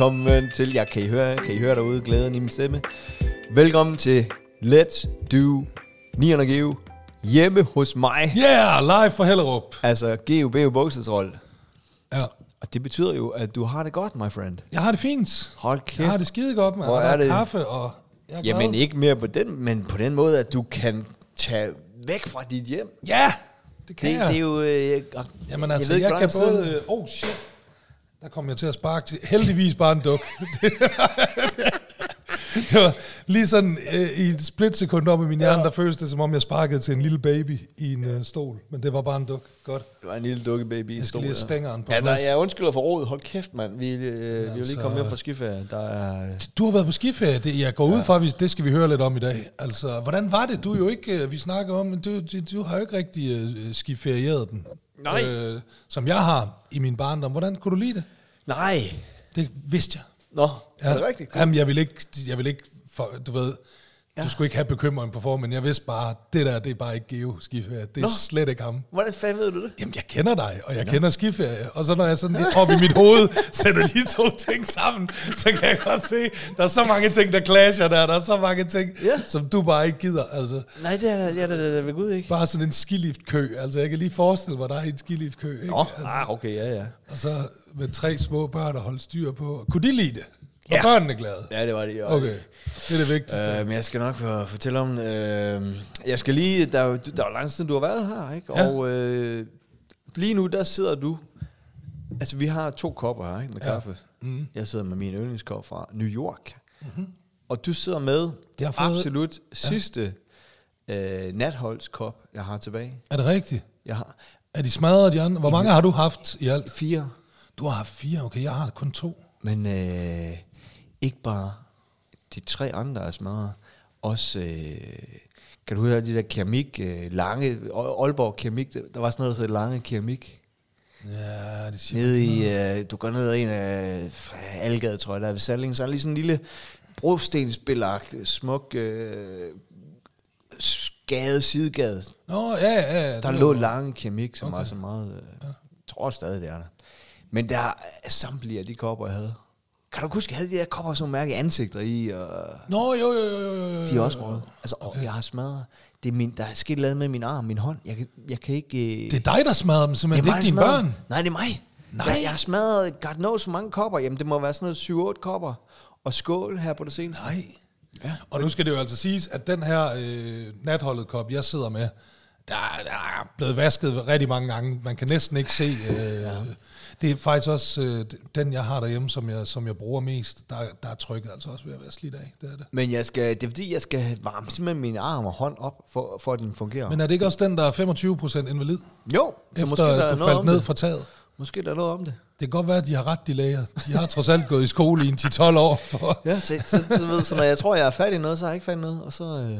Velkommen til, jeg kan I høre, kan I høre derude glæden i min stemme. Velkommen til Let's Do 900 Geo hjemme hos mig. Yeah, live fra Hellerup. Altså Geo Beo Buksesrold. Ja. Og det betyder jo, at du har det godt, my friend. Jeg har det fint. Hold kæft. Jeg har det skide godt, man. Hvor Jeg er det- kaffe, og jeg er Jamen glad. ikke mere på den, men på den måde, at du kan tage væk fra dit hjem. Ja, det kan Det, jeg. det er jo... Øh, og Jamen jeg altså, ved jeg, ikke, jeg kan både... Oh shit. Der kom jeg til at sparke til. Heldigvis bare en duk. det var lige sådan øh, i et splitsekund op i min hjerne, der føltes det, som om jeg sparkede til en lille baby i en øh, stol. Men det var bare en duk. Godt. Det var en lille dukke baby. Jeg skal lige stængeren på Ja, der, jeg undskylder for rådet. Hold kæft, mand. Vi, øh, vi er jo lige kommet hjem fra skiferie. Der er... øh, Du har været på skiferie. Det, jeg går ud fra, at vi- det skal vi høre lidt om i dag. Altså, hvordan var det? Du er jo ikke, øh, vi snakker om, men du, du, du har jo ikke rigtig øh, skiferieret den. Nej. Øh, som jeg har i min barndom. Hvordan kunne du lide det? Nej. Det vidste jeg. Nå, er det rigtigt? Jamen, jeg vil ikke, jeg vil ikke for, du ved, Ja. du skulle ikke have bekymring på form, men jeg vidste bare, det der, det er bare ikke Geo skiferie. Det er Nå. slet ikke ham. Hvordan fanden ved du det? Jamen, jeg kender dig, og jeg Nå. kender skiferie. Og så når jeg sådan lidt op i mit hoved sætter de to ting sammen, så kan jeg godt se, der er så mange ting, der clasher der. Der er så mange ting, Ja. som du bare ikke gider. Altså, Nej, det er der, ja, det er der ved Gud ikke. bare sådan en skiliftkø. Altså, jeg kan lige forestille mig, der er en skiliftkø. Ikke? Nå, Altså, ah, okay, ja, ja. og så med tre små børn at holde styr på. Kunne de lide det? Var Ja. børnene glade? Ja, det var det. ja. Okay, det er det vigtigste. Øh, men jeg skal nok for, fortælle om... Øh, jeg skal lige... Der, er der er jo lang tid, du har været her, ikke? Ja. Og øh, lige nu, der sidder du... Altså, vi har to kopper her, ikke? Med Ja. kaffe. Mm. Jeg sidder med min yndlingskop fra New York. Mm-hmm. Og du sidder med Jeg fået- absolut sidste øh, natholdskop, jeg har tilbage. Er det rigtigt? Jeg har Er de smadret de andre? Hvor mange har du haft i alt? fire, Du har haft fire, okay. Jeg har kun to. men øh, ikke bare de tre andre er smadret. Også, øh, kan du høre de der keramik, øh, lange, Aalborg keramik, der var sådan noget, der hedder lange keramik. Ja, det siger Nede i, øh, du går ned ad en af Algade, tror jeg, der er ved Salling, så er der lige sådan en lille brostensbelagt, smuk øh, gade, sidegade. Nå, ja, ja. ja. Der lå var- lange keramik, som okay. var så meget, øh, jeg tror stadig, det er der. Men der er samtlige af de kopper, jeg havde. Kan du huske, jeg havde de der kopper, som mærke ansigter i, og Nå, jo, jo, jo, jo, jo. de er også røde. Altså, okay. jeg har smadret. Det er min, der er sket noget med min arm, min hånd. Jeg kan, jeg kan ikke... Øh, Det er dig, der smadrede dem, simpelthen. Det er, mig, ikke der dine smadrer. børn. Nej, det er mig. Nej. Jeg, jeg har smadret, God knows, så mange kopper. Jamen, det må være sådan noget 7-8 kopper. Og skål her på det seneste. Nej. Ja. Og nu skal det jo altså siges, at den her øh, natholdet kop, jeg sidder med, der, der er blevet vasket rigtig mange gange. Man kan næsten ikke se... Øh, ja. Det er faktisk også øh, den, jeg har derhjemme, som jeg, som jeg bruger mest. Der, der er trykket altså også ved at være slidt af. Det er det. Men jeg skal, det er fordi, jeg skal varme simpelthen min arm og hånd op, for, for at den fungerer. Men er det ikke også den, der er 25% invalid? jo, Efter måske der er du faldt ned det. fra taget? Måske der er noget om det. Det kan godt være, at de har ret, de læger. De har trods alt gået i skole i en 10-12 år. For. Ja, så, så, så, ved, så når jeg tror, jeg er færdig i noget, så har jeg ikke færdig noget. Og så, øh,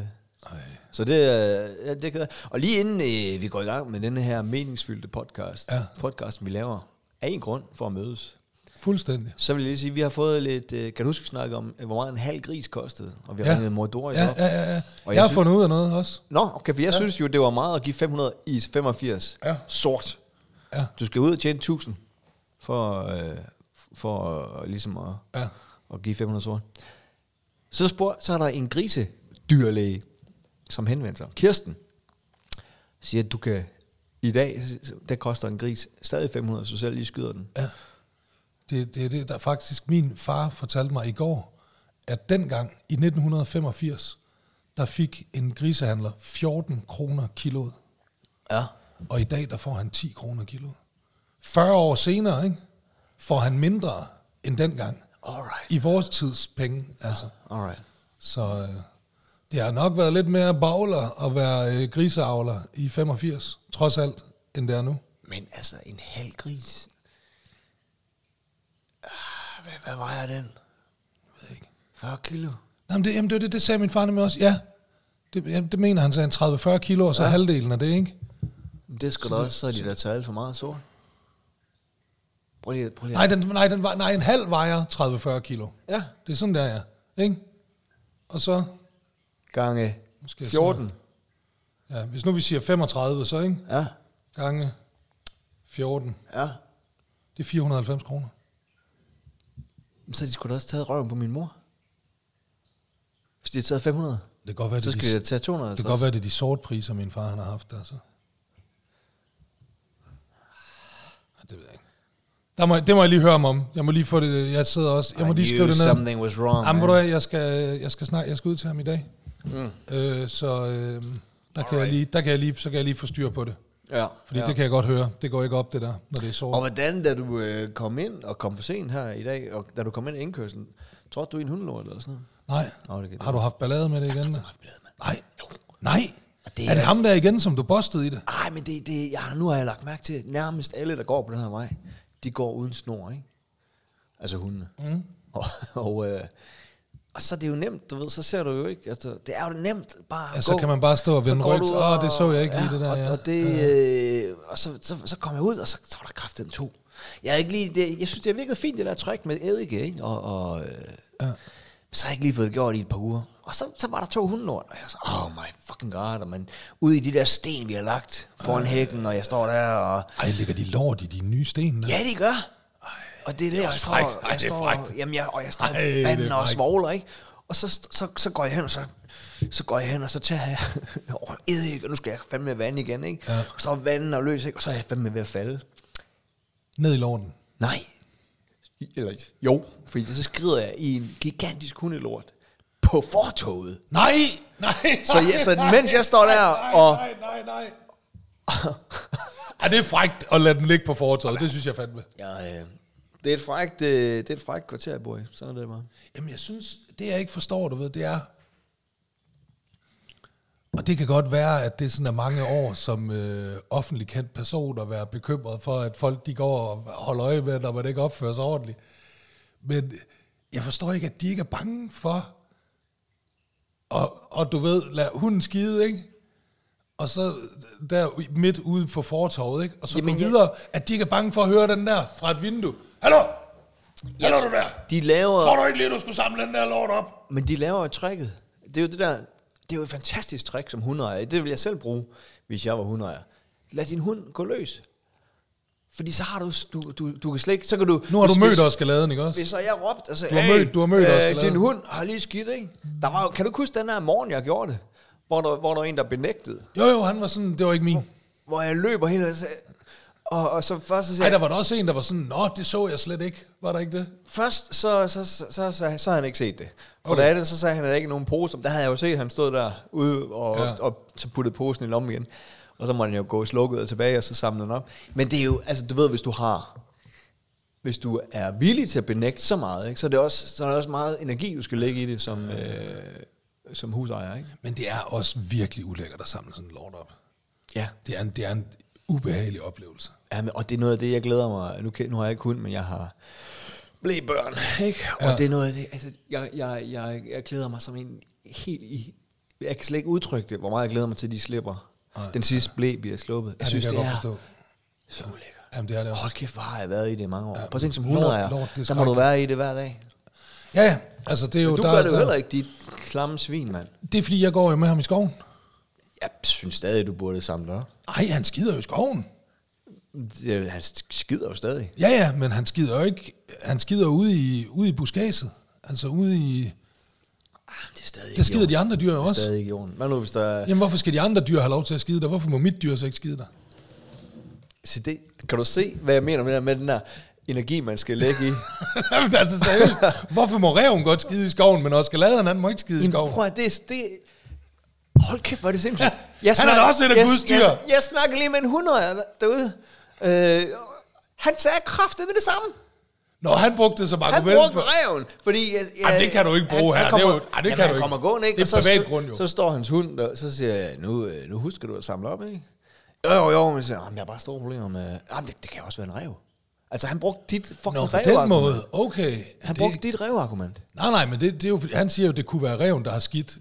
så det, øh, ja, det kan, Og lige inden øh, vi går i gang med denne her meningsfyldte podcast, Ja. podcasten vi laver, af en grund for at mødes, Fuldstændig. så vil jeg lige sige, at vi har fået lidt, øh, kan du huske, vi snakkede om, øh, hvor meget en halv gris kostede, og vi har Ja. ringet mor Doris Ja, op. ja, ja. ja. Og Jeg, jeg har sy- fundet ud af noget også. Nå, okay, for jeg ja. synes jo, det var meget at give 500 i 85 Ja. sort. Ja. Du skal ud og tjene 1000 for, øh, for øh, ligesom at, Ja. at give 500 sort. Så, spurg, så er der en grisedyrlæge, som henvender sig. Kirsten siger, at du kan i dag, der koster en gris stadig 500, så selv lige skyder den. Ja. Det, det er det, der faktisk min far fortalte mig i går, at dengang i 1985, der fik en grisehandler 14 kroner kiloet, Ja. og i dag der får han 10 kroner kiloet. 40 år senere, ikke, får han mindre end dengang. Alright. I vores tids penge, altså. Alright. Så øh, det har nok været lidt mere bagler at være øh, griseavler i 85, trods alt, end det er nu. Men altså, en halv gris. Ah, hvad, hvad vejer den? Jeg ved ikke. 40 kilo? Nå, men det, jamen, det, det, det sagde min far nemlig også. Ja, det, jamen, det mener han, sagde en 30-40 kilo, og så ja. halvdelen af det, ikke? Det skal da også, så er de der taget for meget sort. Prøv lige, prøv lige. Nej, den, nej, den, var- nej, en halv vejer 30-40 kilo. Ja, Det er sådan, der ja. Ikke? Og så, gange jeg 14. ja, hvis nu vi siger 35, så ikke? Ja, Gange 14, ja. det er 490 kroner. så de sgu da også taget røven på min mor. Hvis de har taget 500, Det kan godt være, så det, skal de, de tage 250. det kan godt være, det er de sorte priser, min far han har haft der, så. Ja, Det ved jeg ikke. Der må, det må jeg lige høre om. Jeg må lige få det, jeg sidder også, jeg må I lige skrive det ned. something was wrong, Jamen, jeg skal, jeg skal snart, jeg skal ud til ham i dag. Mm. Øh, så øh, der, kan jeg lige, der kan jeg lige, så kan jeg lige få styr på det. Ja, Fordi ja. det kan jeg godt høre. Det går ikke op, det der, når det er sort. Og hvordan, da du øh, kom ind og kom for sent her i dag, og da du kom ind i indkørslen, tror du i en hundelort eller sådan noget? Nej. Nå, det Har du haft ballade med det igen? da? haft ballade med Nej. Nej. Og det er det er- ham der igen, som du bostede i det? Ej, men det, det, ja, nu har jeg lagt mærke til, at nærmest alle, der går på den her vej, de går uden snor, ikke? Altså hundene. Mm. Og, og, øh, og så er det jo nemt, du ved, så ser du jo ikke, altså, det er jo nemt bare at Ja, så gå. kan man bare stå og vende går ryg. du ud Åh, det så jeg ikke lige, det der, Og, ja. og, det, øh, og så, så, så kom jeg ud, og så, så var der kraft den to. Jeg, er ikke lige, det, jeg synes, det har virket fint, det der træk med eddike, ikke? Og, og øh, Ja. så har jeg ikke lige fået det gjort i et par uger. Og så, så var der to hundelort, og jeg så, oh my fucking god, og man, ude i de der sten, vi har lagt foran hækken, og jeg står der, og Ej, ligger de lort i de nye sten der? ja, de gør. Og det er det, jeg står, frækt. Ej, jeg det er står, jamen, jeg, og jeg står Ej, det er banden og svogler, ikke? Og så, så, så går jeg hen, og så, så går jeg hen, og så tager jeg over eddike, og nu skal jeg fandme vand igen, ikke? Ja. Og så er vandet og løs, ikke? Og så er jeg fandme ved at falde. Ned i lorten. Nej. Eller, jo, fordi så skrider jeg i en gigantisk hundelort på fortoget. Nej, nej, Så jeg- så mens jeg står der nej, og- Nej, nej, nej. Ej, det er frækt at lade den ligge på fortorvet. Det synes jeg fandme. Ja, øh, det er et frækt, øh, det er et frækt kvarter, jeg bor i. Sådan er det bare. Jamen, jeg synes, det jeg ikke forstår, du ved, det er... Og det kan godt være, at det sådan er mange år som øh, offentlig kendt person at være bekymret for, at folk de går og holder øje med, når man ikke opfører sig ordentligt. Men jeg forstår ikke, at de ikke er bange for, og, og du ved, lad hunden skide, ikke? Og så der midt ude på fortorvet, ikke? Og så Jamen, gå jeg- videre, at de ikke er bange for at høre den der fra et vindue. Hallo! Hallo du der! De laver... Tror du ikke lige, du skulle samle den der lort op? Men de laver jo tricket. Det er jo det der, det er jo et fantastisk trick som hundeejer. Det vil jeg selv bruge, hvis jeg var hundeejer. Lad din hund gå løs. Fordi så har du, du, du, du kan slet ikke, så kan du... Nu har du mødt hvis- Oscar Laden, ikke også? Hvis så jeg og sagde, Du har mødt- du har mødt øh, Laden." din hund har lige skidt, ikke? Der var, kan du ikke huske den her morgen, jeg gjorde det? Hvor der, hvor der var en, der benægtede. Jo, jo, han var sådan, det var ikke min. Hvor jeg løber hele og, sagde, og, og så først så Ej, sagde der var der også en, der var sådan, nå, det så jeg slet ikke. Var der ikke det? Først så, så, så, så, så, så havde han ikke set det. For Okay. det andet, så sagde han, at der ikke nogen pose. Der havde jeg jo set, at han stod der ude og, Ja. og, og så puttede posen i lommen igen. Og så måtte han jo gå slukket og tilbage, og så samle den op. Men det er jo, altså du ved, hvis du har, hvis du er villig til at benægte så meget, ikke, så, er det også, så er der også meget energi, du skal lægge i det som, øh, som husejer. Ikke? Men det er også virkelig ulækkert at samle sådan en lort op. Ja. Det er en, det er en ubehagelig oplevelse. Ja, men, og det er noget af det, jeg glæder mig. Nu, nu har jeg ikke hund, men jeg har blæbørn, ikke? Og Ja. det er noget af det, altså, jeg, jeg, jeg, jeg glæder mig som en helt i... Jeg kan slet ikke udtrykke det, hvor meget jeg glæder mig til, de slipper. Nej. Den sidste blæ bliver sluppet. Jeg Ja, det synes, det, jeg er forstå. så lækkert. Jamen, det er det også. Hold kæft, hvor har jeg været i det i mange år. Ja. Ja. Prøv at tænke som hundeejer. det er Der må du være i det hver dag. Ja, ja. Altså, det er jo... Men du der, gør det jo heller ikke, dit klamme svin, mand. Det er, fordi jeg går jo med ham i skoven. Jeg synes stadig, du burde samle dig Nej, han skider jo i skoven. Det- Han skider jo stadig. Ja, ja, men han skider jo ikke... Han skider ude i, ude i buskadset. Altså ude i... Ah, Det er stadig Der skider de andre dyr jo Det er også. stadig ikke i orden. Hvad nu, hvis der... Jamen, hvorfor skal de andre dyr have lov til at skide der? Hvorfor må mit dyr så ikke skide der? Så det, kan du se, hvad jeg mener med, det, med den der energi, man skal lægge i? Jamen, altså seriøst. Hvorfor må reven godt skide i skoven, men Oscar Laden, han må ikke skide i Jamen, skoven? prøv at det, det... Hold kæft, hvor er det sindssygt. Han er da også et af jeg, Guds dyr. Jeg, jeg snakker lige med en hundeejer derude. Øh, han sagde kraftet med det samme. Når han brugte det som Han argument brugte for... reven, fordi... Jeg, jeg, Jamen, det kan du ikke bruge her. Han kommer, Det er jo- ej, det jamen, kan han du ikke. kommer gående, ikke? Det er Og så, privat så, grund, jo. Så står hans hund der, så siger jeg, nu, øh, nu husker du at samle op, ikke? Jo, jo, jo. Men så siger, jeg, "Jamen, jeg har bare store problemer med... Jamen, det, det kan også være en rev. Altså, han brugte dit fucking Nå, på den måde. Okay. Han det, brugte dit revargument. Nej, nej, men det, det er jo, han siger jo, det kunne være reven, der har skidt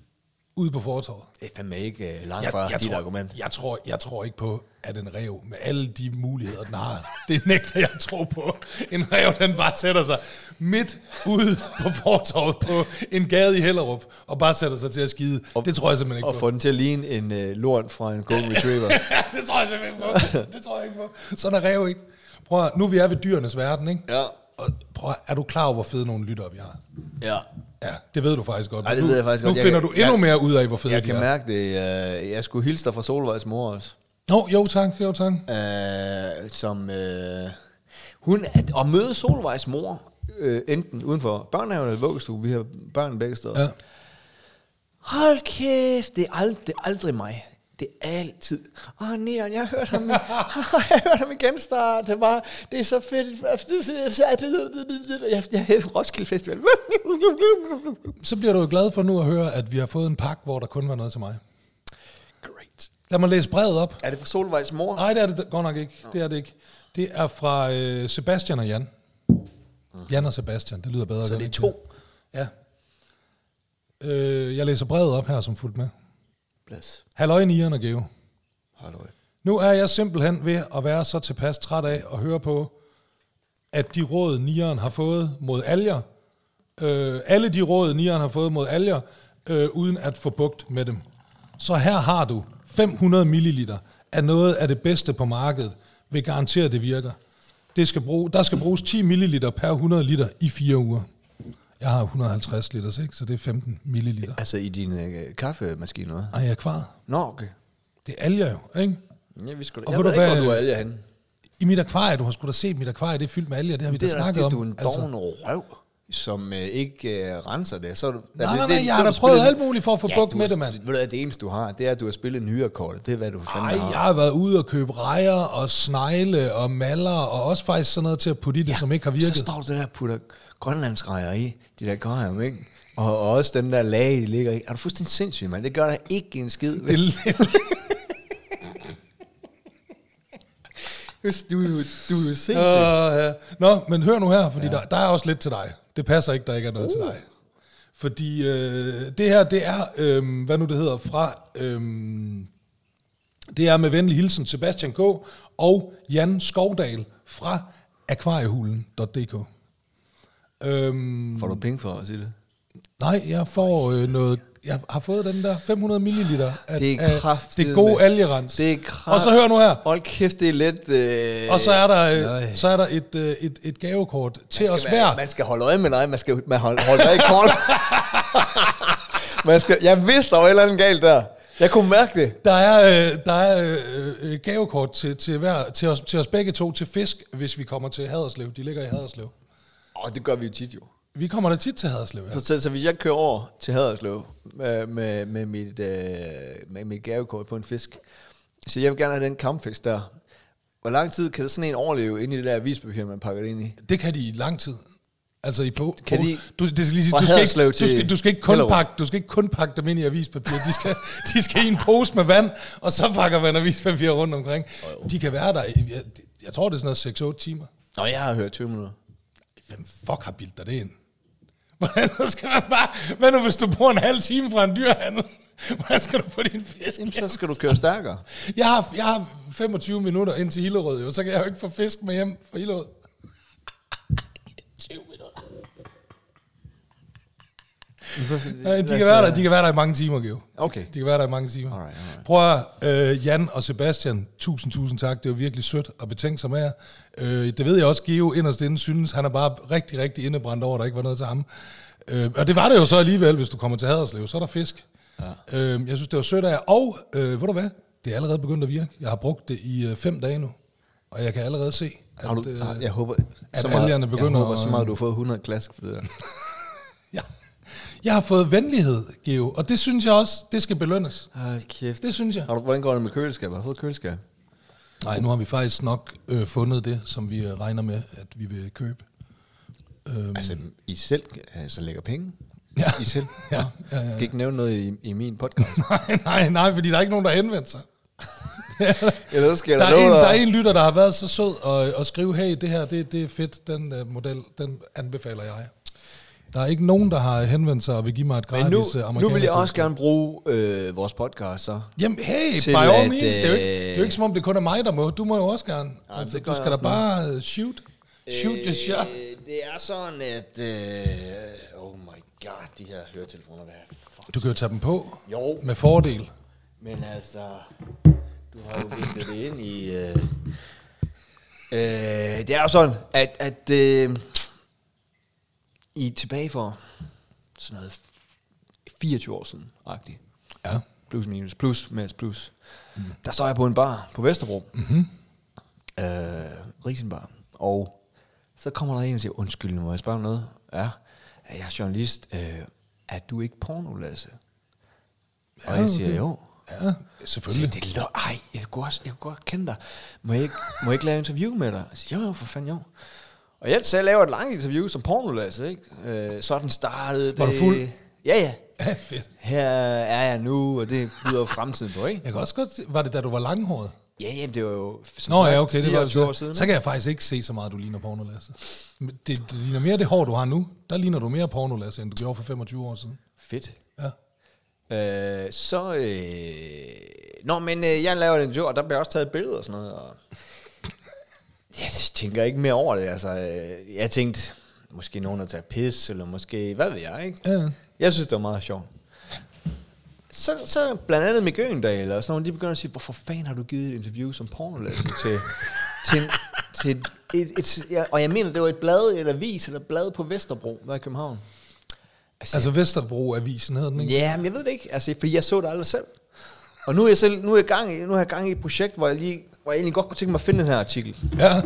ude på fortorvet. Det er fandme ikke uh, langt fra dit tror, argument. Jeg tror, jeg tror ikke på, at en rev med alle de muligheder, den har, det nægter jeg at tro på. En rev, den bare sætter sig midt ude på fortorvet på en gade i Hellerup, og bare sætter sig til at skide. Og- det tror jeg simpelthen ikke Og på. få den til at ligne en uh, lort fra en golden retriever. Det tror jeg simpelthen ikke på. Det tror jeg ikke på. Sådan er rev ikke. Prøv at, nu vi er ved dyrenes verden, ikke? ja. Og prøv, at- er du klar over, hvor fede nogle lyttere vi har? Ja. Ja, det ved du faktisk godt. Ej, det nu, ved jeg faktisk nu godt. Jeg finder kan- du endnu jeg- mere ud af, hvor fede Jeg de kan er. mærke det. øh, Jeg skulle hilse dig fra Solvejs mor også. Nå, jo tak, jo tak. Øh, som... Øh, hun, at, at møde Solvejs mor, øh, enten uden for børnehaven eller vuggestue, vi har børn begge steder. Ja. Hold kæft, det er, ald- det er aldrig mig. Det er altid. Åh, oh, Neon, jeg har hørt ham, jeg har hørt ham igen start. Det, var, det er så fedt. Jeg, jeg havde Roskilde Festival. Så bliver du glad for nu at høre, at vi har fået en pakke, hvor der kun var noget til mig. Great. Lad mig læse brevet op. Er det fra Solvejs mor? Nej, det er det godt nok ikke. Det er det ikke. Det er fra øh, Sebastian og Jan. Jan og Sebastian, det lyder bedre. Så det er to. Ja. Øh, jeg læser brevet op her, som fuldt med. Plads. Halløj, Nian og Geo. Halløj. Nu er jeg simpelthen ved at være så tilpas træt af at høre på, at de råd, Nieren har fået mod alger, øh, alle de råd, Nieren har fået mod alger, øh, uden at få bugt med dem. Så her har du 500 ml af noget af det bedste på markedet, vil garantere, at det virker. Det skal bruge, der skal bruges 10 ml per 100 liter i fire uger. Jeg har 150 liter, ikke? så det er 15 ml. Altså i din øh, kaffemaskine noget? Ej, jeg er kvaret. Nå, okay. Det er alger jo, ikke? Ja, vi skulle, Og jeg ved ved du ikke, hvad- hvor du er alger henne. I mit akvarie, du har sgu da set mit akvarie, det er fyldt med alger, det har vi da da snakket om. du er en doven røv, som øh, ikke øh, renser det. Så, er du- Nej, er nej, nej, jeg har da prøvet spillet- alt muligt for at få bugt du med har- det, mand. Ved du hvad, det eneste, du har, det er, at du har spillet nyrekort. Det er, hvad du fandme Nej, har. jeg har været ude og købe rejer og snegle og maller, og også faktisk sådan noget til at putte i det, som ikke har virket. Så står du der og putter grønlandsrejer i, de der grøjer, ikke? Og, og også den der lag, de ligger i. Er du fuldstændig sindssyg, mand? Det gør der ikke en skid. Hvis du, er jo- du er jo sindssyg. Uh, ja. Nå, men hør nu her, fordi ja. der, der er også lidt til dig. Det passer ikke, der ikke er noget uh. til dig. Fordi øh, det her, det er, øh, hvad nu det hedder, fra, øh, det er med venlig hilsen Sebastian K. og Jan Skovdal fra akvariehulen.dk. Øhm, Får du penge for at sige det? nej, jeg får øh, noget, jeg har fået den der 500 ml af, Det er af det gode algerens. Det er kraft... Og så hør nu her. Hold kæft, det er lidt... Øh... Og så er der, øh, så er der et, øh, et, et gavekort til os hver. Man skal holde øje med dig, man skal man holde, holde dig i kort. man skal, jeg vidste, der var et eller andet galt der. Jeg kunne mærke det. Der er, øh, der er øh, øh, gavekort til, til, hver, til, os, til os begge to til fisk, hvis vi kommer til Haderslev. De ligger i Haderslev. Åh, det gør vi jo tit jo. Vi kommer da tit til Haderslev, ja. Så, så, så hvis jeg kører over til Haderslev med, med, med, mit, øh, med mit gavekort på en fisk, så jeg vil gerne have den kampfisk der. Hvor lang tid kan sådan en overleve inde i det der avispapir, man pakker det ind i? Det kan de i lang tid. Altså i på, Kan de- du, det skal lige sige, du skal, ikke, du, skal, du, skal ikke kun Hellerup? pakke, du skal ikke kun pakke dem ind i avispapir. De skal, de skal i en pose med vand, og så pakker man avispapir rundt omkring. De kan være der, i, jeg, jeg tror det er sådan noget 6-8 timer. Nå, jeg har hørt 20 minutter. Hvem fuck har bildt dig det ind? Hvordan skal man bare... Hvad nu, hvis du bruger en halv time fra en dyrhandel? Hvordan skal du få din fisk? Jamen, så skal du køre stærkere. Jeg har, jeg har 25 minutter ind til Hillerød, jo, så kan jeg jo ikke få fisk med hjem fra Hillerød. 20 minutter. Nej, de, kan være der, de kan være der i mange timer, Geo. Okay. De kan være der i mange timer. Alright, alright. Prøv at øh, Jan og Sebastian, tusind, tusind tak. Det var virkelig sødt og betænkt som er. Øh, det ved jeg også, Geo inderst inde synes, han er bare rigtig, rigtig indebrændt over, at der ikke var noget til ham. Øh, og det var det jo så alligevel, hvis du kommer til Haderslev, så er der fisk. Ja. Øh, jeg synes, det var sødt af jer. Og, øh, ved du hvad? Det er allerede begyndt at virke. Jeg har brugt det i øh, fem dage nu. Og jeg kan allerede se, at... Har du, øh, jeg håber, at så meget, algerne begynder jeg håber så at- meget, du har fået 100 klask for det der. ja. Jeg har fået venlighed, Geo, og det synes jeg også, det skal belønnes. Hold kæft. Det synes jeg. Har du, hvordan går det med køleskabet? Har du fået køleskab? Nej, nu har vi faktisk nok øh, fundet det, som vi øh, regner med, at vi vil købe. Øhm, Altså, I selv altså, lægger penge? Ja. I selv? Ja, Nå, ja, ja, ja. Jeg skal ikke nævne noget i, i min podcast. nej, nej, nej, fordi der er ikke nogen, der har henvendt sig. Eller skal Der der, er, en, der er en lytter, der har været så sød og, og skrive, hey, det her, det, det er fedt, den uh, model, den anbefaler jeg. Der er ikke nogen, der har henvendt sig og vil give mig et gratis Men nu, øh, nu vil jeg også gerne bruge øh, vores podcast så. Jamen, hey, by all at, means. Det er, jo ikke, øh, det er jo ikke som om, det kun er mig, der må. Du må jo også gerne. Nej, altså, du skal da bare øh, shoot. Shoot your shot. Øh, det er sådan, at... Øh, oh my god, de her høretelefoner, hvad fuck? Du kan jo tage dem på Jo, med fordel. men altså... Du har jo viklet det ind i... Øh, øh, det er jo sådan, at... at øh, i tilbage for sådan noget 24 år siden, agtigt. Ja. Plus minus, plus med plus. Mm. Der står jeg på en bar på Vesterbro. Mm-hmm. Øh, Risenbar. Og så kommer der en og siger, undskyld, må jeg spørge noget? Ja, jeg er journalist. Øh, er du ikke porno, Lasse? Og Ja, jeg siger, okay. jo. Ja, selvfølgelig. det er ej, jeg kunne, også, jeg kunne godt kende dig. Må jeg ikke, må jeg ikke lave interview med dig? Jeg siger, jo, jo, for fanden jo. Og jeg selv laver et langt interview som pornolasse, ikke? Øh, sådan startede det. Var du fuld? Ja, ja. Ja, fedt. Her er jeg nu, og det byder fremtiden på, ikke? Jeg kan også godt se, var det da du var langhåret? Ja, jamen, det var jo... Nå ja, okay, det var det 24 år så. siden. Så kan jeg faktisk ikke se så meget, du ligner pornolasse. Men Det, det ligner mere det hår, du har nu. Der ligner du mere pornolasse, end du gjorde for 25 år siden. Fedt. Ja. Øh, så... Øh, nå, men øh, jeg laver den jo, og der bliver også taget et billede og sådan noget. Og jeg tænker ikke mere over det. Altså, øh, jeg tænkte, måske nogen, der tager pis, eller måske, hvad ved jeg, ikke? Ja. Jeg synes, det var meget sjovt. Så, så blandt andet Mick Øgendal og sådan nogle, de begynder at sige, hvorfor fanden har du givet et interview som pornolæser til, til, til et, et, ja, og jeg mener, det var et blad, et avis, eller blad på Vesterbro, der i København. Altså, Altså Vesterbro Avisen hedder den, ikke? Ja, men jeg ved det ikke, altså, fordi jeg så det aldrig selv. Og nu er jeg selv, nu er jeg gang i, nu er jeg gang i et projekt, hvor jeg lige, hvor jeg egentlig godt kunne tænke mig at finde den her artikel. Ja,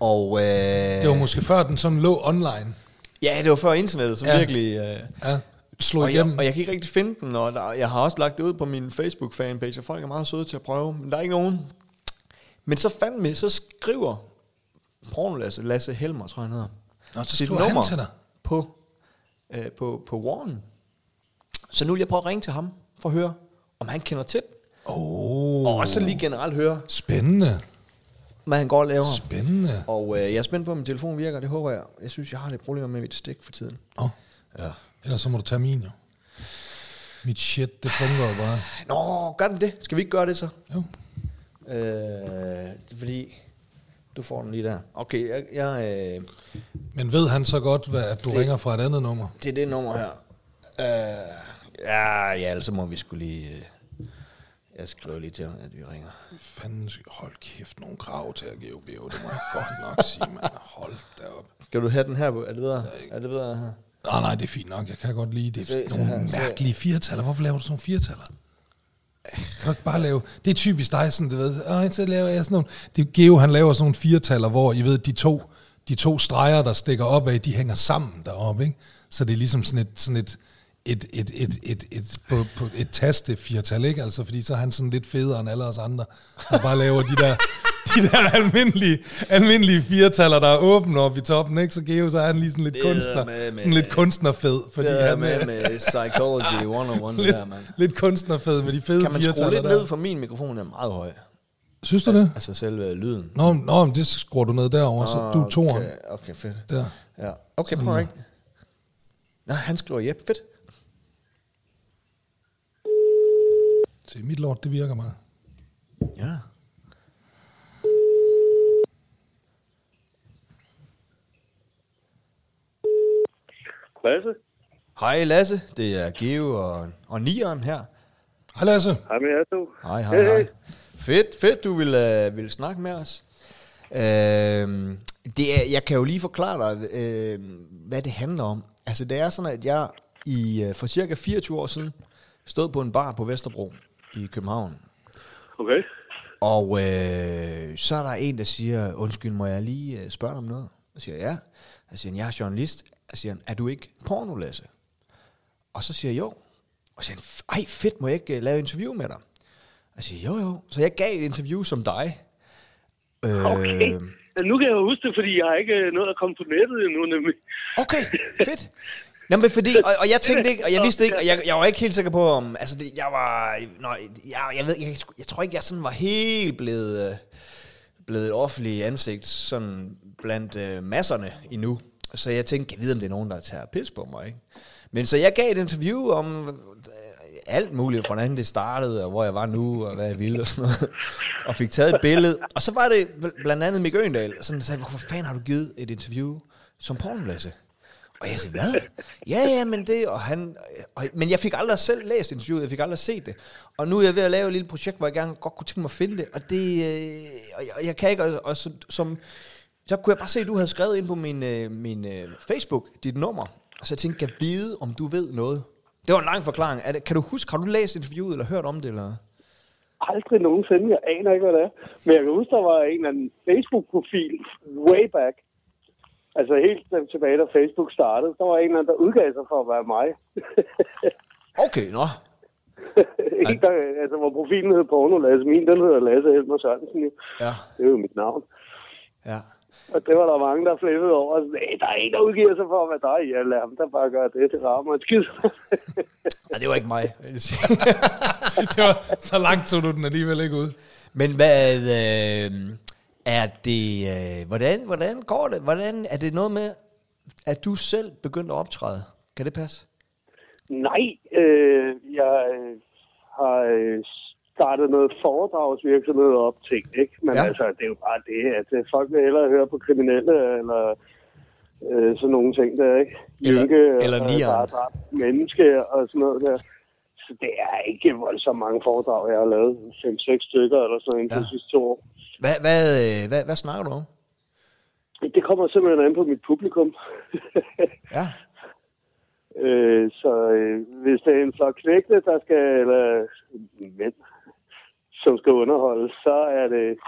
Og øh, det var måske før den sådan lå online. ja, det var før internettet, som Ja. virkelig... Øh, Ja, slog og, jeg, og jeg kan ikke rigtig finde den, og der, jeg har også lagt det ud på min Facebook-fanpage, og folk er meget søde til at prøve, men der er ikke nogen. Men så fandme, så skriver pornolasse, Lasse Helmer, tror jeg han hedder, Nå, så sit skriver han nummer til dig. På, øh, på, på Warren. Så nu vil jeg prøve at ringe til ham, for at høre, om han kender til den. Åh, Og også lige generelt høre, spændende. hvad han går og laver. Spændende. Og øh, jeg er spændt på, om min telefon virker, det håber jeg. Jeg synes, jeg har lidt problemer med mit stik for tiden. Åh, Ja. ellers så må du tage min, jo. Mit shit, det fungerer jo bare. Nå, gør den det? Skal vi ikke gøre det så? Jo. Øh, fordi, du får den lige der. Okay, jeg, jeg, øh, Men ved han så godt, hvad, at du Det- ringer fra et andet nummer? det er det nummer her. Øh, ja, ja, så må vi skulle lige... Øh, jeg skriver lige til ham, at vi ringer. Fanden, hold kæft, nogle krav til at give Geo. Det må jeg godt nok sige, mand. Hold da op. Skal du have den her? Er det videre? Er det videre her? Nej, nej, det er fint nok. Jeg kan godt lide det. Se- er nogle her, mærkelige firtaller. Hvorfor laver du sådan nogle firtaller? Kan du ikke bare lave... Det er typisk dig, sådan, du ved. Ej, så laver jeg sådan nogle... Det er Geo, han laver sådan nogle firtaller, hvor, I ved, de to, de to streger, der stikker op af, de hænger sammen deroppe, ikke? Så det er ligesom sådan et, sådan et, et, et, et, et, et, på, på et taste firtal, ikke? Altså, fordi så er han sådan lidt federe end alle os andre, der bare laver de der, de der almindelige, almindelige firtaller, der er åbne oppe i toppen, ikke? Så Geo, så er han lige sådan lidt Det er kunstner, med- med- sådan lidt kunstnerfed, fordi Det er han med, er med Psychology 101, det lidt, der, mand. lidt kunstnerfed med de fede Kan man skrue firtaller lidt der. ned for min mikrofon, den er meget høj. Synes du det? Altså selve lyden. Nå, nå, men det skruer du ned derovre, så du er toeren. Okay, okay, fedt. Der. Ja. Okay, prøv ringe. Nå, han skriver, jep, fedt. Se, mit lort, det virker meget. Ja. Lasse? Hej Lasse, det er Geo og, og Nieren her. Hej Lasse. Hej med jer to. Hej, hej, hej. Fedt, fedt, du vil, uh, vil snakke med os. Uh, det er, jeg kan jo lige forklare dig, uh, hvad det handler om. Altså, det er sådan, at jeg i, uh, for cirka 24 år siden stod på en bar på Vesterbro i København. Okay. Og øh, så er der en, der siger, undskyld, må jeg lige øh, spørge dig om noget? Jeg siger, ja. Jeg siger, jeg er journalist. Jeg siger, er du ikke pornolasse? Og så siger jeg, jo. Og så siger han, ej fedt, må jeg ikke øh, lave et interview med dig? Jeg siger, jo jo. Så jeg gav et interview som dig. Øh, Okay. Ja, nu kan jeg huske det, fordi jeg har ikke øh, nået at komme på nettet endnu, nemlig. Okay, fedt. Nå, men fordi, og, og jeg tænkte ikke, og jeg vidste ikke, og jeg, jeg var ikke helt sikker på, om, altså det, jeg var, nej, jeg, jeg ved, jeg, jeg tror ikke, jeg sådan var helt blevet, øh, blevet et offentligt ansigt, sådan blandt øh, masserne endnu. Så jeg tænkte, jeg ved, om det er nogen, der tager pis på mig, ikke? Men så jeg gav et interview om øh, alt muligt, hvordan det startede, og hvor jeg var nu, og hvad jeg ville, og sådan noget. Og fik taget et billede. Og så var det bl- blandt andet Mick Øgendal, sådan sagde, hvorfor fanden har du givet et interview som pornolasse? Og jeg sagde, hvad? Ja, ja, men det, og han, og, men jeg fik aldrig selv læst interviewet, jeg fik aldrig set det. Og nu er jeg ved at lave et lille projekt, hvor jeg gerne godt kunne tænke mig at finde det, og det, øh, og jeg, og jeg kan ikke, og, og så, som, så kunne jeg bare se, at du havde skrevet ind på min, øh, min øh, Facebook dit nummer. Og så jeg tænkte, kan vide, om du ved noget. Det var en lang forklaring. Er det, kan du huske, har du læst interviewet eller hørt om det? Eller? Aldrig nogensinde. Jeg aner ikke, hvad det er. Men jeg kan huske, der var en eller anden Facebook-profil way back. Altså helt tilbage, da Facebook startede. Der var en eller anden, der udgav sig for at være mig. Okay, nå. ikke der, altså, hvor profilen hed Porno Lasse. Min, den hedder Lasse Helmer Sørensen. Ja, Det er jo mit navn. ja. Og det var der mange, der flippede over. Og sagde, "Hey, der er en, der udgiver sig for at være dig. Ja, lad ham da bare gøre det. Det rammer et skid. ja det var ikke mig. det var, så langt tog du den alligevel ikke ud. Men hvad øh, er det... Øh, hvordan, hvordan går det? Hvordan, er det noget med, at du selv begyndte at optræde? Kan det passe? Nej, øh, jeg øh, har øh, startet noget foredragsvirksomhed op ting, ikke? Men Ja. altså, det er jo bare det, at øh, folk vil hellere høre på kriminelle, eller øh, sådan nogle ting der, ikke? Eller- Jynke, eller og nieren. bare dræbt menneske og sådan noget der. Så det er ikke voldsomt mange foredrag, jeg har lavet. 5-6 stykker eller sådan inden Ja. de sidste to år. Hvad, hvad, øh, hvad, hvad snakker du om? Det kommer simpelthen an på mit publikum. Ja. Øh, så øh, hvis det er en flok knægte, der skal, eller mænd, som skal underholde, så er det,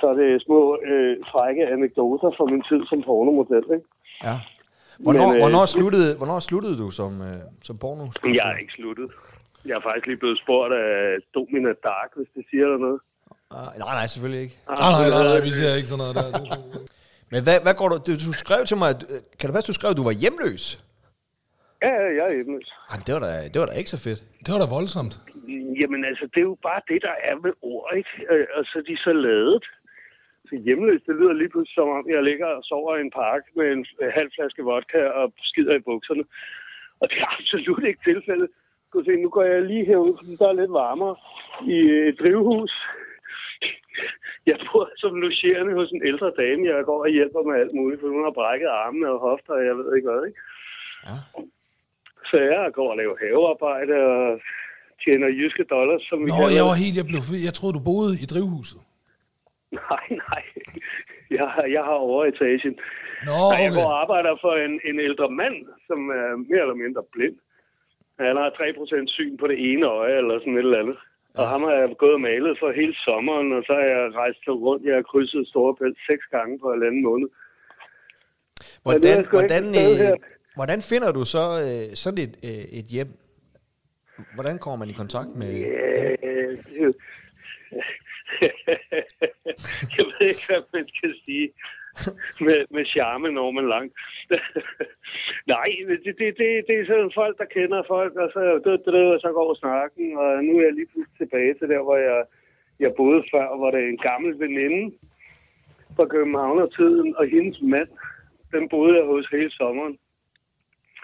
så er det små øh, frække anekdoter fra min tid som pornomodel. Ikke? ja. Hvornår, Men, øh, hvornår, sluttede, hvornår sluttede du som, øh, som porno? Jeg er ikke sluttet. Jeg er faktisk lige blevet spurgt af Domina Dark, hvis det siger dig noget. Ah, nej, nej, selvfølgelig ikke. Nej, nej, nej, nej, vi ser ikke sådan noget der. Men hvad, hvad går du... Du, du skrev til mig... at- Kan det passe, du skrev, at du var hjemløs? Ja, ja, jeg er hjemløs. Ah, det, var da, det var da ikke så fedt. Det var da voldsomt. Jamen altså, det er jo bare det, der er med ord, ikke? Øh, Og så er de så lavet. Så hjemløs, det lyder lige pludselig som om, jeg ligger og sover i en park med en halv flaske vodka og skider i bukserne. Og det er absolut ikke tilfældet. Gå se, nu går jeg lige herud, fordi der er lidt varmere i et drivhus. Jeg bor som logerende hos en ældre dame. Jeg går og hjælper med alt muligt, for hun har brækket armene og hofter, og jeg ved ikke hvad, ikke? Ja. Så jeg går og laver havearbejde og tjener jyske dollars, som vi Nå, kalder jeg det. var helt, jeg blev Jeg troede, du boede i drivhuset. Nej, nej. Jeg, har- jeg har overetagen. Nå, Nej, jeg går okay. og arbejder for en, en ældre mand, som er mere eller mindre blind. Han har 3% syn på det ene øje, eller sådan et eller andet. Og ham har jeg gået og malet for hele sommeren, og så har jeg rejst rundt. Jeg har krydset Storebælt seks gange på en anden måned. Hvordan, hvordan, øh, hvordan finder du så øh, sådan et, øh, et hjem? Hvordan kommer man i kontakt med... Er jo- jeg ved ikke, hvad man skal sige med, med charme, når man langt. Nej, det, det, det, det er sådan folk, der kender folk, og så, det, det, og så går snakken, og nu er jeg lige pludselig tilbage til der, hvor jeg, jeg boede før, hvor det er en gammel veninde fra Københavner-tiden, og hendes mand, den boede jeg hos hele sommeren.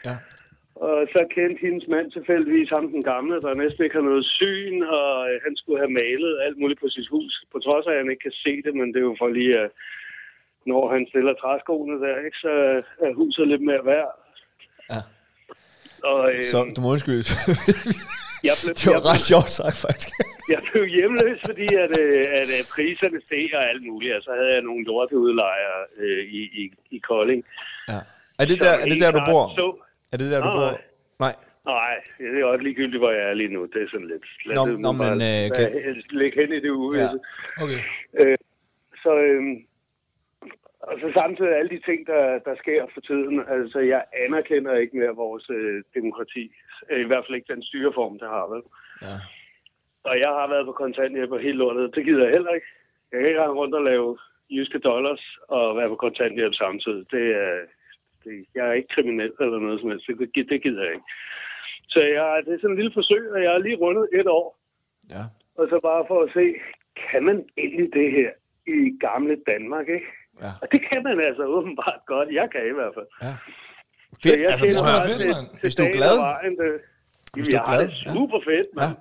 Ja. Og så kendte hendes mand tilfældigvis ham den gamle, der næsten ikke har noget syn, og øh, han skulle have malet alt muligt på sit hus. På trods af, at han ikke kan se det, men det er jo for lige, at når han stiller træskoene der, ikke, så er huset lidt mere værd. Ja. Og øh, Så du må undskylde. jeg, blev, det var jeg, ret sjovt sagt, faktisk. jeg blev hjemløs, fordi at, øh, at, at priserne steg og alt muligt. Og så havde jeg nogle lorteudlejere øh, i, i, i Kolding. Ja. Er det der, er det der du bor? Så, Er det der, du Nej. bor? Nej. Nej, det er også ligegyldigt, hvor jeg er lige nu. Det er sådan lidt... Lad Nå, det nå, men, øh, kan- Læg hen i det uvisse. Ja. Okay. Øh, så, øh, og så samtidig alle de ting, der, der sker for tiden. Altså, jeg anerkender ikke mere vores øh, demokrati. Øh, I hvert fald ikke den styreform, det har vel. Ja. Og jeg har været på kontanthjælp og helt lortet. Det gider jeg heller ikke. Jeg kan ikke rende rundt og lave jyske dollars og være på kontanthjælp samtidig. Det er, det, jeg er ikke kriminel eller noget som helst. Det, det gider jeg ikke. Så jeg, det er sådan en lille forsøg, og jeg har lige rundet et år. Ja. Og så bare for at se, kan man egentlig det her i gamle Danmark, ikke? Ja. Og det kan man altså åbenbart godt. Jeg kan i hvert fald. ja. Så Fedt. jeg Altså, det er bare fedt, mand. Hvis du er glad. Vejen, det, Hvis Jamen, du er glad, det ja. super fedt, Ja. mand.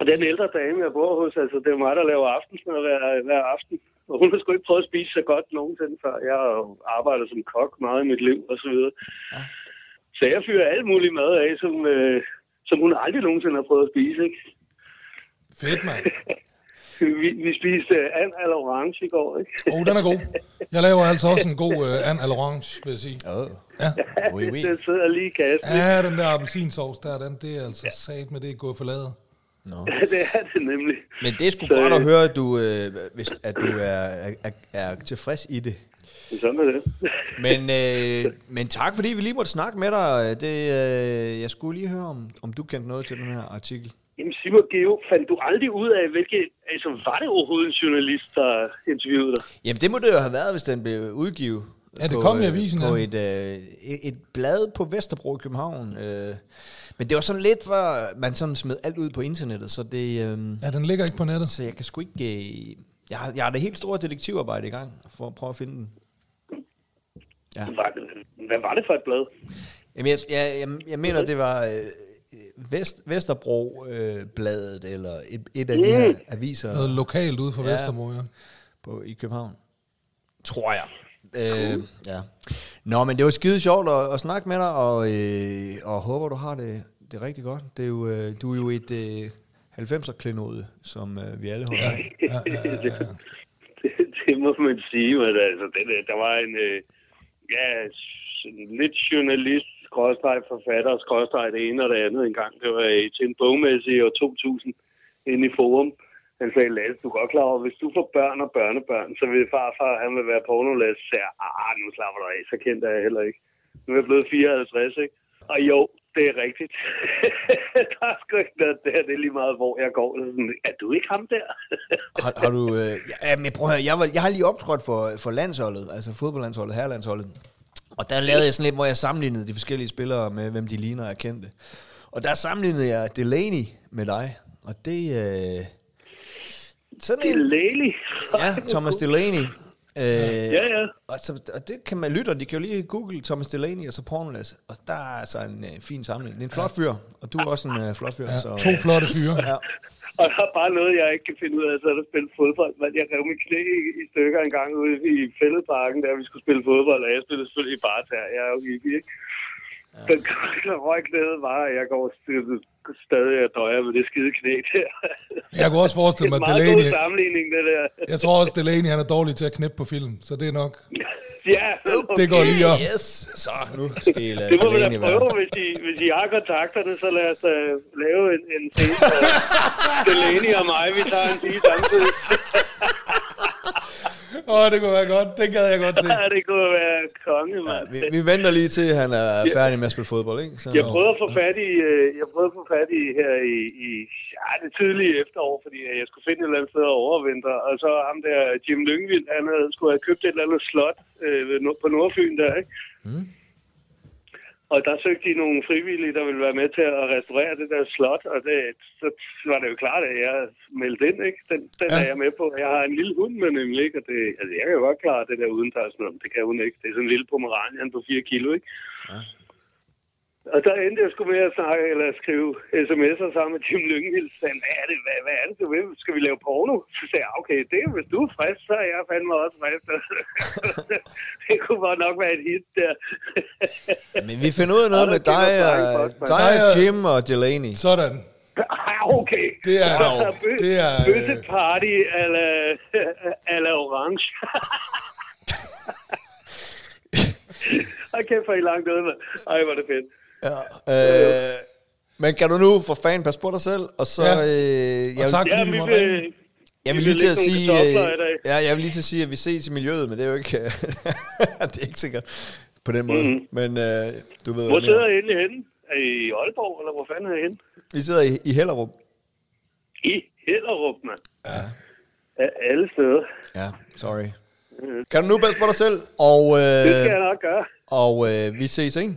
Og den ældre dame, jeg bor hos, altså det er mig, der laver aftensmad hver, hver aften. Og hun har sgu ikke prøvet at spise så godt nogensinde før. Jeg har arbejdet som kok meget i mit liv og så videre. Ja. Så jeg fyrer alt muligt mad af, som, øh, som hun aldrig nogensinde har prøvet at spise, ikke? Fedt, mand. Vi, vi spiste uh, and eller orange i går, ikke? Oh, den er god. Jeg laver altså også en god uh, an à l'orange, vil jeg sige. Oh. Ja. Oui, oui. Den sidder lige i kassen. Ja, den der appelsinsovs der, den, det er altså sat med det er gået for ladet. No. det er det nemlig. Men det er sgu Så, godt at øh, høre, at du, øh, hvis, at du er, er, er tilfreds i det. Sådan er det. Men, øh, men tak, fordi vi lige måtte snakke med dig. Det, øh, jeg skulle lige høre, om, om du kendte noget til den her artikel. Jamen Simon Geo, fandt du aldrig ud af, hvilke... Altså, var det overhovedet en journalist, der interviewede dig? Jamen, det må det jo have været, hvis den blev udgivet. Ja, det på, kom i øh, avisen, På ja. et, øh, et, et blad på Vesterbro i København. Øh. Men det var sådan lidt, før man sådan smed alt ud på internettet, så det... Øh, Ja, den ligger ikke på nettet. så jeg kan sgu ikke... Øh, jeg, har, jeg har det helt store detektivarbejde i gang, for at prøve at finde den. Ja. Var det, hvad var det for et blad? Jamen, jeg, jeg, jeg, jeg mener, det var øh, Vest, Vesterbro-bladet, øh, eller et, et af de her aviser Noget lokalt ude for Ja. Vestermo, ja. på, i København. Tror jeg. Øh, ja. Nå, men det var skide sjovt at, at snakke med dig, og, øh, og håber, du har det, det rigtig godt. Det er jo, øh, du er jo et øh, 90'er-klenode, som øh, vi alle holder af. ja, ja, ja, ja. det, det må man sige, men altså, det, der- der var en, øh, ja, lidt journalist, skrådstræk forfatter, skrådstræk det ene og det andet engang. Det var øh, til en bogmesse i år 2000 inde i Forum. Han sagde, Lasse, du er godt klar over, hvis du får børn og børnebørn, så vil farfar, han vil være pornolæs. Så sagde ah, nu slapper du af, så kendte jeg heller ikke. Nu er jeg blevet 54, ikke? Og jo, det er rigtigt. der er sgu ikke noget der, det er lige meget, hvor jeg går. Sådan, er du ikke ham der? Har, har du... Øh, ja, men prøv at høre, jeg, var, jeg har lige optrådt for, for landsholdet, altså fodboldlandsholdet, herrelandsholdet. Og der lavede jeg sådan lidt, hvor jeg sammenlignede de forskellige spillere med, hvem de ligner, jeg kendte. Og der sammenlignede jeg Delaney med dig. Og det... Øh, sådan er en, lægeligt. ja, Thomas Delaney. Øh, Ja, ja. Og, så, og det kan man lytte, og de kan jo lige google Thomas Delaney og så Pornolas. Og der er altså en øh, fin samling. Det er en flot fyr, og du er også en øh, flot fyr. ja. så, To flotte fyre. Ja. Og der er bare noget, jeg ikke kan finde ud af, så er der at spille fodbold. Men jeg rev mit knæ i, i stykker en gang ude i fældeparken, der vi skulle spille fodbold, og jeg spillede selvfølgelig i barter. Jeg er jo hippie, ikke? Ja. Den røg knæet var, at jeg går st- stadig og døjer med det skide knæ der. Jeg kunne også forestille Det mig, er at en meget god Delaney... sammenligning, det der. Jeg tror også, Delaney han er dårlig til at knippe på film, så det er nok... ja, Det går lige op. Yes, så nu skal I lade Det må vi da Delaney være. prøve, hvis I, hvis I har kontakterne, så lad os uh, lave en, en scene, Delaney og mig, vi tager en sige samtidig. Åh, oh, det kunne være godt. Det gad jeg godt se. Ja, det kunne være konge, Ja, mand. vi, vi venter lige til, at han er færdig med at spille fodbold, ikke? Så, Jeg prøvede at få fat i, øh, jeg prøvede at få fat i her i, i ja, det tidlige efterår, fordi jeg skulle finde et eller andet sted at overvintre. Og så ham der, Jim Lyngvild, han havde, skulle have købt et eller andet slot øh, på Nordfyn der, ikke? Mm. Og der søgte de nogle frivillige, der ville være med til at restaurere det der slot, og det, så var det jo klart, at jeg meldte ind, ikke? Den, den Ja. ja. er jeg med på. Jeg har en lille hund med nemlig, ikke? Og det, altså, jeg kan jo godt klare det der uden tager Det kan hun ikke. Det er sådan en lille pomeranian på 4 kilo, ikke? Og der endte jeg sgu med at snakke, eller skrive sms'er sammen med Jim Lynghild. Så hvad er det, hvad, hvad er det, du vil? Skal vi lave porno? Så sagde jeg, okay, det er, hvis du er frisk, så er jeg fandme også frisk. det kunne godt nok være et hit der. Men vi finder ud af noget med dig, og, dig og Jim og Delaney. Sådan. Ej, okay. Det er- Så der bø- det er, øh, Bøsse party ala, ala orange. Ej, kæft, for I langt ude, mand. Ej, hvor er det fedt. Ja. Øh, men kan du nu for fan passe på dig selv, og så... Ja. Øh, jeg, Og tak, Ja, fordi vi du måtte ringe. vil, jeg vi vil lige til at sige... Øh, ja, jeg vil lige til at sige, at vi ses i miljøet, men det er jo ikke... det er ikke sikkert på den måde. Mhm. Men øh, du ved, Hvor sidder. I egentlig henne? Er I i Aalborg, eller hvor fanden er I henne? Vi sidder i, i Hellerup. I Hellerup, mand. Ja. Af alle steder. Ja, sorry. Kan du nu passe på dig selv, og, Det skal jeg øh, nok gøre. og øh, vi ses, ikke?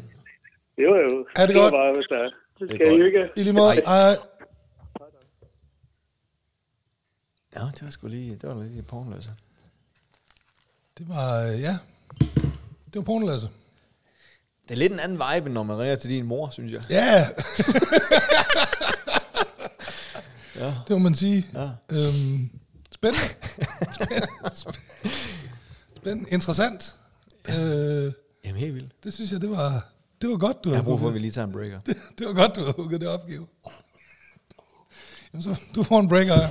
Det var jo. Er det var godt? Bare, hvis der er. Det skal godt. I ikke. I lige måde. Ej. Ej. Ja, det var sgu lige... Det var lige pornløse. Det var, øh, ja. Det var porno, Lasse. Det er lidt en anden vibe, når man ringer til din mor, synes jeg. Ja. Ja. Det må man sige. Ja. Øhm, spændende. spændende. Spændende. Interessant. Øh, Jamen, helt vildt. det synes jeg, det var, det var godt, du havde Jeg brug for, at vi lige tager en breaker. Det, det var godt, du havde hugget det opgave. Jamen så, du får en breaker her.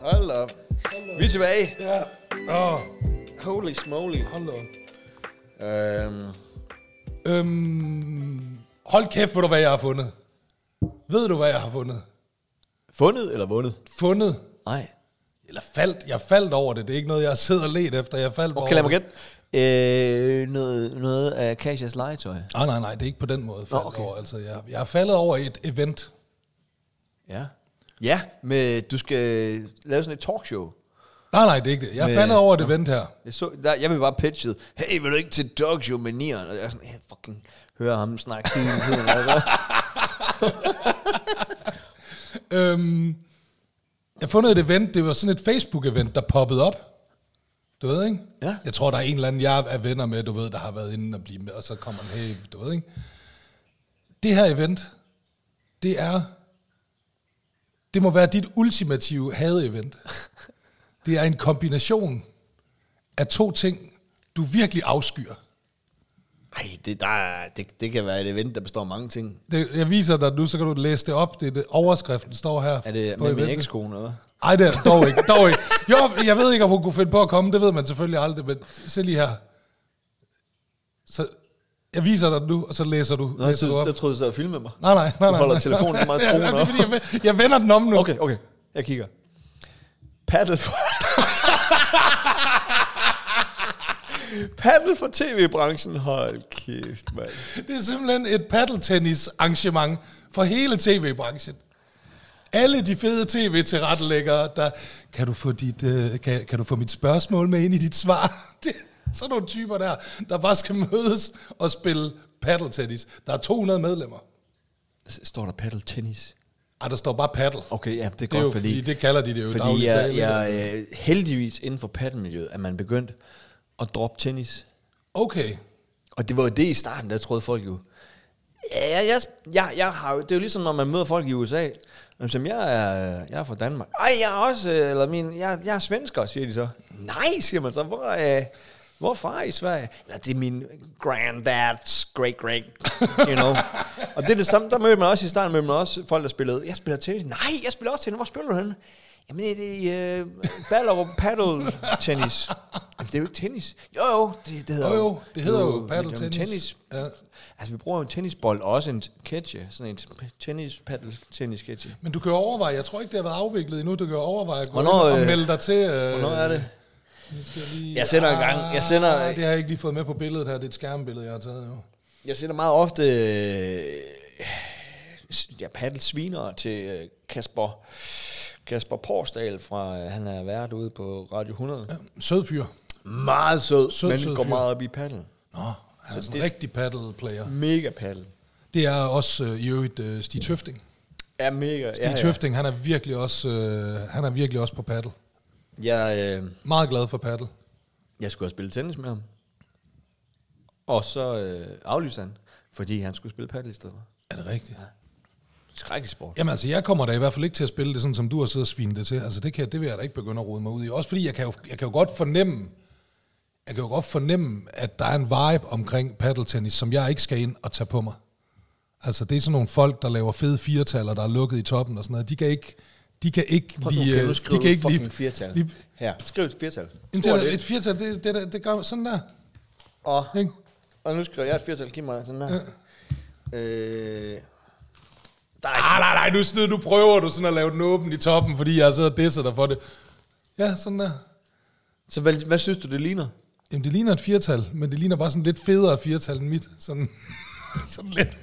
Hold op. Vi er tilbage. Ja. Oh. Holy smoly. Hold kæft, ved du, hvad jeg har fundet? Ved du, hvad jeg har fundet? fundet eller vundet? Fundet. Nej. Eller faldt. Jeg faldt over det. Det er ikke noget, jeg har siddet og let efter. Jeg faldt Okay, lad mig gætte. Øh, noget, noget af Kasias legetøj. Ah, nej, nej, det er ikke på den måde. Faldt okay. over. Altså, jeg, jeg er faldet over et event. Ja. Ja, med, du skal lave sådan et talkshow. Nej, nej, det er ikke det. Jeg er faldet over et event her. Jeg, så, der, jeg blev bare pitchet, hey, vil du ikke til talkshow med Nieren? Og jeg er sådan, hey, fucking, hører ham snakke hele tiden. Altså. Øhm, jeg har fundet et event. Det var sådan et Facebook-event, der poppede op. Du ved, ikke? Ja. Jeg tror, der er en eller anden, jeg er venner med, du ved, der har været inde og blive med, og så kommer han, hey, du ved, ikke? Det her event, det er, det må være dit ultimative had-event. Det er en kombination af to ting, du virkelig afskyer. Ej, det, der, er- det, det kan være et event, der består af mange ting. Det, jeg viser dig nu, så kan du læse det op. Det det, overskriften står her. Er det på med min ekskone, eller? Ej, det er dog ikke. Dog ikke. Jo, jeg ved ikke, om hun kunne finde på at komme. Det ved man selvfølgelig aldrig. Men se lige her. Så jeg viser dig nu, og så læser du, Nå, jeg, læser du troede, op. jeg troede, du sad og filmede mig. Nej, nej, nej. Du nej, holder nej. telefonen så meget Ja, troende det er, fordi jeg, jeg vender den om nu. Okay, okay. Jeg kigger. Paddle for... Paddle for tv-branchen. Hold kæft, mand. Det er simpelthen et paddeltennis arrangement for hele tv-branchen. Alle de fede tv-tilrettelæggere, der kan du få dit, øh, kan, kan du få mit spørgsmål med ind i dit svar? Det, er sådan nogle typer der, der bare skal mødes og spille paddeltennis. Der er 200 medlemmer. Står der paddle tennis? Ej, der står bare paddle. Okay, ja, det er Det er godt, jo, fordi... fordi det kalder de det jo Fordi jeg, jeg, øh, heldigvis inden for paddelmiljøet, er man begyndt at droppe tennis. Okay. Og det var jo det i starten, der troede folk jo. Ja, jeg, jeg, jeg, jeg har jo, det er jo ligesom, når man møder folk i USA. Som jeg er, jeg er fra Danmark. Ej, jeg er også, øh, eller min, jeg, jeg er svensker, siger de så. Nej, siger man så. Hvor, øh, hvor far i Sverige? Eller det er min granddad's great great, you know. og det er det samme, der mødte man også i starten, mødte man også folk, der spillede. Jeg spiller tennis. Nej, jeg spiller også tennis. Hvor spiller du henne? Jamen, det er uh, Ballerup paddle tennis. Jamen, det er jo ikke tennis. Jo, jo, det, det hedder Jo, jo, det hedder jo paddle jamen, tennis. tennis. Ja. Altså, vi bruger jo en tennisbold og også en ketche. Sådan en tennis, paddle, tennis ketche. Men du kan jo overveje, jeg tror ikke, det har været afviklet endnu, du kan jo overveje at gå Hvornår, og øh, melde dig til. Øh, Hvornår er det? jeg, lige, Jeg sender en gang- jeg sender- Ah, det har jeg ikke lige fået med på billedet her, det er et skærmbillede, jeg har taget jo. Jeg sætter meget ofte øh, ja, paddle sviner til øh, Kasper, Kasper Porsdal fra, øh, han er vært ude på Radio 100. Ja. Sød fyr. Meget sød, Sød, men sød går fyr. meget op i paddle. Nå, han er Så så en rigtig paddle player. Mega paddle. Det er også øh, i øvrigt øh, Stig Tøfting. Ja, mega. Stig ja, ja. Tøfting, han er virkelig også, øh, han er virkelig også på paddle. Jeg, øh, Meget glad for paddle. jeg skulle have spillet tennis med ham. Og så øh, aflyste han, fordi han skulle spille paddle i stedet. Er det rigtigt? Skrækkelig sport. Jamen altså, jeg kommer da i hvert fald ikke til at spille det sådan, som du har siddet og svinet det til. Altså, det, kan, det vil jeg da ikke begynde at rode mig ud i. Også fordi, jeg kan jo, jeg kan jo godt fornemme, jeg kan jo godt fornemme, at der er en vibe omkring paddeltennis, som jeg ikke skal ind og tage på mig. Altså, det er sådan nogle folk, der laver fede firetaller, der er lukket i toppen og sådan noget. De kan ikke, de kan ikke Prøv lide... kan øh, de kan ikke lide, firtal. lide- Her, skriv et firtal. Et. et firtal, det, det, det, det gør sådan der. Og, Ikke? og nu skriver jeg et firtal. Giv mig sådan her. Øh, der er Nej, nej, nej, nu, nu prøver du sådan at lave den åben i toppen, fordi jeg sidder og disser dig for det. Ja, sådan der. Så hvad, hvad synes du, det ligner? Jamen, det ligner et firtal, men det ligner bare sådan lidt federe firtal end mit. Sådan, sådan lidt.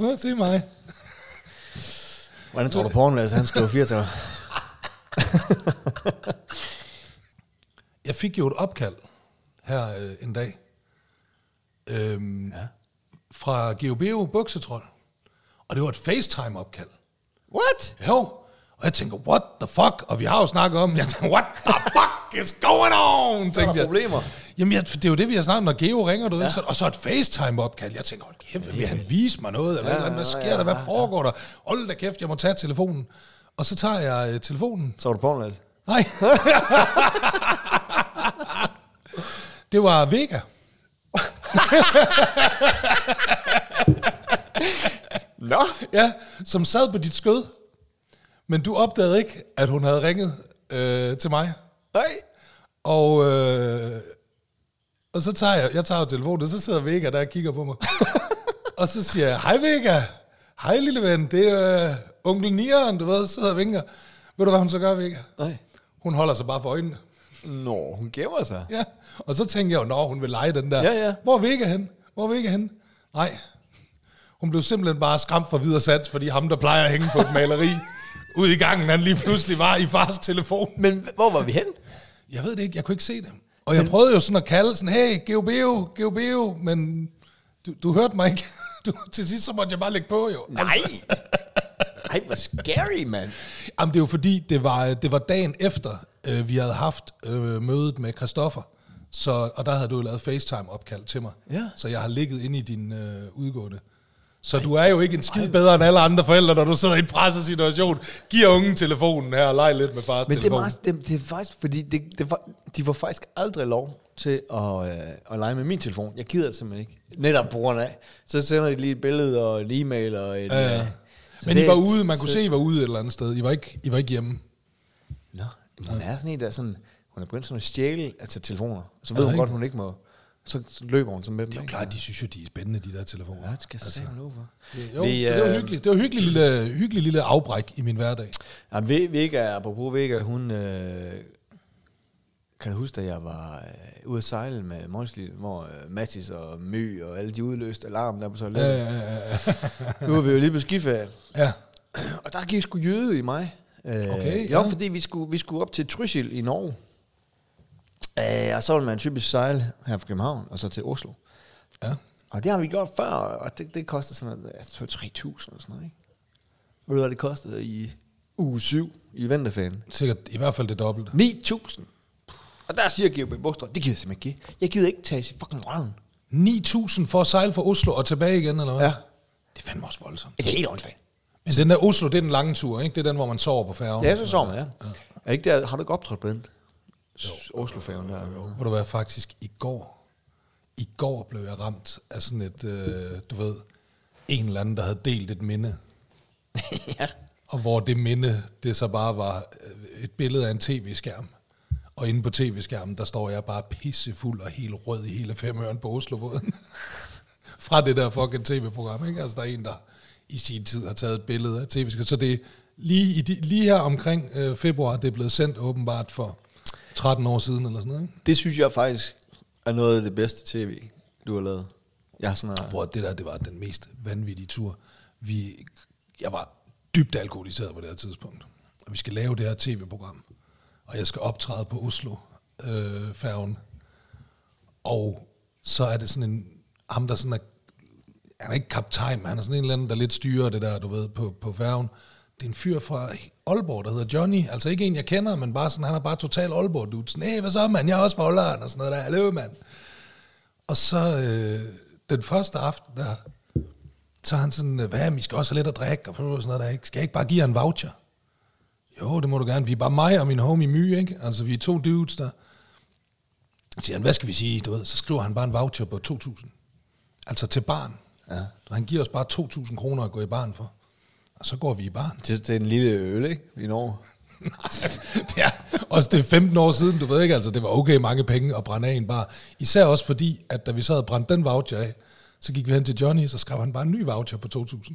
Nå, se mig. Hvordan tror du, Pornlads, han skriver firtal? Jeg fik jo et opkald her øh, en dag. Øhm, ja. Fra GeoBeo Buksetrol. Og det var et FaceTime-opkald. What? Jo. Og jeg tænker, what the fuck? Og vi har jo snakket om, jeg tænker, what the fuck is going on? Så er der jeg. problemer. Jamen, jeg, det er jo det, vi har snakket om, når Geo ringer, du ja. ved, så, og så et FaceTime-opkald. Jeg tænker, hold kæft, vil han vise mig noget? Eller, ja, eller, hvad sker ja, der? Hvad foregår der? Hold da kæft, jeg må tage telefonen. Og så tager jeg øh, telefonen. Så var du Pornlads? Nej. det var Vega. Nå. Ja, som sad på dit skød. Men du opdagede ikke, at hun havde ringet øh, til mig. Nej. Og, øh, og så tager jeg, jeg tager jo telefonen, og så sidder Vega der og kigger på mig. og så siger jeg, hej Vega, hej lille ven, det er øh, onkel Nieren, du ved, sidder og vinker. Ved du, hvad hun så gør, Vega? Nej. Hun holder sig bare for øjnene. Nå, hun gemmer sig. Ja, og så tænker jeg jo, når hun vil lege den der. Ja, ja. Hvor er Vega hen? Hvor er Vega hen? Nej, hun blev simpelthen bare skræmt fra videre sats, fordi ham, der plejer at hænge på et maleri ude i gangen, han lige pludselig var i fars telefon. Men hvor var vi hen? Jeg ved det ikke, jeg kunne ikke se det. Og jeg prøvede jo sådan at kalde sådan, hey, Geobeo, Geobeo, men du, du hørte mig ikke. Du, til sidst så måtte jeg bare lægge på jo. Nej. Ej, hvor scary, mand. Jamen, det er jo fordi, det var, det var dagen efter, øh, vi havde haft øh, mødet med Christoffer. Så, og der havde du jo lavet FaceTime-opkald til mig. Ja. Så jeg har ligget inde i din øh, udgående. Så du er jo ikke en skid bedre end alle andre forældre, når du sidder i en pressesituation. Giver ungen telefonen her og leger lidt med fars Men det er, telefon. meget, det, det er faktisk, fordi det, det var, de får faktisk aldrig lov til at, øh, at lege med min telefon. Jeg gider det simpelthen ikke. Netop på grund af. Så sender de lige et billede og en e-mail og en... Ja. øh, så Men det I var er- ude, man kunne så- se, I var ude et eller andet sted. I var ikke, I var ikke hjemme. Nå, men hun er sådan en, der er sådan... Hun er begyndt sådan at stjæle altså telefoner. Så ved Ja, hun ikke? godt, hun ikke må... Så løber hun så med dem. Det er jo ikke? klart, de synes jo, de er spændende, de der telefoner. Ja, det skal jeg altså, se nu for. Jo, Vi, vi, så det var øh, hyggeligt. Det var hyggelig lille, hyggelig lille afbræk i min hverdag. Ja, Ve- Vega, apropos Vega, hun... Øh, kan du huske, da jeg var øh, ude at sejle med Monsli, hvor øh, Mathis og Mø og alle de udløste alarm der på så Ja, ja, ja, ja. Nu er vi jo lige på skiferie. ja. Og der gik sgu jøde i mig. Øh, Okay, jo, ja. fordi vi skulle, vi skulle op til Trysil i Norge. Øh, og så ville man typisk sejle her fra København, og så til Oslo. ja. Og det har vi gjort før, og det, det koster sådan noget, jeg tror 3.000 eller sådan noget, ikke? Ved du, hvad det kostede i uge 7 i vinterferien? Sikkert i hvert fald det dobbelte. 9.000. Og der siger GOB Bogstrøm, det gider jeg simpelthen ikke. Jeg gider ikke tage i fucking røven. 9.000 for at sejle fra Oslo og tilbage igen, eller hvad? Ja. Det er fandme også voldsomt. Det er helt åndssvagt. Men den der Oslo, det er den lange tur, ikke? Det er den, hvor man sover på færgen. Ja, så så man, ja. Er ikke der, har du ikke optrådt på den? Oslo-færgen der. Hvor du hvad, faktisk i går, i går blev jeg ramt af sådan et, øh, du ved, en eller anden, der havde delt et minde. ja. Og hvor det minde, det så bare var øh, et billede af en tv-skærm. Og inde på tv-skærmen, der står jeg bare pissefuld og helt rød i hele femøren på Oslobåden. Fra det der fucking tv-program, ikke? Altså, der er en, der i sin tid har taget et billede af tv Så det lige, i de, lige her omkring øh, februar, det er blevet sendt åbenbart for 13 år siden, eller sådan noget, ikke? Det synes jeg faktisk er noget af det bedste tv, du har lavet. Jeg har sådan noget, Bror, det der, det var den mest vanvittige tur. Vi, jeg var dybt alkoholiseret på det her tidspunkt. Og vi skal lave det her tv-program. Og jeg skal optræde på Oslo øh, færgen. Og så er det sådan en, ham der sådan er, han er ikke kaptajn, men han er sådan en eller anden, der lidt styrer det der, du ved, på, på færgen. Det er en fyr fra Aalborg, der hedder Johnny. Altså ikke en, jeg kender, men bare sådan, han er bare total Aalborg dude. Sådan, hey, hvad så, mand? Jeg er også fra Holland, og sådan noget der. Hallo, mand. Og så øh, den første aften der, så han sådan, hvad, vi skal også have lidt at drikke, og sådan noget der, ikke? Skal jeg ikke bare give jer en voucher? Jo, det må du gerne. Vi er bare mig og min homie My, ikke? Altså, vi er to dudes der. Så siger han, hvad skal vi sige? Du ved, så skriver han bare en voucher på 2.000. Altså til barn. Ja. Så han giver os bare 2.000 kroner at gå i barn for. Og så går vi i barn. det, det er en lille øl, ikke? I Norge. ja, også det er 15 år siden, du ved ikke, altså det var okay mange penge at brænde af en bar. Især også fordi, at da vi så havde brændt den voucher af, så gik vi hen til Johnny, så skrev han bare en ny voucher på 2.000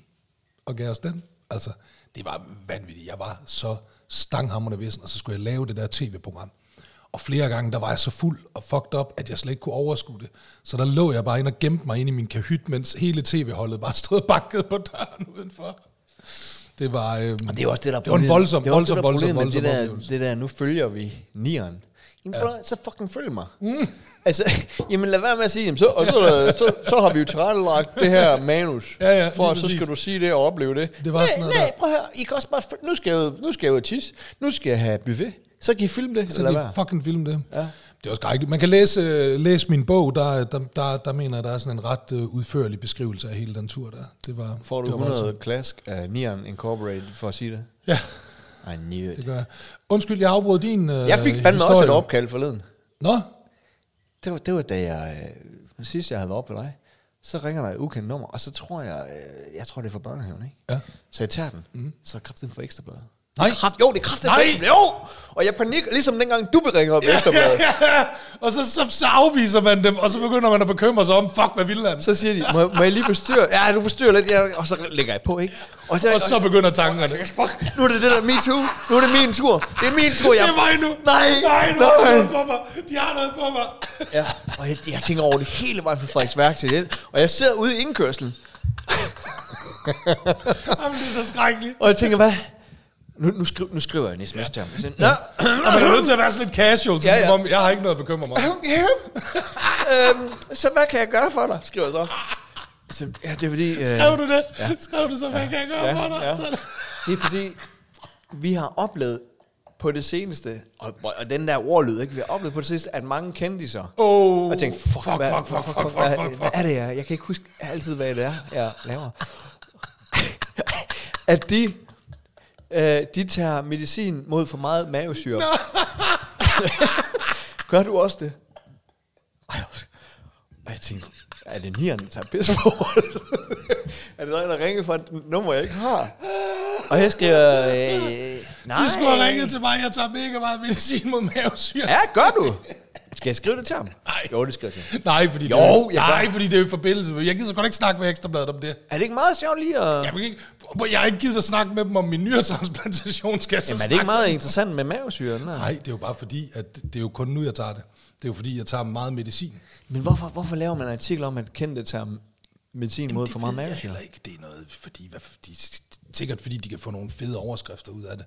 og gav os den. Altså, det var vanvittigt. Jeg var så stanghammerende vissen, og så skulle jeg lave det der tv-program. Og flere gange, der var jeg så fuld og fucked up, at jeg slet ikke kunne overskue det. Så der lå jeg bare ind og gemte mig ind i min kahyt, mens hele tv-holdet bare stod bakket på døren udenfor. Det var, øhm, Og det er også det, der er det var en voldsom, det også voldsom, det, der er voldsom, voldsom det der, oplevelse. det der, nu følger vi nieren. Jamen, ja. så fucking følg mig. Mm. Altså, jamen lad være med at sige, jamen, så, og så, så, så har vi jo tilrettelagt det her manus, Ja, ja, for at så skal du sige det og opleve det. Det var nej, sådan noget nej, der. prøv at høre, I kan også bare, nu skal jeg jo, nu skal jeg jo tisse, nu skal jeg have buffet, så kan I filme det, Så eller hvad? fucking film det. Ja. Det er også skrækkeligt. Man kan læse, øh, læse min bog, der, der, der, der mener jeg, der er sådan en ret øh, udførlig beskrivelse af hele den tur der. Det var, Får du det var 100 voldsomt. klask af Nieren Incorporated for at sige det? Ja, I knew it. det gør jeg. Undskyld, jeg afbrød din øh, Jeg fik fandme historie. også et opkald forleden. Nå, Det var, det var da jeg, øh, sidst jeg havde været oppe ved dig, så ringer der et ukendt nummer, og så tror jeg, øh, jeg tror det er fra børnehaven, ikke? ja. Så jeg tager den, mm. så er kraften for ekstrabladet. Nej. Kraft, jo, det er kraftigt. Nej. Jo! Og jeg panik, ligesom dengang du beringer op Ekstrabladet. og så, så, så afviser man dem, og så begynder man at bekymre sig om, fuck, hvad vil han? Så siger de, må, må jeg lige forstyrre? Ja, du forstyrrer lidt. Ja, og så lægger jeg på, ikke? Og så, Og så begynder tankerne. Fuck, nu er det det der MeToo. Nu er det min tur. Det er min tur. Jeg... Det er mig nu. Nej, Nej, nu har de noget på mig. De har noget på mig. Ja, og jeg, jeg tænker over det hele vejen fra Frederiksværk til det. Og jeg sidder ude i indkørselen, Jamen, det er så skrækkeligt. og jeg tænker, hvad? Nu, nu, skriv, nu skriver jeg en sms til ham. Jeg siger, Nå, Og man er nødt til at være sådan lidt casual, Ja, ja, ja. ja. Som om, jeg har ikke noget at bekymre mig ja. øhm, så hvad kan jeg gøre for dig? Skriver jeg så. så ja, det er fordi... Øh, Skrev du det? Ja. Skrev du så, hvad kan jeg gøre Ja, for dig? ja. Så det- er fordi, vi har oplevet på det seneste, og, og den der ordlyd, ikke? vi har oplevet på det seneste, at mange kendiser, Oh, og jeg tænkte, fuck, fuck, hvad, fuck, fuck, fuck, fuck, hvad, fuck, hvad fuck. er det, jeg, jeg kan ikke huske altid, hvad det er, jeg laver. at de, øh, de tager medicin mod for meget mavesyre. Gør du også det? Ej, og jeg tænkte, er det nieren, der tager pis på er det der, der ringer fra et nummer, jeg ikke har? Og jeg skriver, øh, nej. Du skulle have ringet til mig, jeg tager mega meget medicin mod mavesyre. Ja, gør du? Skal jeg skrive det til ham? Nej. Jo, det skal jeg. Nej, fordi Jo, det, er, jeg nej, gør. fordi det er jo forbindelse jeg gider sgu da ikke snakke med Ekstrabladet om det. Er det ikke meget sjovt lige at... Jeg, vil ikke, jeg har ikke givet at snakke med dem om min nyretransplantation, skal jeg så Jamen, er det ikke meget interessant med mavesyren? Nej. Det er jo bare fordi, at det er jo kun nu, jeg tager det. Det er jo fordi, jeg tager meget medicin. Men hvorfor, hvorfor laver man en artikel om, at kendte tager medicin mod Det for meget mavesyre? heller ikke. Det er noget, fordi, hvad, de, sikkert fordi, de kan få nogle fede overskrifter ud af det.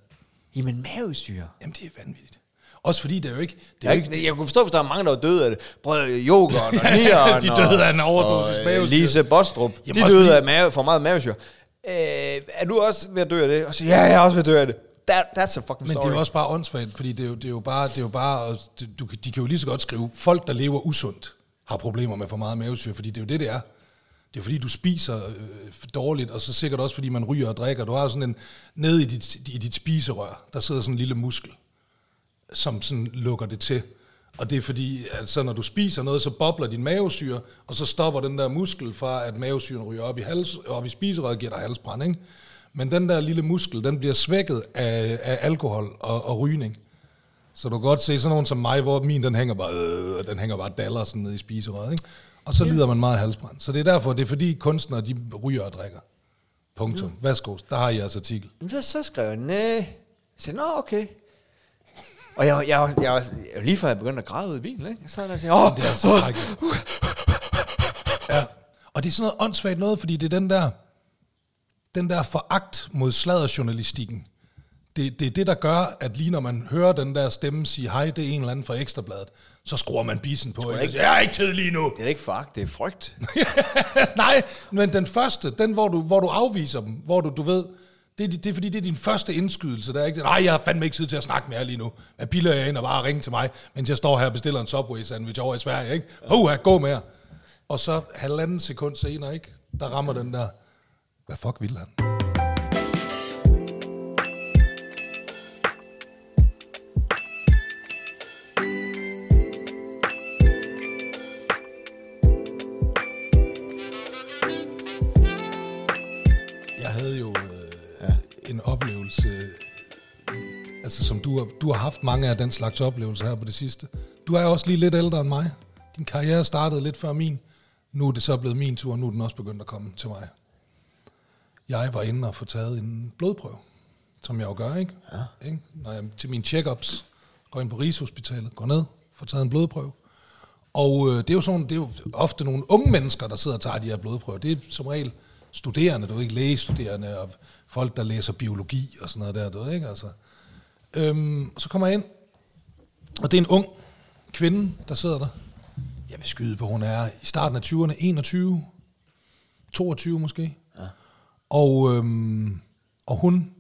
Jamen, mavesyre. Jamen, det er vanvittigt. Også fordi det er jo ikke... Det er Jeg, jo ikke jeg, kunne forstå, hvis der er mange, der var døde af det. Brød yoghurt og nieren De døde af en overdosis og, mavesyre. Lise Bostrup, Jamen, de døde fordi- af mave, for meget mavesyre. Øh, er du også ved at dø af det? Og så, ja, jeg er også ved at dø af det. That, that's a fucking Men story. det er jo også bare åndssvagt, fordi det er jo, det er jo bare, det er jo bare det, du, de kan jo lige så godt skrive, folk, der lever usundt, har problemer med for meget mavesyre, fordi det er jo det, det er. Det er fordi, du spiser øh, dårligt, og så sikkert også, fordi man ryger og drikker. Du har sådan en, nede i dit, i dit spiserør, der sidder sådan en lille muskel, som sådan lukker det til. Og det er fordi, at så når du spiser noget, så bobler din mavesyre, og så stopper den der muskel fra, at mavesyren ryger op i, hals, op i spiserøret og giver dig halsbrand. Ikke? Men den der lille muskel, den bliver svækket af, af alkohol og, og rygning. Så du kan godt se sådan nogen som mig, hvor min den hænger bare, øh, og den hænger bare daller sådan ned i spiserøret. Ikke? Og så lider man meget halsbrand. Så det er derfor, det er fordi kunstnere, de ryger og drikker. Punktum. Værsgo, der har I jeres artikel. Men så, så skrev jeg, nej. Sagde, nå, okay. Og jeg, jeg, jeg, jeg, jeg, lige før jeg begyndte at græde ud i bilen, ikke? Så der og sagde, åh, Det er så skrækkeligt. Ja. Og det er sådan noget åndssvagt noget, fordi det er den der, den der foragt mod sladderjournalistikken. Det, det er det, der gør, at lige når man hører den der stemme sige, hej, det er en eller anden fra Ekstrabladet, så skruer man bisen på. Ikke? ikke- Jeg har ikke tid lige nu. det er ikke foragt, det er frygt. Nej, men den første, den hvor du, hvor du afviser dem, hvor du, du ved, det, det, det er fordi, det er din første indskydelse. Der er ikke, nej, jeg har fandme ikke tid til at snakke med jer lige nu. Hvad piller jeg ind og bare ringe til mig, mens jeg står her og bestiller en Subway sandwich over i Sverige, ikke? Puh, gå med jer. Og så halvanden sekund senere, ikke? Der rammer den der, hvad fuck vil han? Har, du har haft mange af den slags oplevelser her på det sidste. Du er også lige lidt ældre end mig. Din karriere startede lidt før min. Nu er det så blevet min tur, og nu er den også begyndt at komme til mig. Jeg var inde og få taget en blodprøve, som jeg jo gør, ikke? Ja. ikke? Når jeg til mine check-ups går ind på Rigshospitalet, går ned, får taget en blodprøve. Og øh, det er jo sådan, det er jo ofte nogle unge mennesker, der sidder og tager de her blodprøver. Det er som regel studerende, du ved ikke, lægestuderende, og folk, der læser biologi og sådan noget der, du ikke, altså. Øhm, og så kommer jeg ind, og det er en ung kvinde, der sidder der. Jeg vil skyde på, hun er i starten af 20'erne, 21, 22 måske. Ja. Og, øhm, og hun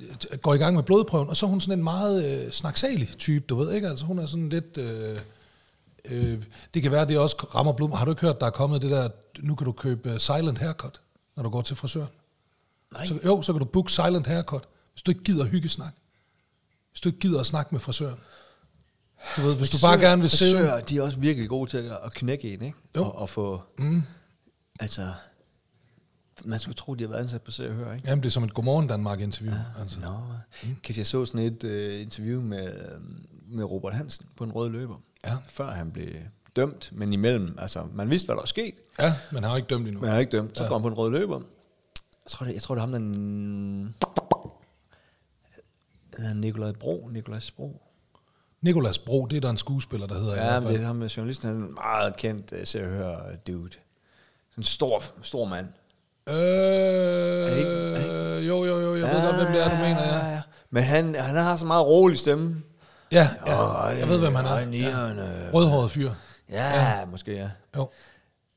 øh, går i gang med blodprøven, og så er hun sådan en meget øh, snaksalig type, du ved ikke? Altså hun er sådan lidt... Øh, øh, det kan være, det også rammer blod. Har du ikke hørt, der er kommet det der, nu kan du købe øh, silent haircut, når du går til frisøren? Nej. Så, jo, så kan du book silent haircut, hvis du ikke gider hyggesnak. Hvis du ikke gider at snakke med frisøren. Du ved, hvis du bare gerne vil sidde... Frisører, de er også virkelig gode til at, knække en, ikke? Jo. Og, og få... Mm. Altså... Man skulle tro, de har været ansat på Se og Hør, ikke? Jamen, det er som et Godmorgen Danmark-interview. Ja, altså. Nå, mm. kan jeg så sådan et uh, interview med, øh, med Robert Hansen på en rød løber, Ja. før han blev dømt, men imellem, altså man vidste, hvad der var sket, ja, men han har ikke dømt endnu. men han er ikke dømt. Så ja. går han på en rød løber. Jeg tror, det, jeg tror, det er ham, den... hedder Nikolaj Bro, Nikolaj Bro. Nikolas Bro, det er der en skuespiller, der hedder. i Ja, hvert men fald. det er ham med journalisten, han er en meget kendt uh, Se og Hør dude. Sådan en stor, stor mand. Øh, ikke- er jo, jo, jo, jeg ved godt, hvem det er, du mener, ja. ja. Men han, han har så meget rolig stemme. Ja, ja jeg ved, hvem han er. Ja, øh, Rødhåret fyr. Ja, ja, måske ja. Jo.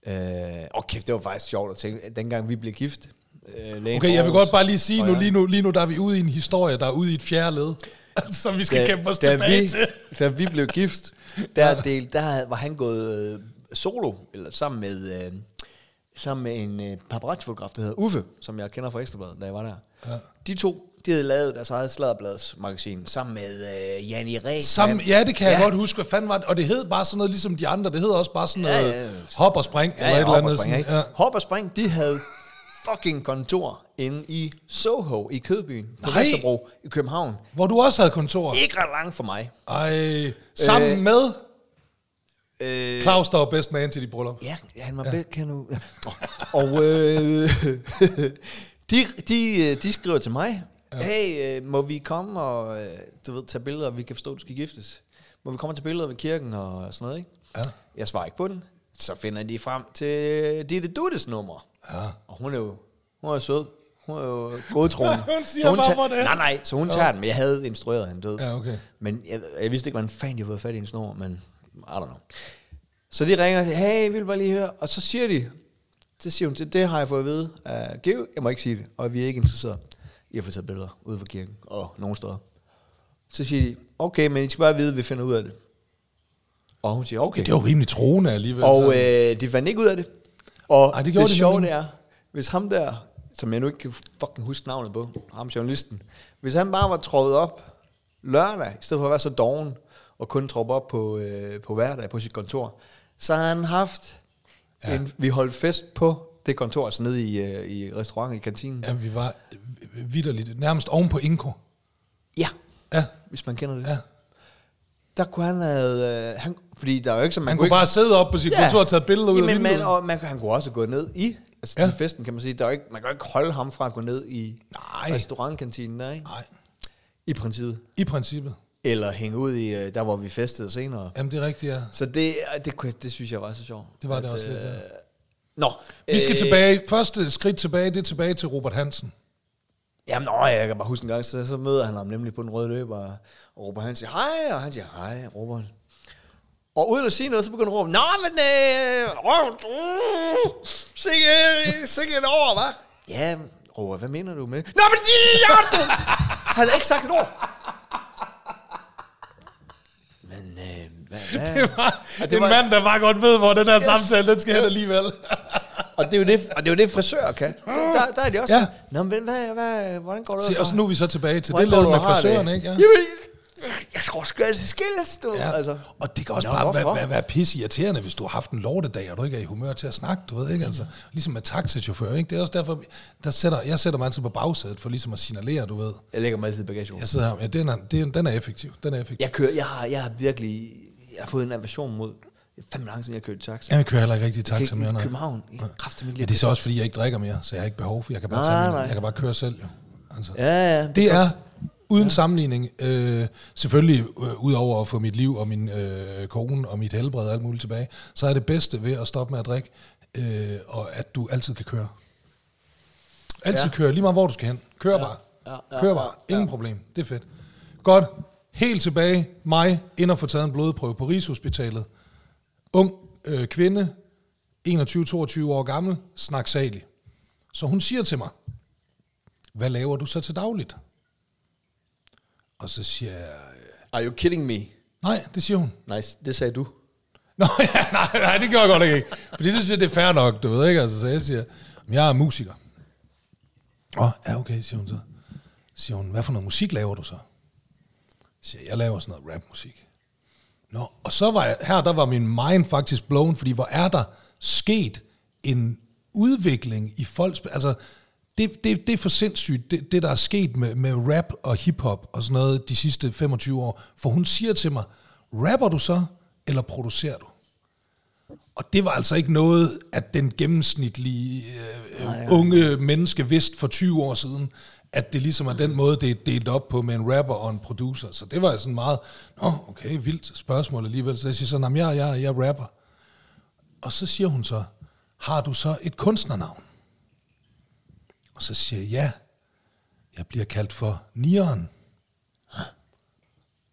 Øh, og kæft, det var faktisk sjovt at tænke, dengang vi blev gift. Øh, Okay, jeg vil godt bare lige sige, nu, ja. lige, nu, lige nu der er vi ude i en historie, der er ude i et fjerde led, som vi skal kæmpe os tilbage vi, til. Da vi blev gift, der, del, der var han gået øh, solo, eller sammen med, øh, sammen med en øh, paparazzi-fotograf, der hedder Uffe, som jeg kender fra Ekstrabladet, da jeg var der. Ja. De to, de havde lavet deres eget sladderbladsmagasin, sammen med øh, Janni. Sammen, ja, det kan jeg godt huske. Hvad fanden var det? Og det hed bare sådan noget ligesom de andre. Det hed også bare sådan noget Ja, ja. hop og spring. Ja, eller ja, et eller andet. spring, Sådan, ja. Hop og spring, de havde fucking kontor inde i Soho i Kødbyen, på Nej. Vesterbro i København. Hvor du også havde kontor. Ikke ret langt for mig. Ej, sammen Øh, med Øh, Claus, der var best man til de bryllup. Ja, ja, han var ja. bedst, kan du... Ja. Og øh, de, de, øh, de skriver til mig, ja. hey, øh, må vi komme og øh, du ved, tage billeder, vi kan forstå, at du skal giftes. Må vi komme tage billeder ved kirken og sådan noget, ikke? Ja. Jeg svarer ikke på den. Så finder de frem til Ditte Duttes nummer. Ja. Og hun er jo, hun er sød. Hun er jo godtroende. Hun siger bare, tager- hvor det er. Nej, nej, så hun tager den, men jeg havde instrueret, at han død. Ja, okay. Men jeg, jeg vidste ikke, hvordan fanden de havde fået fat i hendes nummer, men I don't know. Så de ringer og siger, hey, vi vil bare lige høre. Og så siger de, så siger hun, det, det har jeg fået at vide af Geo, jeg må ikke sige det, og vi er ikke interesseret i at få taget billeder ude fra kirken og nogen steder. Så siger de, okay, men I skal bare vide, at vi finder ud af det. Og hun siger, okay. Det var rimelig troende alligevel. Og øh, de fandt ikke ud af det. Og Ej, det det, det de sjove det er, hvis ham der, som jeg nu ikke kan fucking huske navnet på, ham journalisten, hvis han bare var trådt op lørdag, i stedet for at være så doven, og kun troppe op på, øh, på hverdag på sit kontor, så har han haft, Ja. ja. en, vi holdt fest på det kontor, altså nede i, øh, i restauranten i kantinen. Ja, vi var vidderligt, nærmest oven på Inko. ja, Ja, hvis man kender det. ja. Der kunne han have, øh, han, fordi der er jo ikke så, man Han kunne kunne ikke, bare sidde op på sit kontor og tage billeder ud af vinduet. man, og man, han kunne også gå ned i, altså Ja. ja. til festen, kan man sige. Der er ikke, man kan jo ikke holde ham fra at gå ned i Nej. restaurantkantinen der, ikke? Nej, I princippet. i princippet. Eller hænge ud i, øh, der hvor vi festede senere. Jamen, det er rigtigt, ja. Så det, det, kunne, jeg- det synes jeg var så sjovt. Det var det At, også lidt, ja. øh, Nå. Vi skal tilbage. Første skridt tilbage, det er tilbage til Robert Hansen. Jamen, åh, jeg kan bare huske en gang, så, så møder han ham nemlig på den røde løber, og Robert han siger, hej, og han siger, hej, Robert. Og uden at sige noget, så begynder han at råbe, Nå, men, øh, Robert, uh, sikke, sikke et år, hva'? Ja, Robert, hvad mener du med det? Nå, men de, ja, du, han havde ikke sagt et ord. Men, øh, hvad, hvad? Det var det en var- mand, der bare godt ved, hvor den her samtale, den skal hen alligevel. Og det er jo det, og det, er jo det frisører kan. Der, der, er de også. Ja. Nå, men hvad, hvad, hvordan går det Se, og så nu er vi så tilbage til Hvordan det led med frisøren, ikke? Ja. Jamen, jeg, skal også gøre det skilles, du. Ja. Altså. Og det kan også Nå, bare være, være, være pisse irriterende, hvis du har haft en lortedag, og du ikke er i humør til at snakke, du ved ikke, altså. Ligesom med taxichauffør, ikke? Det er også derfor, der sætter, jeg sætter mig altid på bagsædet, for ligesom at signalere, du ved. Jeg lægger mig altid i bagagerummet. Jeg sidder her, ja, den er, det er, den er effektiv, den er effektiv. Jeg, kører, jeg, har, jeg har virkelig jeg har fået en aversion mod fandme lang siden, jeg kørte taxa. Jeg kører heller ikke rigtig i taxa I mere, nej. København. I kræfter mit Ja, det er så også, fordi jeg ikke drikker mere, så jeg har ikke behov for, jeg kan bare, Nej, tage nej. jeg kan bare køre selv, jo. Altså. Ja, ja. Det er også- uden ja. sammenligning, øh, selvfølgelig øh, udover at få mit liv og min øh, kone og mit helbred og alt muligt tilbage, så er det bedste ved at stoppe med at drikke, øh, og at du altid kan køre. Altid ja. Ja. køre, lige meget hvor du skal hen. Kør ja. bare. Ja, ja, Kør ja, bare. Ingen problem. Det er fedt. Godt. Helt tilbage. Mig ind og få taget en blodprøve på Rigshospitalet. Ung øh, kvinde, 21-22 år gammel, snaksalig. Så hun siger til mig, hvad laver du så til dagligt? Og så siger jeg, Are you kidding me? nej, det siger hun. Nice, det sagde du. Nå, ja, nej, nej, det gør jeg godt nok ikke. Fordi det siger, det er fair nok, du ved ikke. Altså, så jeg siger, "Men jeg er musiker. Åh, oh, ja, okay, siger hun så. Siger hun, hvad for noget musik laver du så? Så siger jeg, jeg laver sådan noget rapmusik. Nå, og så var jeg, her der var min mind faktisk blown, fordi hvor er der sket en udvikling i folks... Altså, det, det, det er for sindssygt, det, det der er sket med, med rap og hiphop og sådan noget de sidste 25 år. For hun siger til mig, rapper du så, eller producerer du? Og det var altså ikke noget, at den gennemsnitlige øh, Nej, ja. unge menneske vidste for 20 år siden, at det ligesom er den måde, det er delt op på med en rapper og en producer. Så det var sådan meget, nå, okay, vildt spørgsmål alligevel. Så jeg siger sådan, jeg, jeg, jeg er rapper. Og så siger hun så, har du så et kunstnernavn? Og så siger jeg, ja, jeg bliver kaldt for Nieren.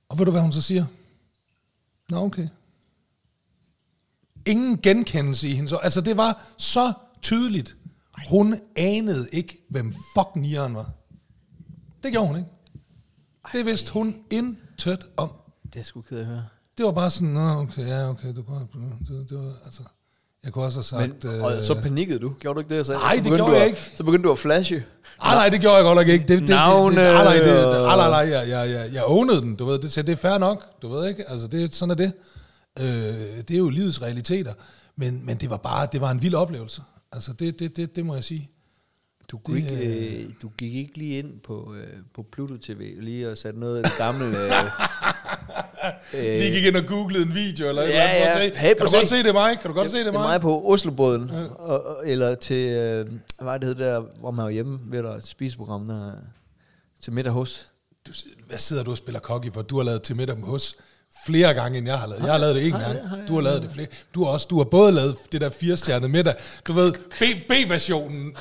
Og ved du, hvad hun så siger? Nå, okay. Ingen genkendelse i hende. Så, Altså, det var så tydeligt. Hun anede ikke, hvem fuck Nieren var. Det gjorde hun ikke. Det vidste hun intet om. Det er sgu ked af at høre. Det var bare sådan, Nå, okay, ja, okay, du kunne, det, det var, altså, jeg kunne også have Men, sagt... øh, og så panikkede du. Gjorde du ikke det, jeg sagde? Nej, så det gjorde du jeg ikke. Så begyndte du at flashe. Nej, nej, det gjorde jeg godt nok ikke. Det, det, Navne det, nej, nej, det, nej, nej, nej, jeg, jeg, jeg, jeg ownede den, du ved, det, det er fair nok, du ved ikke, altså det, sådan er det. Øh, det er jo livets realiteter, men, men det var bare, det var en vild oplevelse, altså det, det, det, det må jeg sige. Du, kunne Det, ikke, øh, du gik ikke lige ind på, øh, på Pluto TV lige og satte noget af det gamle... Øh, Øh, Lige gik ind og googlede en video, eller Ja, eller andet, ja. se, Hey, kan du at godt se. se det mig? Kan du godt se det det er mig? mig på Oslobåden, og, og, eller til, øh, hvad var det hed der, hvor man var hjemme ved der et spiseprogram der, til middag hos. Du, hvad sidder du og spiller cocky for? Du har lavet til middag hos flere gange, end jeg har lavet. Jeg har lavet det en gang. Du har lavet det flere. Du har også, du har både lavet det der firestjernede middag. Du ved, B- B-versionen.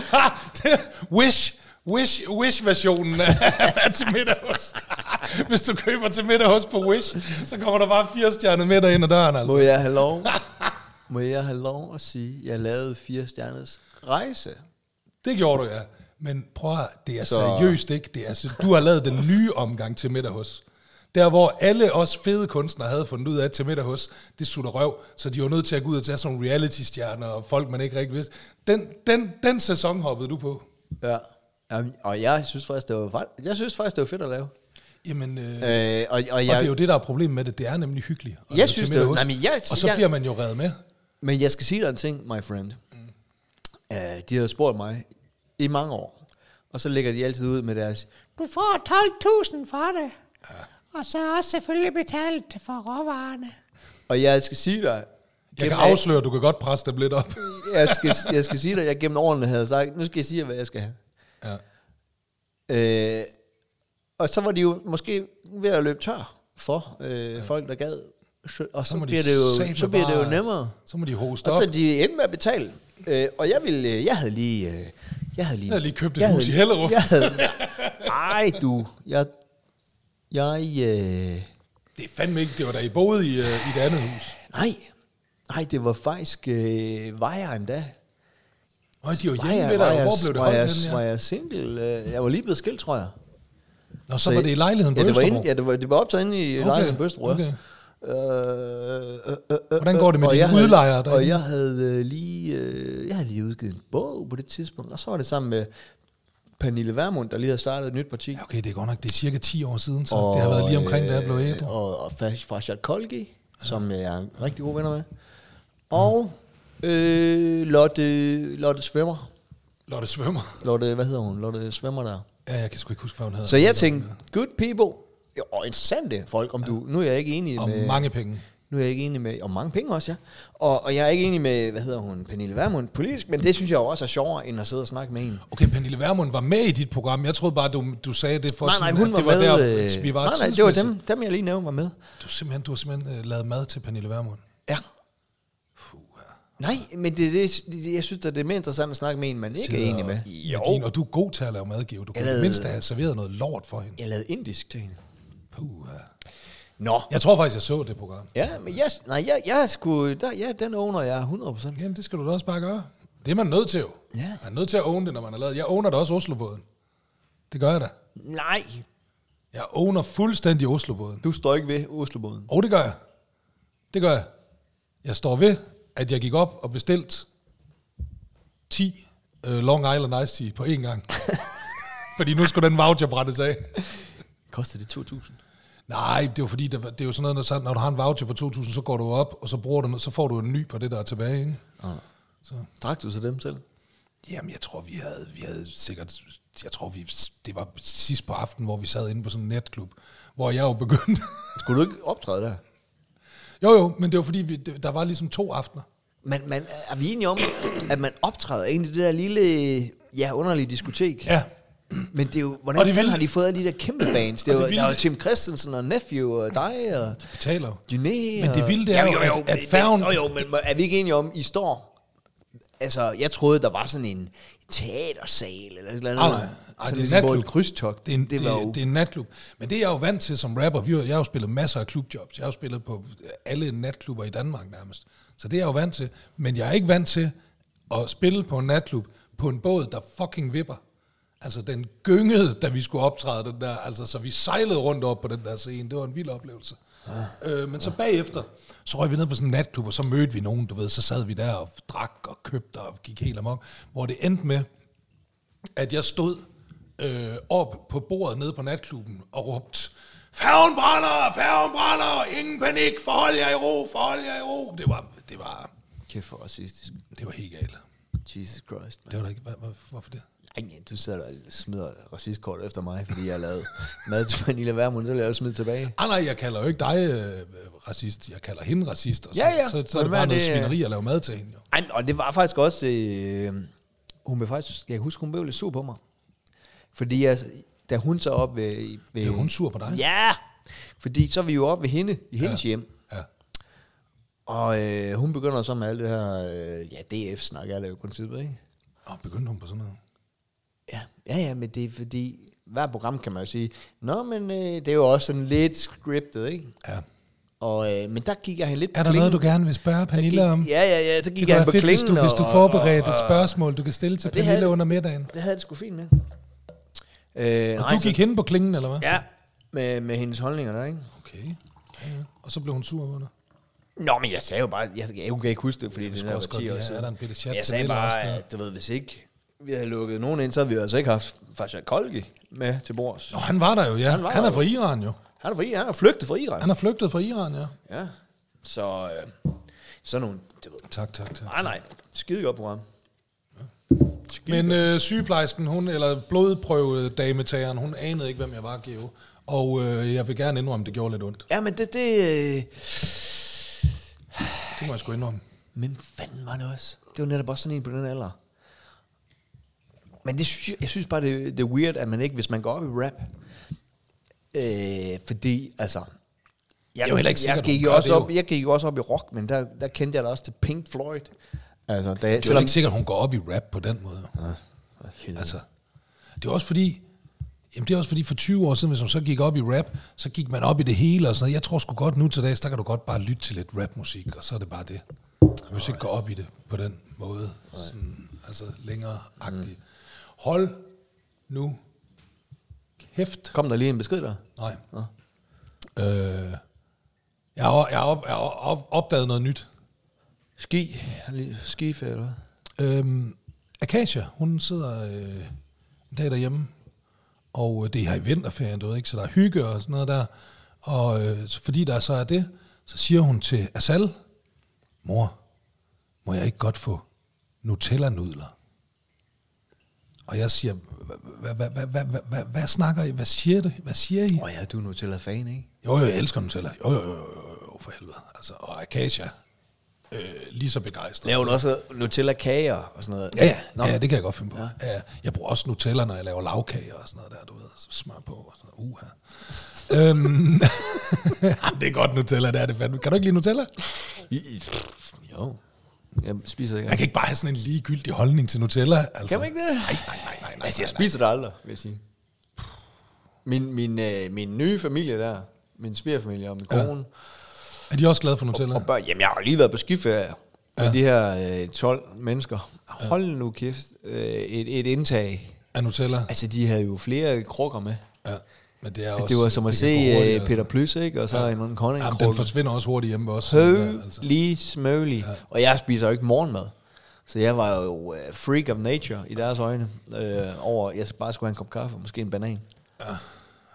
Wish, Wish, Wish-versionen af til middag hos. Hvis du køber til middag hos på Wish, så kommer der bare firestjernet middag ind ad døren. Altså. Må jeg have lov, må jeg have lov at sige, at jeg lavede fire stjerners rejse. Det gjorde du, ja. Men prøv at, det er Så- seriøst ikke. Det er, du har lavet den nye omgang til middag hos. Der, hvor alle os fede kunstnere havde fundet ud af at til middag hos, det sutter røv, så de var nødt til at gå ud og tage sådan nogle reality-stjerner og folk, man ikke rigtig vidste. Den, den, den sæson hoppede du på. Ja. Jamen, og jeg synes faktisk, det var, jeg synes faktisk, det var fedt at lave. Jamen, øh, Øh, og, og, og jeg, det er jo det, der er problemet med det. Det er nemlig hyggeligt. at Jeg synes, det nej, men jeg- og så jeg- bliver man jo reddet med. Men jeg skal sige dig en ting, my friend. Mm. Uh, de har spurgt mig i mange år, og så lægger de altid ud med deres, Du får 12.000 for det. Ja. Og så også selvfølgelig betalt for råvarerne. og jeg skal sige dig, Jeg kan afsløre, at du kan godt presse dem lidt op. jeg skal, jeg skal sige dig, jeg gennem årene havde sagt, nu skal jeg sige jer, hvad jeg skal have. ja. Øh, og så var de jo måske ved at løbe tør for øh, ja. folk, der gad. Så, og så, så de bliver, det jo, så bliver det jo nemmere. Så må de hoste Og op. så de endte med at betale. Øh, og jeg ville, øh, jeg havde lige, øh, jeg havde lige, Jeg havde lige købt et hus i Hellerup. Jeg havde, ej du, jeg, jeg, øh, Det er fandme ikke, det var da I boede i, øh, i det andet hus. nej, nej, det var faktisk øh, Vejeren da. Nå, de var hjemme jeg, ved dig, og hvor blev det var jeg, var jeg single? Øh, jeg var lige blevet skilt, tror jeg. Nå, så var det i lejligheden på ja, det var inde, ja, det var, det var optaget inde i Okay, lejligheden på Østerbro. okay. Øh, øh, øh, øh, Hvordan går det med dine jeg havde- udlejere Og jeg havde øh, lige, øh, jeg havde lige udgivet en bog på det tidspunkt, og så var det sammen med Pernille Vermund, der lige havde startet et nyt parti. Ja, okay, det er godt nok, det er cirka 10 år siden, så og, det har været lige omkring, da jeg blev ædru. Og, og Fa- Farshad Kolgi, som jeg er rigtig god venner med. Og øh, Lotte, Lotte Svømmer. Lotte Svømmer. Lotte, hvad hedder hun? Lotte Svømmer der. Ja, jeg kan sgu ikke huske, hvad hun hedder. Så jeg tænkte, good people, og interessante folk, om du, nu er jeg ikke enig Og med... mange penge. Nu er jeg ikke enig med, og mange penge også, ja. Og, og jeg er ikke enig med, hvad hedder hun, Pernille Vermund politisk, men det synes jeg også er sjovere, end at sidde og snakke med en. Okay, Pernille Vermund var med i dit program. Jeg troede bare, du, du sagde det for nej, nej, sådan, hun at var, det var med. der, øh, vi var nej, nej, det var dem, dem, jeg lige nævnte var med. Du, simpelthen, du har simpelthen uh, lavet mad til Pernille Vermund. Ja. Nej, men det, det, det, jeg synes, at det er mere interessant at snakke med en, man ikke er enig med. Jo. Din, og du er god til at lave mad, Geo. Du lavede- mindste have serveret noget lort for hende. Jeg lavede indisk til hende. Puh. Nå. Jeg tror faktisk, jeg så det program. Ja, men jeg, nej, jeg, jeg sgu, der, ja, den owner jeg 100%. Jamen, det skal du da også bare gøre. Det er man nødt til jo. Ja. Man er nødt til at own det, når man har lavet. Jeg owner da også Oslobåden. Det gør jeg da. Nej, Jeg owner fuldstændig Oslobåden. du står ikke ved Oslobåden. Og det gør jeg. Det gør jeg. Jeg står ved, at jeg gik op og bestilte 10 uh, Long Island Ice Tea på én gang. fordi nu skulle den voucher brændes af. Koster det 2.000? Nej, det var fordi, det, var, det er jo sådan noget, når, når du har en voucher på 2.000, så går du op, og så, bruger du, så får du en ny på det, der er tilbage. Ikke? Så, Drak du så dem selv? jamen, jeg tror, vi havde, vi havde sikkert... Jeg tror, vi, det var sidst på aftenen, hvor vi sad inde på sådan en netklub, hvor jeg jo begyndte... Skulle du ikke optræde der? jo, jo, men det var fordi, vi, der var ligesom to aftener. Men, men er vi enige om, at man optræder egentlig det der lille, ja, underlige diskotek? Ja, Men det er jo, hvordan Og det vilde- har de fået alle de der kæmpe bands? Det er jo, det der er jo Tim Christensen og Nephew og dig og betaler jo. Dyné. Men det vilde, det er jo, at- at men- færgen- Jo, jo, men er vi ikke enige om, I står... Altså, jeg troede, der var sådan en teatersal eller et eller andet. Nej, nej. Ej, Sådan det er ligesom, hvor natklub. et krydstogt. Det er, en, det det, var det, jo... det er en natklub. Men det er jeg jo vant til som rapper. Vi har, jeg har jo spillet masser af klubjobs. Jeg har jo spillet på alle natklubber i Danmark nærmest. Så det er jeg jo vant til. Men jeg er ikke vant til at spille på en natklub på en båd, der fucking vipper. Altså den gyngede, da vi skulle optræde den der. Altså så vi sejlede rundt op på den der scene. Det var en vild oplevelse. Øh, men så bagefter, så røg vi ned på sådan en natklub, og så mødte vi nogen, du ved, så sad vi der og drak og købte og gik helt amok. Hvor det endte med, at jeg stod øh, op på bordet nede på natklubben og råbte, Færgen brænder, færgen brænder, ingen panik, forhold jer i ro, forhold jer i ro. Det var, det var, Kæft for racistisk. det var helt galt. Jesus Christ. Man. Det var da ikke, hvad, hvad, hvorfor det? Ej, du sidder og smider racistkort efter mig, fordi jeg lavet mad til Vanilla Vermund, så vil jeg smide tilbage. Ah, nej, jeg kalder jo ikke dig øh, racist, jeg kalder hende racist, og så, Ja, ja. så, så er Men det bare er noget det, svineri at lave mad til hende. Jo. Ej, og det var faktisk også... Øh, hun blev faktisk... Jeg kan huske, hun blev lidt sur på mig. Fordi jeg, da hun så op ved... ved Blev hun sur på dig? Ja! Fordi så er vi jo oppe ved hende, i hendes hjem. Ja. Og øh, hun begynder så med alt det her... Øh, ja, DF-snak er det jo i princippet, ikke? Og begyndte hun på sådan noget? Ja, ja, ja, men det er fordi... Hver program kan man jo sige, Nå, men øh, det er jo også sådan lidt scriptet, ikke? Ja. Og, øh, men der gik jeg hende lidt Er der noget, du gerne vil spørge Pernille om? Ja, ja, ja, så gik Det jeg hende på fedt, hvis klingen. du, hvis du og- forberedte og- et spørgsmål, du kan stille til og det Pernille havde- under middagen. Det havde det sgu fint med. Øh, Og du gik hen på klingen, eller hvad? Ja, med, med hendes holdninger der, ikke? Okay. Ja, ja. Og så blev hun sur på dig. Nå, men jeg sagde jo bare, jeg, jeg kan ikke huske det, fordi Jeg det skulle er også var godt 10 år siden. er der en bitte chat jeg sagde bare, også der? du ved, hvis ikke vi havde lukket nogen ind, så havde vi altså ikke haft Fasha Kolgi med til bords. Nå, han var der jo, ja. Han Han, var han der er fra Iran jo. Han er, fra, han er flygtet fra Iran. Han er flygtet fra Iran, ja. Ja, så øh, sådan nogle, du ved. Tak, tak, tak. Nej, nej, skide godt program. Men øh, sygeplejersken, hun, eller blodprøvedametageren, hun anede ikke, hvem jeg var, Geo. Og øh, jeg vil gerne indrømme, det gjorde lidt ondt. Ja, men det, det, øh, Det må jeg sgu indrømme. Men fanden var det også? Det var netop også sådan en på den alder. Men det synes jeg, jeg synes bare, det, det er weird, at man ikke, hvis man går op i rap, øh, fordi, altså, jeg, Det er jo ikke sikkert, jeg gik, jo også det jo. op, jeg gik jo også op i rock, men der, der kendte jeg da også til Pink Floyd. Altså, da, Det er jo ikke sikkert, hun går op i rap på den måde. altså, Altså, det er også fordi, jamen det er også fordi for 20 år siden, hvis man så gik op i rap, så gik man op i det hele og sådan noget. Jeg tror sgu godt nu til dags, der kan du godt bare lytte til lidt rapmusik, og så er det bare det. Du vil ikke gå op i det på den måde, sådan, altså længere-agtigt. Hold nu kæft. kom der lige en besked der? Nej. Nå. Øh, jeg har, jeg har, op, jeg har op, opdaget noget nyt. Ski, skife eller hvad? Øhm, Akasia, hun sidder øh, en dag derhjemme, og øh, det er her i vinterferien, du ved ikke, så der er hygge og sådan noget der. Og øh, fordi der så er det, så siger hun til Asal, mor, må jeg ikke godt få Nutella-nudler? Og jeg siger, hvad, snakker I? Hvad siger, det? hvad siger I? Åh oh, ja, du er Nutella-fan, ikke? Jo, jo, jeg elsker Nutella. Jo, jo, jo, jo, for helvede. Altså, og Akasia, øh, lige så begejstret. Laver hun også Nutella-kager og sådan noget? Ja, ja, Nå. ja, det kan jeg godt finde på. Ja. Ja, jeg bruger også Nutella, når jeg laver lavkager og sådan noget der, du ved, smør på og sådan noget. Uha. øhm, det er godt Nutella, det er det fandme. Kan du ikke lide Nutella? Jo. Jeg spiser ikke. Man kan ikke bare have sådan en ligegyldig holdning til Nutella. Altså. Kan man ikke det? Nej, nej, nej, nej. nej, Altså, jeg nej, nej. spiser det aldrig, vil jeg sige. Min, min, øh, min nye familie der, min svigerfamilie og min Ja. kone, Er de også glade for Nutella? og børn, jamen jeg har lige været på skiferie med Ja. de her øh, 12 mennesker. Hold nu kæft, øh, et, et indtag. Af Nutella? Altså, de havde jo flere krukker med. Ja. Men det er også... det var som at se kan hurtigt, øh, Peter altså. Plys, ikke? Og så en anden conning Jamen, den forsvinder også hurtigt hjemme også. Høv, altså. lige smøgelig. Ja. Og jeg spiser jo ikke morgenmad. Så jeg var jo uh, freak of nature i deres øjne. Øh, over, jeg bare skulle have en kop kaffe, og måske en banan.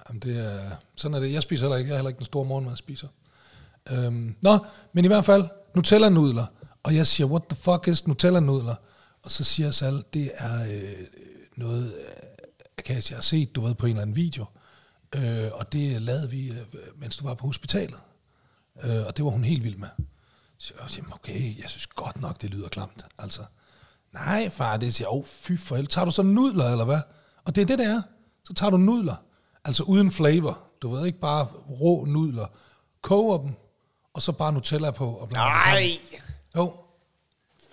Jamen, det er, sådan er det. Jeg spiser heller ikke. Jeg er heller ikke den store morgenmad, jeg spiser. Øhm, nå, men i hvert fald, Nutella-nudler. Og jeg siger, what the fuck is Nutella-nudler? Og så siger Sal, det er øh, noget, øh, Akasia jeg har set, du ved, på en eller anden video. Øh, og det lavede vi, øh, mens du var på hospitalet. Øh, og det var hun helt vild med. Så jeg siger, okay, jeg synes godt nok, det lyder klamt. Altså, nej far, det siger, åh, oh, fy for helvede. Tager du så nudler, eller hvad? Og det er det, det er. Så tager du nudler. Altså uden flavor. Du ved ikke bare rå nudler. Koger dem, og så bare Nutella på. Og. Nej! Jo,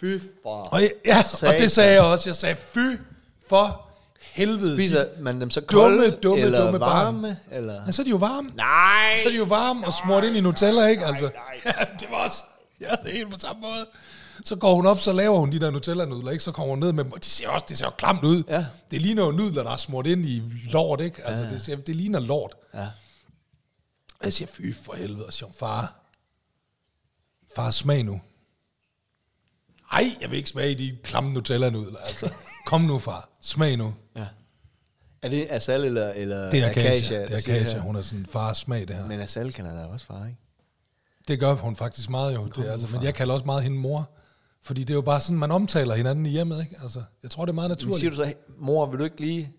Fy for... og, jeg- ja, og det sagde jeg også. Jeg sagde, fy for helvede. Spiser De, man dem så dumme, kolde, dumme, eller dumme barn. varme? Eller? men så er de jo varme. Nej! Så er de jo varme og smurt ind i Nutella, ikke? Altså, ja, det var også... Ja, det er helt på samme måde. Så går hun op, så laver hun de der Nutella-nudler, ikke? Så kommer hun ned med dem, og de ser også, det ser jo klamt ud. Ja. Det ligner jo nudler, der er smurt ind i lort, ikke? Altså, det, ser, det ligner lort. Ja. Og jeg siger, fy for helvede, og siger far, far, smag nu. Ej, jeg vil ikke smage de klamme Nutella-nudler, altså. Kom nu, far, smag nu. ja. Er det Asal eller, eller Det er Akasia, det er Akasia, hun er sådan, far, smag det her. Men Asal kalder der også far, ikke? Det gør hun faktisk meget jo. Det, altså, men jeg kalder også meget hende mor. Fordi det er jo bare sådan, man omtaler hinanden i hjemmet, ikke? Altså, jeg tror, det er meget Men naturligt. siger du så, "Hey, mor, vil du ikke lige...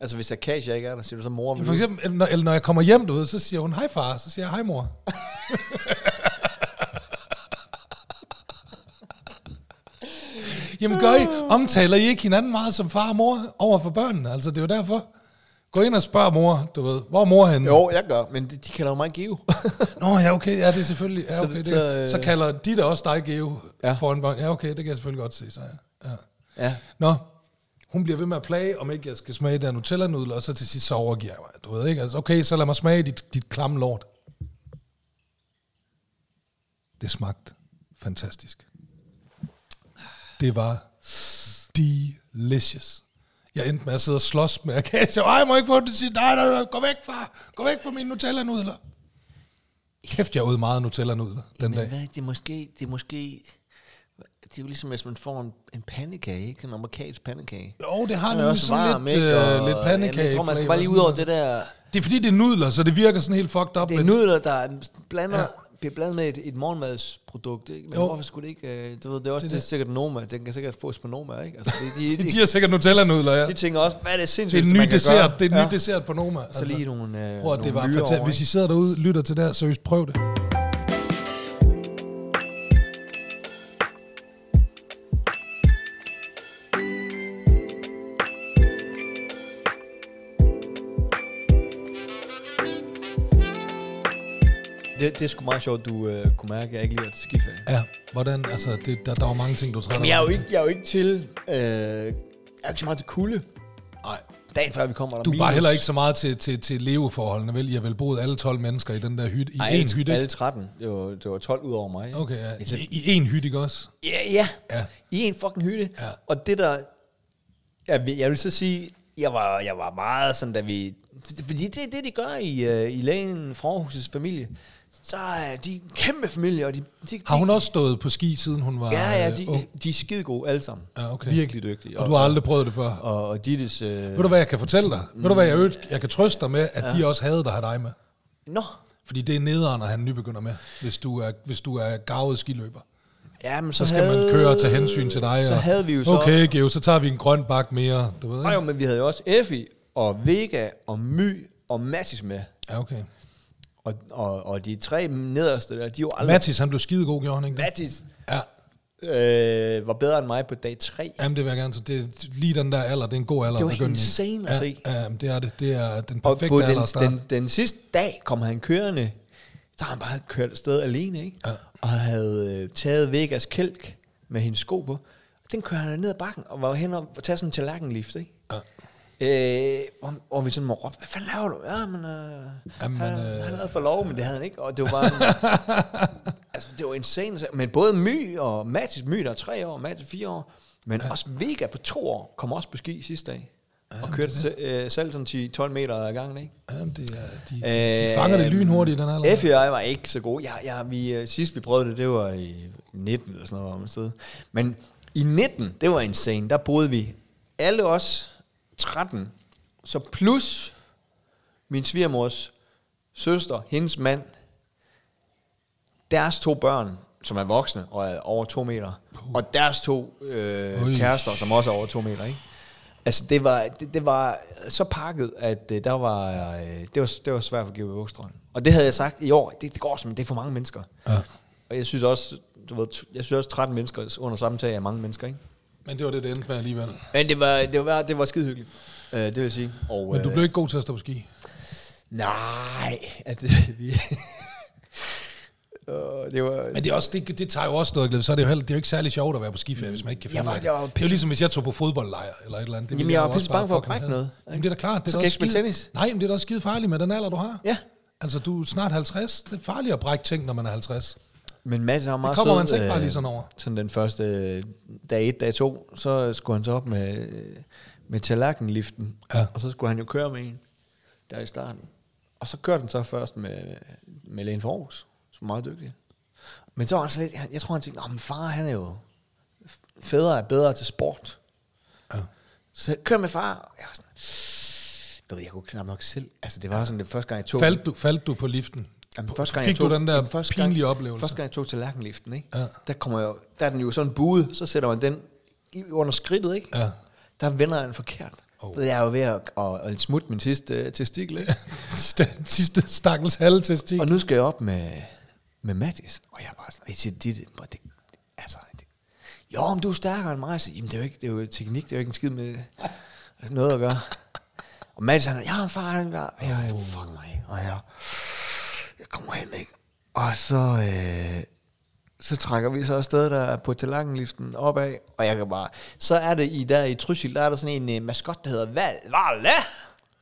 Altså, hvis Akasia ikke er der, siger du så, mor, vil For eksempel, eller når, eller når jeg kommer hjem, du ved, så siger hun, hej far, så siger jeg, hej mor. Jamen gør I, omtaler I ikke hinanden meget som far og mor over for børnene? Altså, det er jo derfor. Gå ind og spørg mor, du ved, hvor er mor henne? Jo, jeg gør, men de, de kalder jo mig Geo. Nå, ja, okay, ja, det er selvfølgelig. Ja, Så okay, det- så, øh, så kalder de der også dig Geo Ja. ja. foran børn. Ja, okay, det kan jeg selvfølgelig godt se, så ja. ja. ja. Nå, hun bliver ved med at plage, om ikke jeg skal smage der Nutella-nudler, og så til sidst så overgiver jeg mig. Du ved ikke, altså, okay, så lad mig smage dit, dit klamme lort. Det smagte fantastisk. Det var delicious. Jeg endte med at sidde og slås med Akasia. Ej, jeg må ikke få det til sige, nej, nej, nej, gå væk, far. Gå væk fra mine Nutella-nudler. Kæft, jeg åd meget Nutella-nudler den Men dag. hvad, det er måske... Det er måske... Det er jo ligesom, hvis man får en, en pandekage, ikke? En amerikansk pandekage. Jo, det har nemlig sådan varm, lidt, ikke? øh, Og- lidt pandekage. Jamen, jeg tror, man skal bare lige ud over det der... Det er fordi, det er nudler, så det virker sådan helt fucked up. Det er nudler, der er blander, Ja. Ja. bliver blandet med et, et morgenmadsprodukt, ikke? Men Jo. hvorfor skulle det ikke... øh, Du ved, det er også Det det, er er sikkert Noma. Den kan sikkert fås på Noma, ikke? Altså, det, de, de, De har sikkert Nutella-nudler, ja. de tænker også, hvad er det Det er sindssygt, en ny dessert, det er en ny dessert på Noma. Så lige nogle, øh, Prøv at det nogle var fantastisk. Hvis I sidder derude lytter til det her, seriøst prøv det. Det, det er sgu meget sjovt, du øh, kunne mærke, at jeg ikke lige er til skiferie. Ja, hvordan, altså, det, der, der var mange ting, du træder Jamen, jeg er jo ikke, jeg er jo ikke til... Øh, jeg er ikke så meget til kulde. Nej. Dagen før vi kommer, der Du er minus. bare heller ikke så meget til, til, til leveforholdene, vel? I har vel boet alle 12 mennesker i den der hytte, i Ej, én hytte, alle 13. Det var, det var 12 ud over mig. ikke? Okay, ja. I, I én hytte, ikke også? Ja, ja. Ja. I en fucking hytte. Ja. Og det der... Jeg vil, jeg vil så sige, jeg var, jeg var meget sådan, da vi... Fordi det er det, de gør i, uh, i lægen fra Aarhus' familie. Så er de en kæmpe familie, og de... de Har hun også stået på ski, siden hun var Ja, ja, øh, de, ung? de er skide gode alle sammen. Ja, okay. Virkelig dygtige. Og du har aldrig prøvet det før? Og, og Dittes... Øh, Ved du, hvad jeg kan fortælle dig? Ved du, hvad jeg, øvrigt- jeg kan trøste dig med, at ja. de også havde dig have dig med? Nå, Fordi det er nederen at have en nybegynder med, hvis du er, hvis du er gavet skiløber. ja, men så, Så skal havde, man køre og tage hensyn til dig. Så og, havde vi jo så... Okay, Geo, så tager vi en grøn bak mere. Du ved, Nej, jo, ikke? men vi havde jo også Effie og Vega og My og Mattis med. Ja, okay. Og, og, og de tre nederste der, de er jo aldrig... Mattis, han blev skidegod, gjorde han ikke det? Mattis Ja, øh, var bedre end mig på dag 3. jamen det vil jeg gerne. Så det, er lige den der alder, det er en god alder. Det var at begynde i. insane at ja, se. Ja, jamen, det er det. Det er den Og perfekte på alder den, den, den sidste dag kom han kørende, så har han bare kørt afsted alene, ikke? Ja. Og havde øh, taget Vegas kælk med hendes sko på. Og den kører han ned ad bakken, og var hen og tage sådan en tallerkenlift, ikke? Øh, og, og vi sådan må råbe, hvad fanden laver du? Ja, men, øh, Jamen, han, øh, han havde for lov, men det havde han ikke. Og det var bare, altså det var insane. Men både My og Mathis, My der er tre år, Mathis fire år, men ja. også Vega på to år, kom også på ski sidste dag. og kørte se- øh, selv sådan 10-12 meter ad gangen, ikke? Jamen, det er, de, de, de fanger det lynhurtigt den alder. Jeg var ikke så gode. Jeg, jeg, vi, øh, sidst vi prøvede det, det var i 19 eller sådan noget om et sted. Men i 19, det var insane. Der boede vi alle os 13, så plus min svigermors søster, hendes mand, deres to børn, som er voksne og er over to meter. Og deres to øh, Ui. kærester, som også er over to meter, ikke? Altså, det var, det, det var så pakket, at øh, der var, øh, det, var, det var svært for GV Vokstrøm. Og det havde jeg sagt i år, det, det går simpelthen, det er for mange mennesker. Ja. Og jeg synes også, du ved, jeg synes også 13 mennesker under samme tag er mange mennesker, ikke? Men det var det, det endte med alligevel. Men det var, det var, det var skide hyggeligt, øh, det vil jeg sige. Og, Men du øh, blev ikke god til at stå på ski. Nej, altså, vi... Åh, det var... Men det, er også, det, det tager jo også noget glæde. Så er det jo, heller, det er jo ikke særlig sjovt at være på skiferie, hvis man ikke kan finde Jeg var- det. jeg var Det er jo ligesom, hvis jeg tog på fodboldlejr eller et eller andet. Det Jamen, jeg jo var også pisse bange for at brække noget, Jamen, det er da klart. Det er Så kan også jeg ikke spille tennis? Nej, men det er da også skide farligt med den alder, du har. Ja. Altså, du er snart 50. Det er farligt at brække ting, når man er 50. Men Mads var meget kommer sød, man så ikke bare øh, lige sådan over. Sådan den første øh, dag 1, dag 2, så skulle han så op med, øh, med tallerkenliften. Ja. Og så skulle han jo køre med en der i starten. Og så kørte han så først med, med Lene Forhus, som er meget dygtig. Men så var han så lidt, jeg tror han tænkte, men far han er jo, fædre er bedre til sport. Ja. Så kør med far. Og Jeg var sådan, du ved, jeg kunne knap nok selv. Altså det var sådan det første gang, jeg tog... Faldt du, faldt du på liften? Jamen, første gang, Fik jeg tog, du den der jamen, første pinlige gang, oplevelse? Første gang jeg tog tallerkenliften, ikke? Ja. Der, kommer jeg, der er den jo sådan buet, så sætter man den under skridtet, ikke? Ja. Der vender jeg den forkert. Oh. Så jeg er jo ved at, at, at smutte min sidste uh, testikel, ikke? Sidste stakkels halve testik. Og nu skal jeg op med, med Mattis. Og jeg er bare sådan, det, det, det, altså, det, jo, men du er stærkere end mig. Siger, Jamen, det er jo ikke, det er jo teknik, det er jo ikke en skid med noget at gøre. Og Mattis, han er, ja, far, han er, ja, fuck mig? Og jeg kommer hen, ikke? Og så, øh, så trækker vi så afsted der på tallerkenliften opad, og jeg kan bare, så er det i der i Trysil, der er der sådan en uh, maskot, der hedder Val, Valle.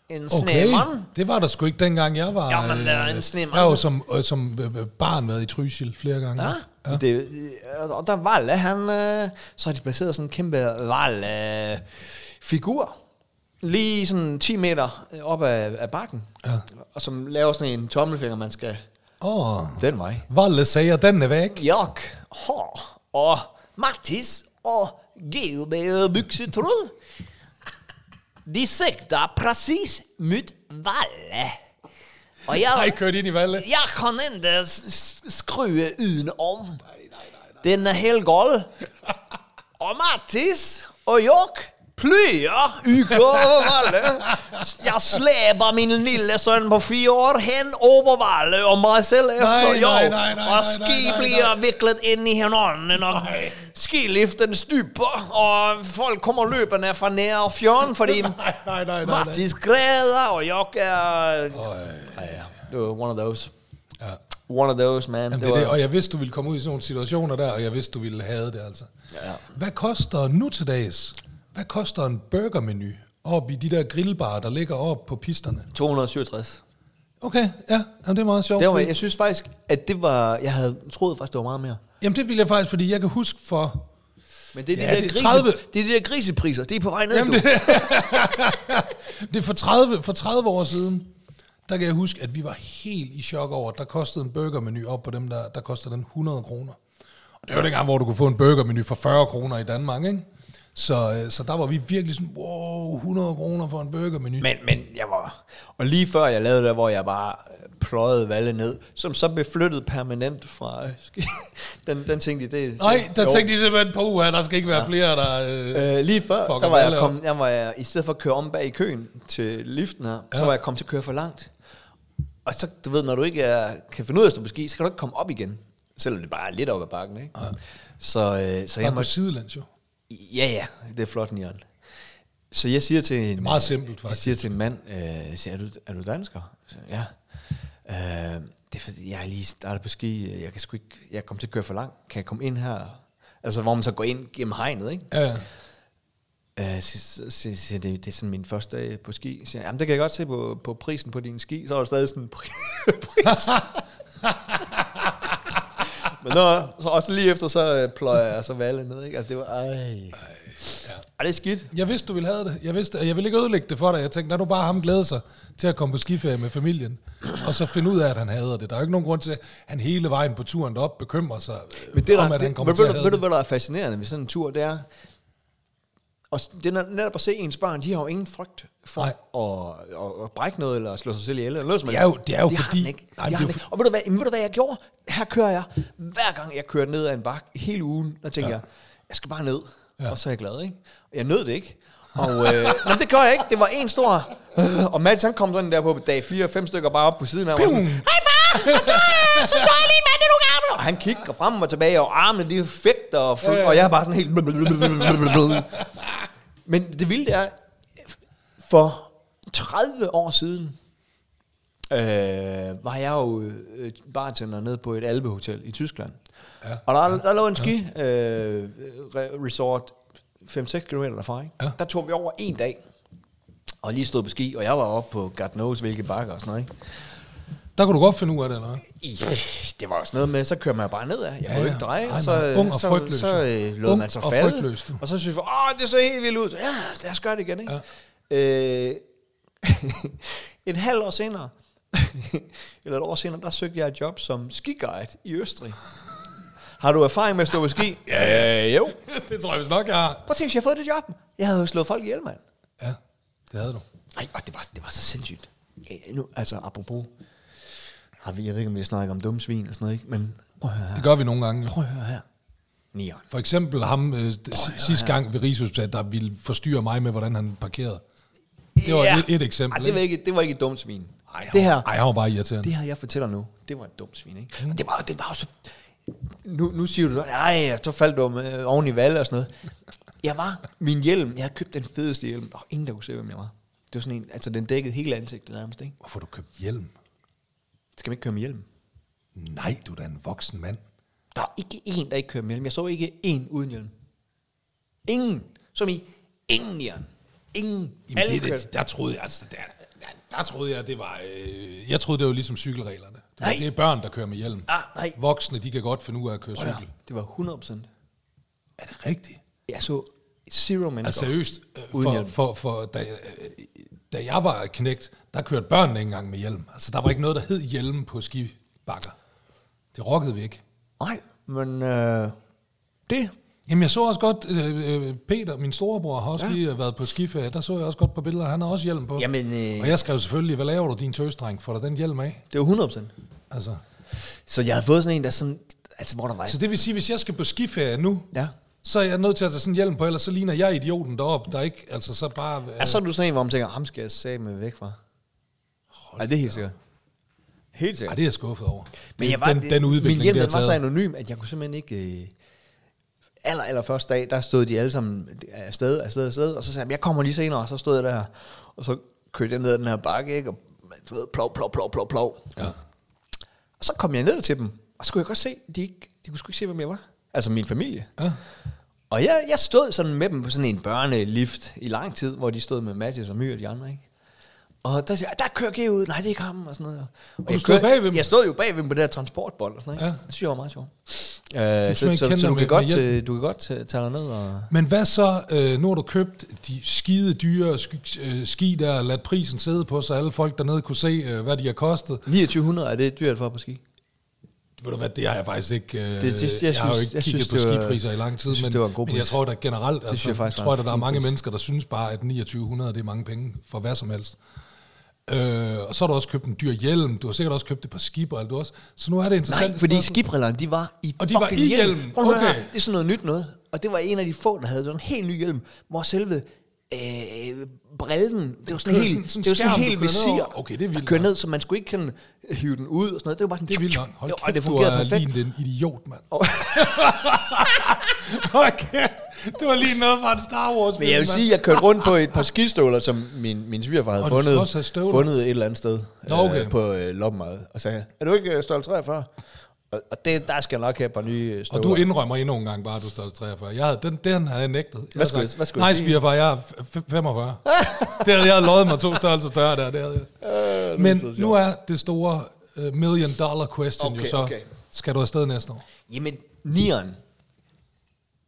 En Okay, snemand. det var der sgu ikke dengang jeg var... Jamen, der er en øh, snemand. Jeg jo som, øh, som øh, øh, barn været i Trysil flere gange. Ja, ja. Det, øh, og der Valle, han, øh, så har de placeret sådan en kæmpe Valle-figur, lige sådan 10 meter øh, op ad, ad bakken, Ja. og som laver sådan en tommelfinger, man skal oh, den vej. Valle siger, den er væk. Jeg har, og Mattis og GOB buksetråd, de sigtar precis mot Valle. Og jeg... Nej, kørte ind i Valle. Jag kan inte s- s- skruva yn om. Den är helt galen. Och Mattis och jag över Valle. Jag släpar min lille son på fyra år hen över Valle och mig själv efter. Nej, Ja, nej, nej, nej, nej, ski nej, blir nej. vicklat in i hinanden och skiliften stuper och folk kommer löpande från ner och fjärn för Nej, nej, nej, nej. nej. Mattis græder, og jeg er... Ja. Det var one of those. Ja. One of those, man. Jamen, det er det, og jeg vidste, du ville komme ud i sådan nogle situationer der, og jeg vidste, du ville have det, altså. Ja. Hvad koster nu til dags, hvad koster en burgermenu op i de der grillbarer, der ligger op på pisterne? 267. Okay, ja, jamen, det er meget sjovt. Det var, jeg synes faktisk, at det var... Jeg havde troet faktisk, det var meget mere. Jamen, det vil jeg faktisk, fordi jeg kan huske for... Men det er de, Ja, der, det er grise, 30. det er de der grisepriser. Det er på vej ned, Jamen, du. det, det er for 30, for 30 år siden, der kan jeg huske, at vi var helt i chok over, at der kostede en burgermenu op på dem, der, der kostede den 100 kroner. Og det var dengang, hvor du kunne få en burgermenu for 40 kroner i Danmark, ikke? Så, øh, så der var vi virkelig sådan, wow, 100 kroner for en burgermenu. Men, men jeg var... Og lige før jeg lavede det, hvor jeg bare øh, pløjede Valle ned, som så blev flyttet permanent fra... øh, den, den tænkte de, det... Nej, der jo. tænkte de simpelthen på, at der skal ikke være ja. flere, der... Øh, lige før, der var jeg, kom, jeg var jeg, i stedet for at køre om bag i køen til liften her, ja. så var jeg kommet til at køre for langt. Og så, du ved, når du ikke er, kan finde ud af at stå på ski, så kan du ikke komme op igen. Selvom det bare er lidt op ad bakken, ikke? Ja. Så, øh, så jeg jeg på må... sidelands jo. Ja, ja, det er flot, Nian. Så jeg siger til en... meget simpelt, Jeg faktisk. siger til en mand, øh, jeg siger, er, du, er du dansker? Så, ja. Øh, det er fordi, jeg er lige startet på ski, jeg kan sgu ikke, jeg kommer til at køre for langt. Kan jeg komme ind her? Altså, hvor man så går ind gennem hegnet, ikke? Ja, Øh, så, så, så, så det, det er sådan min første dag på ski. Så, siger jeg, jamen, det kan jeg godt se på, på prisen på dine ski. Så er der stadig sådan en pri- pris. Men nå, så også lige efter, så øh, pløjer jeg så valget ned. Ikke? Altså, det var, ej. Ej, det er skidt. Jeg vidste, du ville have det. Jeg vidste, jeg ville ikke ødelægge det for dig. Jeg tænkte, lad nu bare ham glæde sig til at komme på skiferie med familien, og så finde ud af, at han hader det. Der er jo ikke nogen grund til, at han hele vejen på turen derop bekymrer sig øh, Men det, der, om, at han det, kommer ved, til ved, at du- hade ved du, hvad der er fascinerende ved sådan en tur, det er, og det er netop at se ens børn, de har jo ingen frygt for Nej. at, at, at brække noget, eller slå sig selv ihjel, eller noget som Det er jo- det er jo har fordi- den ikke. Nej, det det er ikke. Og ved du, hvad, ved du hvad jeg gjorde? her kører jeg, hver gang jeg kører ned ad en bak hele ugen, der tænker ja. jeg, jeg skal bare ned, ja. og så er jeg glad, ikke? Og jeg nød det ikke. Og øh, men det gør jeg ikke. Det var en stor... Øh, og Mads, han kom sådan der på dag 4 fem stykker bare op på siden af Hej! Så, så, så er jeg lige det du gamle. Og han kigger frem og tilbage, og armene de fægter, og, fl- og jeg er bare sådan helt... Men det vilde er, for 30 år siden, øh, var jeg jo øh, bartender nede på et albehotel i Tyskland. Ja. Og der, der lå en ski øh, re- resort 5-6 km derfra. Ikke? Ja. Der tog vi over en dag, og lige stod på ski, og jeg var oppe på God knows hvilke bakker og sådan noget. Ikke? Der kunne du godt finde ud af det, eller hvad? I, det var også noget med, så kører man bare ned af. Jeg Ja, kunne ikke dreje, Nej, og så, nej. Ung og så, frygtløs, så, jo. øh, lod Ung man sig og falde. frygtløs. Og så synes vi, åh, det ser helt vildt ud. Ja, lad os gøre det igen, ikke? Ja. Øh, et halvt år senere, eller et år senere, der søgte jeg et job som skiguide i Østrig. Har du erfaring med at stå på ski? ja, jo. det tror jeg vist nok, jeg har. Prøv at tænke, hvis jeg havde fået det job. Jeg havde jo slået folk ihjel, mand. Ja, det havde du. Ej, og det var, det var så sindssygt. Ja, nu, altså, apropos, har vi, jeg ved ikke, om vi snakker om dumme svin og sådan noget, ikke? men prøv at høre her. Det gør vi nogle gange. Prøv at høre her. Nieren. For eksempel ham øh, sidste gang ved Rigshospitalet, der ville forstyrre mig med, hvordan han parkerede. Det var et, et eksempel. Ej, det, var ikke, det var ikke et dumt svin. Ej, det her, Ej, han var bare irriterende. det her, jeg fortæller nu, det var et dumt svin, ikke? Mm. Og det var, det var jo så... Nu, nu siger du så, ej, så faldt du med, oven i valg og sådan noget. Jeg var, min hjelm, jeg havde købt den fedeste hjelm. Der var ingen, der kunne se, hvem jeg var. Det var sådan en, altså den dækkede hele ansigtet nærmest, ikke? Hvorfor du købt hjelm? Skal man ikke køre med hjelm? Nej, du er da en voksen mand. Der er ikke en, der ikke kører med hjelm. Jeg så ikke en uden hjelm. Ingen. Som i ingen Jan. Ingen. Jamen, Alle det, kørte. det, der troede jeg, altså, der, der, der troede jeg, det var, øh, jeg troede, det var ligesom cykelreglerne. Det, Nej. det er børn, der kører med hjelm. Ah, nej. Voksne, de kan godt finde ud af at køre Prøv cykel. Det var 100 procent. Er det rigtigt? Jeg så zero mennesker. Altså seriøst, øh, Uden for, hjelm. for, for, da, øh, da jeg var knægt, der kørte børnene ikke engang med hjelm. Altså, der var ikke noget, der hed hjelm på skibakker. Det rockede vi ikke. Nej, men øh, det... Jamen, jeg så også godt, øh, øh, Peter, min storebror, har også ja. lige været på skiferie. Der så jeg også godt på billeder, han har også hjelm på. Jamen, øh, Og jeg skrev selvfølgelig, hvad laver du, din tøsdreng? Får du den hjelm af? det var 100 procent. Altså. Så jeg havde fået sådan en, der sådan... Altså, hvor der var... Så det vil sige, hvis jeg skal på skiferie nu, Ja. Så er jeg nødt til at tage sådan hjelm på, ellers så ligner jeg idioten deroppe, der ikke, altså så bare... Øh, Altså, så er du sådan en, hvor man tænker, ham skal jeg sige med væk fra. Ja, det er helt sikkert. Helt ej, sikkert. det er jeg skuffet over. Men jeg var, den, den udvikling, min hjem, det har den var så anonym, at jeg kunne simpelthen ikke... Øh, aller, aller første dag, der stod de alle sammen afsted, afsted, afsted, og så sagde jeg, jeg kommer lige senere, og så stod jeg der, og så kørte jeg ned ad den her bakke, ikke, og du ved, plov, plov, plov, plov, plov. Ja. Og så kom jeg ned til dem, og så kunne jeg godt se, de, ikke, de kunne sgu ikke se, hvem jeg var. Altså min familie. Ja. Og jeg, jeg stod sådan med dem på sådan en børnelift i lang tid, hvor de stod med Mathias og My og de andre, ikke? Og der siger der kører G ud. Nej, det er ikke ham, og sådan noget. Og, du jeg stod bag ved dem? Jeg stod jo bag ved dem på det her transportbånd og sådan noget. Ja. Det synes jeg var meget sjovt. Uh, simpelthen så, så, så, du, med- kan godt, hjælp. øh, du kan godt øh, tage dig ned og... Men hvad så, øh, nu har du købt de skide dyre ski, øh, ski der, og ladt prisen sidde på, så alle folk dernede kunne se, øh, hvad de har kostet. 2900 er det dyrt for på ski? Ved du hvad, det har jeg faktisk ikke... Øh, Det- det- jeg jeg, har jo ikke jeg kigget synes, på var- skipriser i lang tid, jeg synes, men, det var en god men jeg tror da generelt, altså, jeg faktisk tror, en at der er mange pris. mennesker, der synes bare, at 2900 det er mange penge for hvad som helst. Øh, og så har du også købt en dyr hjelm, du har sikkert også købt et par skibriller, du også. Så nu er det interessant. Nej, fordi skibrillerne, de var i Og de var i hjelm. hjelmen. Høre, Okay. Det er sådan noget nyt noget. Og det var en af de få, der havde sådan en helt ny hjelm, hvor selve øh, brillen, det var sådan helt, sådan- sådan det var sådan skærm, helt du visir. Okay, det er vildt der nok. ned, så man skulle ikke kan hive den ud og sådan noget. Det var bare sådan, Det er vildt nok. Hold kæft, og det du fungerede er perfekt. lige en idiot, mand. okay. Det var lige noget fra en Star Wars Men jeg vil sige, at jeg kørte rundt på et par skistøvler, som min, min svigerfar havde Og du fundet, fundet et eller andet sted Nå, okay. øh, på øh, loppemarkedet. Og sagde, er du ikke øh, størrelse 43? Og, det, der skal jeg nok have et par nye øh, Og støvler. du indrømmer endnu en gang bare, at du størrelse 43. Jeg havde, den, den havde jeg nægtet. Jeg Hvad skulle havde sagt, hvad skulle Nej, sige? svigerfar, jeg er f- 45. det havde jeg lovet mig to størrelser større der. Det havde jeg. så Men nu er det store uh, million dollar question jo Okay, så, okay. skal du afsted næste år? Jamen, nieren.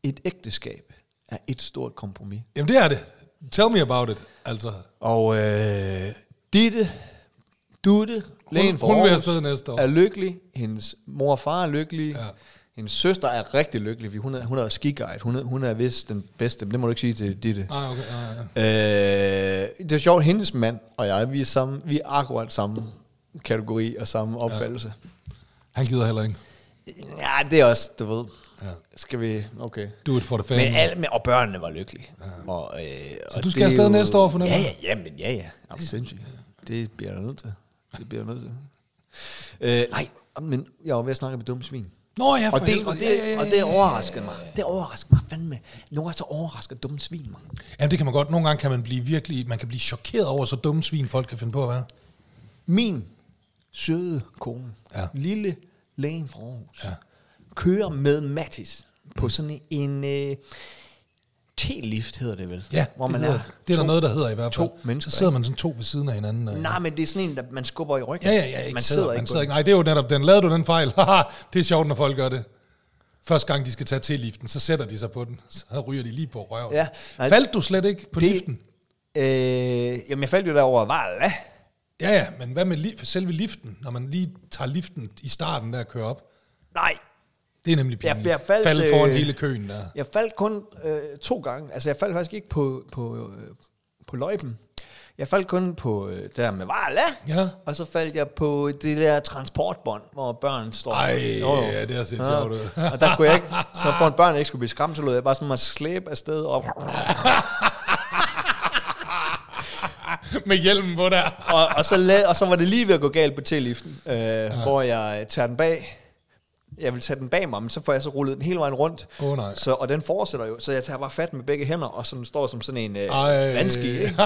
Et ægteskab er et stort kompromis. Jamen det er det. Tell me about it. Altså, Og øh, Ditte, Dutte, lægen for hun vil Aarhus, næste år. er lykkelig. Hendes mor og far er lykkelige. Ja. Ja. Hendes søster er rigtig lykkelig, fordi hun er, hun er skiguide. Hun er, hun er vist den bedste, men det må du ikke sige til Ditte. nej, okay, nej, nej. Øh, det er sjovt, hendes mand og jeg, vi er, samme, vi er akkurat samme kategori og samme opfattelse. Han gider heller ikke. Ja, det er også, du ved. Ja. Skal vi... Okay. Do it for the family. Men alle, men, og børnene var lykkelige. Ja. Og, øh, Så og du skal det er afsted jo- næste år, fornemmer Ja, jeg? ja, ja, men ja, ja. Er du sindssygt? Det bliver jeg nødt til. Det bliver jeg nødt til. Øh, nej, men jeg var ved at snakke med dumme svin. Nå ja, for Og det, helvede. og, det, Ja, ja, ja, og det overraskede mig. Det overraskede mig fandme. Nogle gange så overrasker dumme svin mig. Jamen, det kan man godt. Nogle gange kan man blive virkelig, man kan blive chokeret over, så dumme svin folk kan finde på at være. Min søde kone, Ja. lille lægen fra Aarhus, ja. kører med Mattis på sådan en øh, T-lift, hedder det vel? Ja, hvor det, man hedder, er det er der noget, der hedder i hvert fald. to mennesker, Så sidder man sådan to ved siden af hinanden. Nej, men det er sådan en, der man skubber i ryggen. Ja, ja, ja. Ikke man sidder, sidder, man sidder ikke. Nej, det er jo netop den. Lavede du den fejl? Det er sjovt, når folk gør det. Første gang, de skal tage til liften, så sætter de sig på den. Så ryger de lige på røven. Ja. Nej, Faldt du slet ikke på det- liften? Øh, jamen, jeg faldt jo derover, hvad? Ja, ja, men hvad med li- selve liften? Når man lige tager liften i starten der og kører op. Nej, Det er nemlig pinligt. jeg faldt, Falde foran øh, hele køen der. jeg faldt kun øh, to gange. Altså, jeg faldt faktisk ikke på, på, øh, på løjpen. Jeg faldt kun på øh, der med Varla, Ja. og så faldt jeg på det der transportbånd, hvor børn står. Ej, Jo, ja, det har set sjovt ud. og der kunne jeg ikke, så for at børn ikke skulle blive skræmt, så lod jeg bare sådan mig slæbe afsted op. Med hjelmen på der. og, og, så la- og så var det lige ved at gå galt på T-liften, øh, ja. hvor jeg tager den bag. Jeg vil tage den bag mig, men så får jeg så rullet den hele vejen rundt. Åh, nej. Så, og den fortsætter jo, så jeg tager bare fat med begge hænder, og så den står som sådan en øh, vandski. Ikke?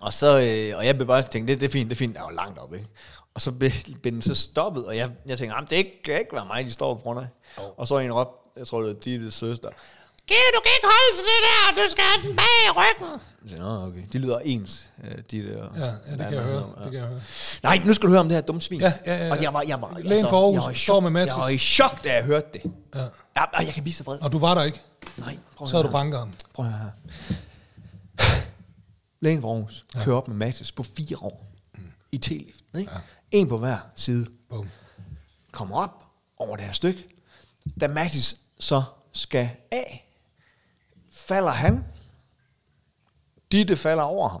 og, så, øh, og jeg blev bare tænkt, det, det er fint, det er fint, er jo langt op. Ikke? Og så blev, blev den så stoppet, og jeg, jeg tænkte, "Jamen, det kan ikke være mig, de står på grund af. Og så en råb, jeg tror det var Dittes søster. Giv, du kan ikke holde til det der, du skal have den bag i ryggen. Nå, okay. De lyder ens, øh, Ditte og Ja, ja, det kan jeg høre. Det kan jeg høre. Nej, nu skal du høre om det her dumme svin. Ja, ja, ja. Og jeg var, jeg var, Lægen fra Aarhus jeg var i står chok. med Mathis. Jeg var i chok, da jeg hørte det. Ja. Ja, og jeg kan blive så vred. Og du var der ikke? Nej, prøv Så er høre du her. bankeren. Prøv at høre her. Lægen fra Aarhus ja. kører op med Mathis på fire år mm. i T-liften. Ikke? Ja. En på hver side. Bum. Kommer op over det her stykke. Da Mathis så skal af, falder han. Ditte falder over ham.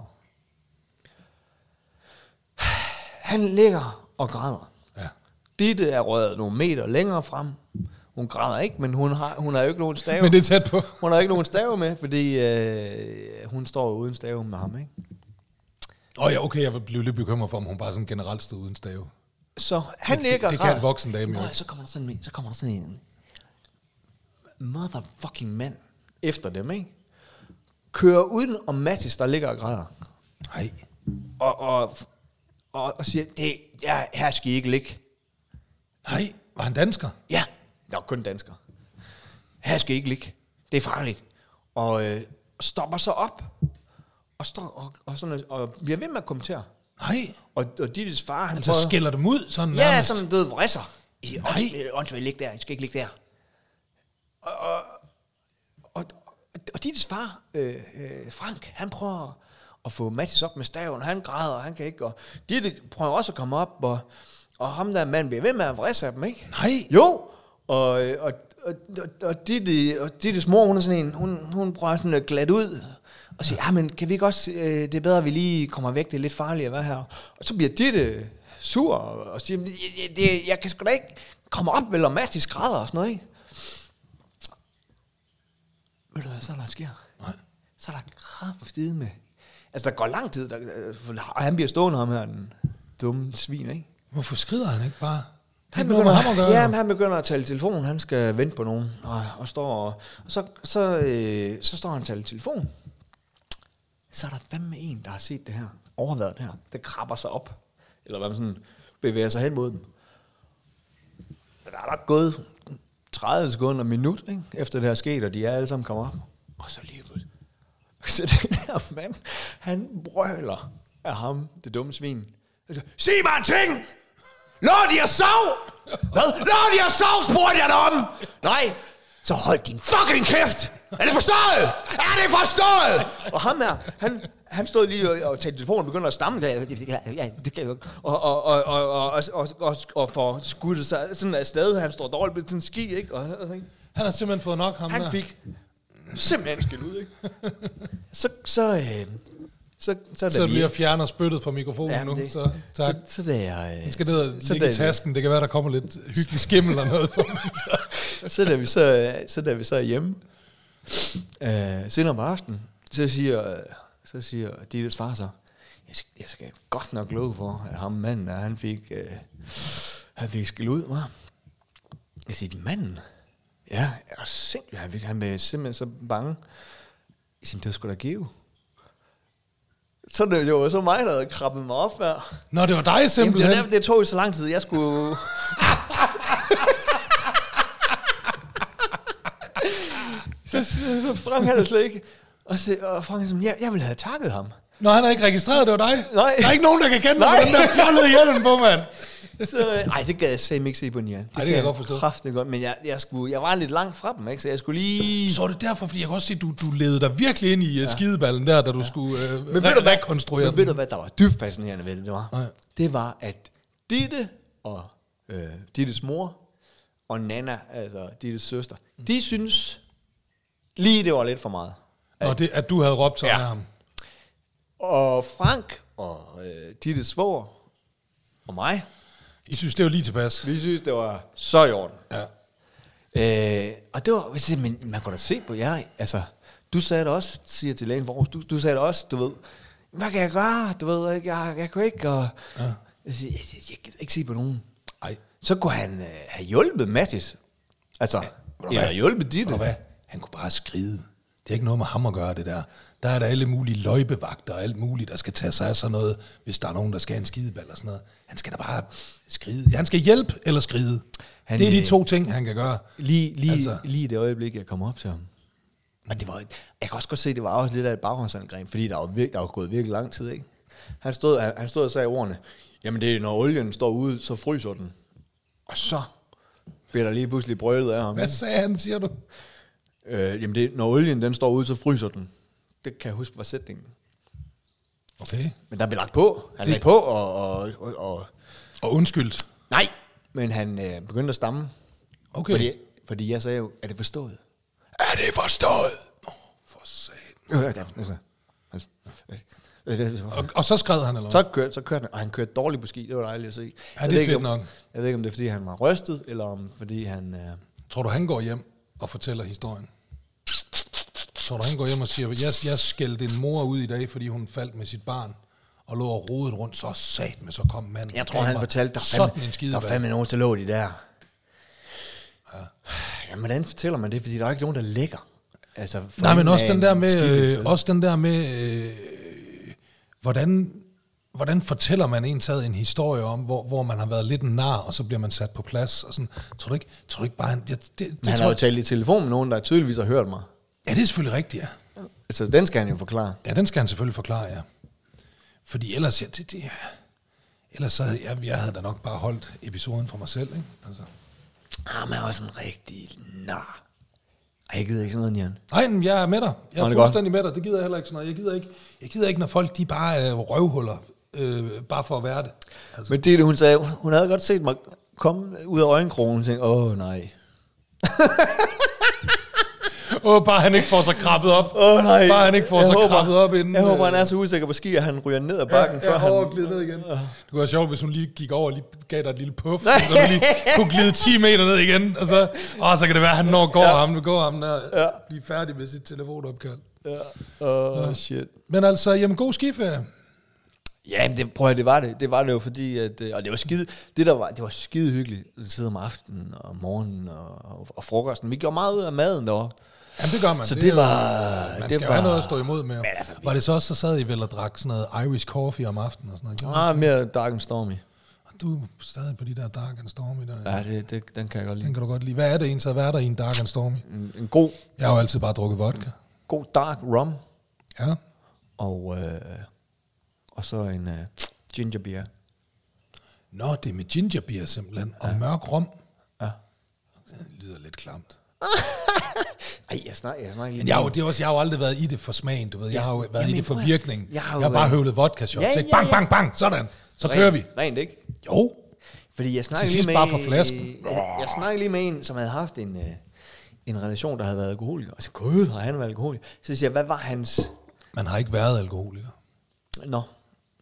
Han ligger og græder. Ja. Ditte er røget nogle meter længere frem. Hun græder ikke, men hun har, hun har jo ikke nogen stave. Men det er tæt på. Hun har ikke nogen stave med, fordi øh, hun står uden stave med ham, ikke? Åh oh, ja, okay, jeg blev lidt bekymret for, om hun bare sådan generelt stod uden stave. Så han Det- ligger det og kan en voksen dame jo ikke. Så kommer der sådan en, så kommer der sådan en motherfucking mand efter dem, ikke? Kører uden om Mattis, der ligger og græder. Nej. Og, og, og, og siger, det, ja, her skal I ikke ligge. Nej, var han dansker? Ja, der er kun danskere. Her skal I ikke ligge. Det er farligt. Og øh, stopper så op. Og, står, og, og, sådan, og bliver ved med at kommentere. Nej. Og, og Dittes far, han Altså skælder dem ud sådan Ja, nærmest. sådan død vrisser. I Nej. åndsvægt ligge der, I skal ikke ligge der. Og, og, og Dittes far, øh, øh, Frank, han prøver at få Mathis op med staven, han græder, og han kan ikke, og Ditte prøver også at komme op, og, og ham der mand bliver ved med at vrisse af dem, ikke? Nej. Jo, og, og, og, og, og, Ditte, og Dittes mor, hun er sådan en, hun, hun prøver sådan at glat ud, og siger, ja, men kan vi ikke også, øh, det er bedre, at vi lige kommer væk, det er lidt farligt at være her. Og så bliver Ditte sur, og, siger, "Men jeg, det, jeg kan sgu da ikke komme op, vel, og Mathis græder og sådan noget, ikke? Ved du hvad, så er der sker? Nej. Så er der kraftede med. Altså, der går lang tid, der, og han bliver stående ham her, den dumme svin, ikke? Hvorfor skrider han ikke bare? Han noget med begynder, ham at gøre. ja, men han begynder at tale telefon. Han skal vente på nogen. Og, og, står og, og så, så, øh, så står han og taler telefon. Så er der fandme en, der har set det her. Overværet det her. Det krabber sig op. Eller hvad man sådan bevæger sig hen mod dem. Men der er der gået 30 sekunder, minut, ikke? efter det her sket, og de er alle sammen kommet op. Og så lige pludselig. Så den her mand, han brøler af ham, det dumme svin. Sig mig en ting! Lå de at sove? Hvad? Lå de at sove, spurgte jeg dig om! Nej, så hold din fucking kæft! Er det forstået? Er det forstået? Og ham her, han, han stod lige og, og talte telefonen og begynder at stamme. Ja, ja, det kan jeg og, og, og, og, og, og, og, og får skudt sig sådan afsted. Han står dårligt med sin ski, ikke? Og, og, han har simpelthen fået nok, ham han der. fik simpelthen skæld ud, ikke? så, så, øh, så, så, så vi fjerner spyttet fra mikrofonen ja, nu. Det, så, tak. Så, så det er, øh, skal ned og så, ligge så i tasken. Det kan være, der kommer lidt hyggelig skimmel eller noget på så, så, der vi så, øh, så der vi så hjemme øh, senere om aftenen, så siger, så siger Dittes far så, jeg skal, jeg skal godt nok love for, at ham manden, han fik, øh, han fik skæld ud, var. Jeg siger, manden? Ja, jeg er sindssygt, han, fik, han blev simpelthen så bange. Jeg siger, det var sgu da give. Så det jo så mig, der havde krabbet mig op her. Nå, det var dig Jamen, det, simpelthen. var derfor, det tog jo så lang tid, jeg skulle... så, så, Frank havde det slet ikke. Og, så, og Frank sådan, jeg, jeg ville have takket ham. Nå, han har ikke registreret, det var dig. Nej. Der er ikke nogen, der kan kende Nej. den der fjollede hjelm på, mand. Så, øh, ej, det gad jeg simpelthen ikke se på den, ja. Det, kan jeg godt forstå. Kraftigt godt, men jeg, jeg, skulle, jeg var lidt langt fra dem, ikke? så jeg skulle lige... Så er det derfor, fordi jeg kan også se, at du, du ledte dig virkelig ind i ja. skideballen der, da du ja. skulle øh, Men ved, du hvad, rekonstruere men ved du hvad, der var dybt fascinerende ved det, det var? Nej. Det var, at Ditte og øh, Dittes mor og Nana, altså Dittes søster, de synes lige, det var lidt for meget. Nå, det, at du havde råbt sådan Ja. af ham. Og Frank og øh, Dittes svoger og mig, I synes, det var lige tilpas. vi synes, det var så i orden. Ja. Øh, og det var, jeg siger, men man kunne da se på jer, altså, du sagde det også, siger til lægen for du, du sagde det også, du ved, hvad kan jeg gøre, du ved, ikke, jeg, jeg kan ikke, og ja. jeg, jeg, jeg, jeg kan ikke se på nogen. Ej, Så kunne han øh, have hjulpet Mattis. Altså, ja, eller hjulpet Ditte. hvad? Han kunne bare skride. Det er ikke noget med ham at gøre, det der. Der er der alle mulige løjbevagter og alt muligt, der skal tage sig af sådan noget, hvis der er nogen, der skal have en skideball og sådan noget. Han skal da bare skride. Han skal hjælpe eller skride. Han, det er de øh, to ting, han kan gøre. Lige, lige, altså. Lige det øjeblik, jeg kom op til ham. Og det var, jeg kan også godt se, det var også lidt af et baghåndsangreb, fordi der var, virke, der var gået virkelig lang tid, ikke? Han stod, han, han stod og sagde ordene, jamen det er, når olien står ude, så fryser den. Og så bliver der lige pludselig brølet af ham. Hvad sagde han, siger du? Øh, jamen det, når olien den står ude, så fryser den. Det kan jeg huske var sætningen. Okay. Men der blev lagt på. Han det. lagde på, og, og, og, og... Og undskyldt. Nej! Men han øh, begyndte at stamme. Okay. Fordi, fordi jeg sagde jo, er det forstået? Er det forstået? Nå, for satan. Ja, Og, og så skred han, eller Så hvad? kørte, så kørte han, og han kørte dårligt på ski, det var dejligt at se. Ja, det Jeg er ved ikke, fedt om, nok. Jeg ved ikke, om det er, fordi han var rystet, eller om fordi han... Øh, Tror du, han går hjem og fortæller historien? Tror du, han går hjem og siger, jeg, jeg skældte en mor ud i dag, fordi hun faldt med sit barn, og lå og rodede rundt, så sat med, så kom manden. jeg tror, han fortalte, der er sådan fandme, en der skideball. er fandme nogen, der lå de der. Ja. Jamen, hvordan fortæller man det? Fordi der er ikke nogen, der lægger. Altså, Nej, men også den der med, øh, også den der med, øh, hvordan, hvordan fortæller man en taget en historie om, hvor, hvor man har været lidt en nar, og så bliver man sat på plads, og sådan, tror du ikke, tror du ikke bare, han, jeg, det, det, Men han tror, har jo talt i telefon med nogen, der tydeligvis har hørt mig. Ja, det er selvfølgelig rigtigt, ja. Altså, den skal han jo forklare. Ja, den skal han selvfølgelig forklare, ja. Fordi ellers, ja, det, det, ellers så havde jeg, jeg havde da nok bare holdt episoden for mig selv, ikke? Altså. Ah, men også en rigtig nar. Ej, jeg gider ikke sådan noget, Jan. Nej, men jeg er med dig. Jeg Nå, er godt. fuldstændig med dig. Det gider jeg heller ikke sådan noget. Jeg gider ikke, jeg gider ikke når folk de bare er røvhuller, øh, bare for at være det. Altså, Men det, hun sagde, hun havde godt set mig komme ud af øjenkrogen og tænkte, åh nej. Åh, bare han ikke får sig krabbet op. Åh nej. Bare han ikke får Jeg sig håber- krabbet op inden... Jeg håber, han øh, er så usikker på ski, at han ryger ned ad bakken, ja, før han... overglide ned igen. Det kunne være sjovt, hvis hun lige gik over og lige gav dig et lille puff, så du lige kunne glide 10 meter ned igen. Og så, åh, så kan det være, at han når går ja. ham, nu går ham der, ja. blive færdig med sit telefonopkald. Ja. Åh, oh, shit. Men altså, jamen god skiferie. Ja, men det, prøv at, det var det. Det var det jo, fordi at, øh, og det var skide, det der var, det var skide hyggeligt at sidde om aftenen og morgenen og, og, og frokosten. Vi gjorde meget ud af maden derovre. Jamen, det gør man. Så det jo- var- Man det skal jo var- have noget at stå imod med. Men altså, var det så også, så sad I vel og drak sådan noget Irish coffee om aftenen og sådan noget? I? Ah, mere dark and stormy. Du er stadig på de der dark and stormy der. Ja, det, det, den kan jeg godt Den lide. kan du godt lide. Hvad er det egentlig, så hvad er der i en dark and stormy? En, en god, Jeg har jo altid bare drukket vodka. god dark rum Ja. og, øh, og så en øh, ginger beer. Nå, det er med ginger beer simpelthen. Og mørk rom. Ja. Det lyder lidt klamt. Ej, jeg snakker, jeg snakker lige Men jeg har, jo, det er også, jeg har jo aldrig været i det for smagen, du ved. Jeg har jo været Jamen, i det for virkningen. jeg har jo jeg har bare høvlet vodka shots. Ja, Ja, ja, bang, bang, bang, sådan. Så kører vi. Rent, ikke? Jo. Fordi jeg snakkede Til lige med, bare fra flasken. Jeg, jeg snakkede lige med en, som havde haft en, øh, en relation, der havde været alkoholiker. Og så gud, har han været alkoholiker? Så siger jeg, hvad var hans... Man har ikke været alkoholiker. Nå,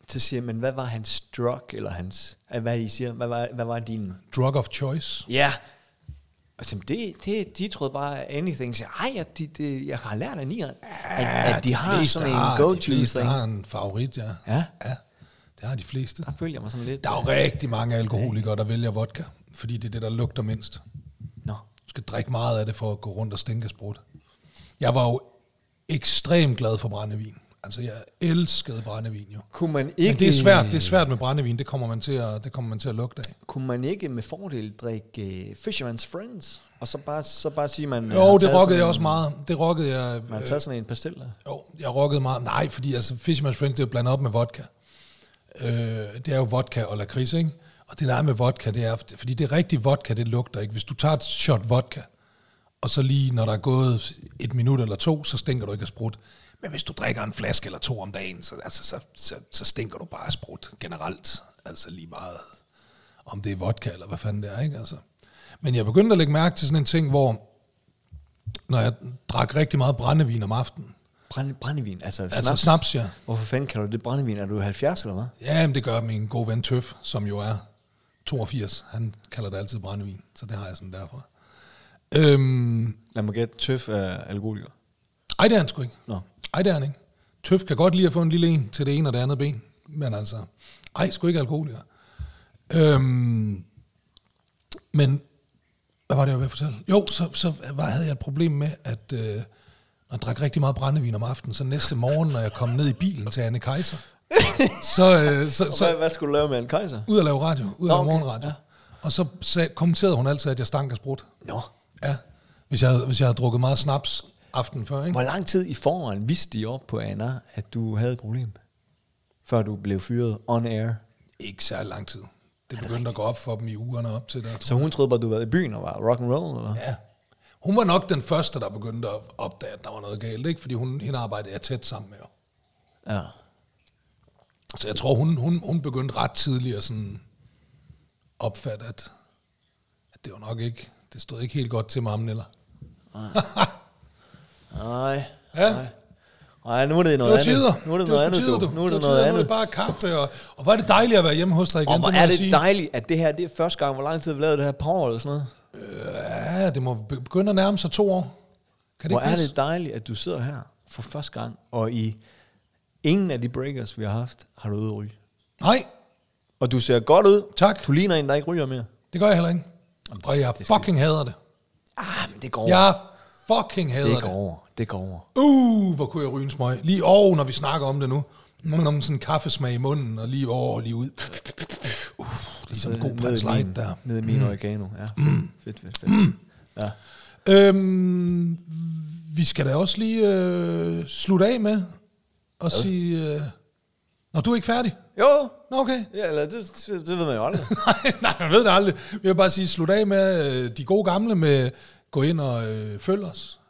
så siger jeg, men hvad var hans drug, eller hans, hvad I siger, hvad var, hvad var din... Drug of choice. Ja. Og så, det, det, de troede bare anything. Så, ej, at de, de, jeg har lært af nieren, at, at de, har fleste sådan en har- go-to De thing. har en favorit, ja. Ja. Ja, det har de fleste. Der følger jeg mig sådan lidt. Der er jo rigtig mange alkoholikere, der vælger vodka, fordi det er det, der lugter mindst. Nå. Du skal drikke meget af det for at gå rundt og stinke sprut. Jeg var jo ekstremt glad for brændevin. Altså, jeg elskede brændevin jo. Kunne man ikke, Men det er svært, det er svært med brændevin, det kommer man til at, det kommer man til at lugte af. Kunne man ikke med fordel drikke uh, Fisherman's Friends? Og så bare, så bare sige, man Jo, det rockede jeg en- også meget. Det rockede jeg. Man har Øh, taget sådan en pastil der. jo, jeg rockede meget. Nej, fordi altså, Fisherman's Friends, det er jo blandet op med vodka. Øh, det er jo vodka og lakrids, ikke? Og det der er med vodka, det er, fordi det er rigtig vodka, det lugter ikke. Hvis du tager et shot vodka, og så lige når der er gået et minut eller to, så stinker du ikke af sprut. Men hvis du drikker en flaske eller to om dagen, så, altså, så, så, så stinker du bare sprut generelt. Altså lige meget, om det er vodka eller hvad fanden det er, ikke? Altså. Men jeg begyndte at lægge mærke til sådan en ting, hvor når jeg drak rigtig meget brændevin om aftenen, Brænde, brændevin, altså snaps. altså snaps, ja. Hvorfor fanden kalder du det brændevin? Er du 70 eller hvad? Ja, men det gør min gode ven Tøf, som jo er 82. Han kalder det altid brændevin, så det har jeg sådan derfra. Øhm, Lad mig gætte, tøf er alkoholiker. Ej, det er han sgu ikke. Nå. Ej, det er han ikke. Tøf kan godt lide at få en lille en til det ene og det andet ben, men altså, ej, sgu ikke alkoholiker. Øhm, men, hvad var det, jeg at fortælle? Jo, så, så var, havde jeg et problem med, at øh, når jeg drak rigtig meget brændevin om aftenen, så næste morgen, når jeg kom ned i bilen til Anne Kaiser, så, øh, så, Så, hvad, hvad skulle du lave med en kejser? ud at lave radio, ud at lave okay, morgenradio. Og så sag, kommenterede hun altid, at jeg stank af sprut. Nå. Ja, hvis jeg, havde- hvis jeg havde drukket meget snaps aften før, ikke? Hvor lang tid i forvejen vidste de op på Anna, at du havde et problem? Før du blev fyret on air. Ikke særlig lang tid. Det begyndte at gå op for dem i ugerne op til der. Så hun troede bare, du var i byen og var rock and roll, eller? Ja. Hun var nok den første, der begyndte at opdage, at der var noget galt, ikke? Fordi hun, hende arbejdede jeg tæt sammen med. Ja. Så jeg tror, hun, hun, hun begyndte ret tidligt at sådan opfatte, at, at det var nok ikke, det stod ikke helt godt til ham, eller? Nej. Ja. Nej. Nej, nu er det Det noget andet. tider. Nu er det, var noget andet, tider, du. Nu er det, var noget tider, andet. Nu er det bare kaffe, og, og hvor er det dejligt at være hjemme hos dig igen, Og hvor er det sige. dejligt, at det her det er første gang, hvor lang tid har vi lavet det her par år eller sådan noget. Ja, det må begynde at nærme sig to år. Kan det Hvor er det dejligt, at du sidder her for første gang, og i ingen af de breakers, vi har haft, har du ude ryge. Nej, Og du ser godt ud. Tak. Du ligner en, der ikke ryger mere. det gør jeg heller ikke. Og jeg fucking hader det. Ah, men det går. Jeg fucking hader det det. går over. Det går over. Uh, hvor kunne jeg ryge en smøg. Lige over, når vi snakker om det nu. Når man sådan en kaffesmag i munden, og lige over og lige ud. Uh, ligesom en god prins light der. Ned i min mm. oregano. Ja, fedt, fedt, fedt. fedt. Ja. Øhm, vi skal da også lige øh, slutte af med at sige... Øh, Nå, du er ikke færdig? Jo, Nå, okay. ja, eller det, det, ved man jo aldrig. nej, nej, man ved det aldrig. Vi vil bare sige, slut af med øh, de gode gamle med, gå ind og øh, følg os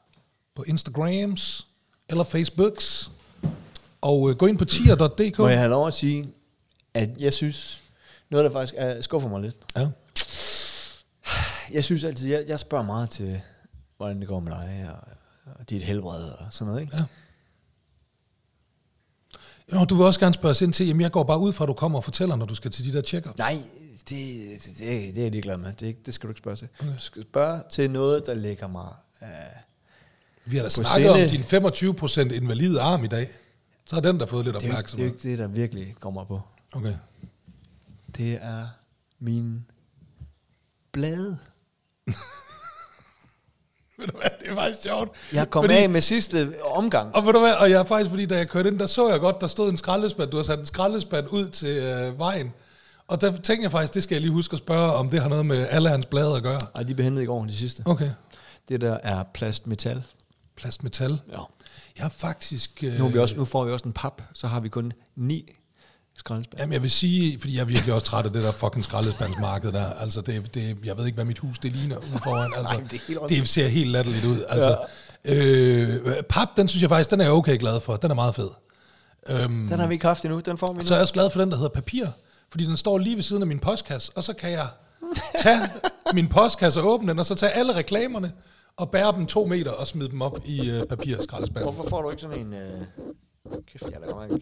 på Instagrams eller Facebooks. Og øh, gå ind på tier.dk. Må jeg have lov at sige, at jeg synes, noget der faktisk er, skuffer mig lidt. Ja. Jeg synes altid, jeg, jeg spørger meget til, hvordan det går med dig, og, og dit helbred og sådan noget, ikke? Ja. Nå, du vil også gerne spørge os ind til, jamen jeg går bare ud fra, at du kommer og fortæller, når du skal til de der check Nej, det, det, det, det er jeg ligeglad med. Det, det skal du ikke spørge til. Du skal spørge til noget, der ligger mig... Uh, Vi har da snakket om sinde. din 25% invalide arm i dag. Så har den der fået lidt det, er ikke, det er opmærksomhed. jo ikke det, der virkelig mig på. Okay. Det er min blade. Ved du hvad, det er faktisk sjovt. Jeg kom Fordi- af med sidste omgang. Og ved du hvad, og jeg er faktisk, fordi da jeg kørte ind, der så jeg godt, der stod en skraldespand. Du har sat en skraldespand ud til øh, vejen. Og der tænkte jeg faktisk, det skal jeg lige huske at spørge, om det har noget med alle hans blade at gøre. Ej, de blev hentet i går, de sidste. Okay. Det der er plastmetal. Plastmetal. Ja. Jeg har faktisk... Øh, Nu, er vi også, nu får vi også en pap, så har vi kun ni skraldespand. Jamen, jeg vil sige, fordi jeg er virkelig også træt af det der fucking skraldespandsmarked der. Altså, det, det, jeg ved ikke, hvad mit hus det ligner ude foran. Altså, Ej, det er helt det ser helt latterligt ud. Altså, øh, pap, den synes jeg faktisk, den er jeg okay glad for. Den er meget fed. Øhm, Den har vi ikke haft endnu, den får vi nu. så er jeg også glad for den, der hedder papir. Fordi den står lige ved siden af min postkasse, og så kan jeg tage min postkasse og åbne den, og så tage alle reklamerne og bære dem to meter og smide dem op i øh, papirskraldespanden. Hvorfor får du ikke sådan en... Øh... Kæft, jeg er da godt nok...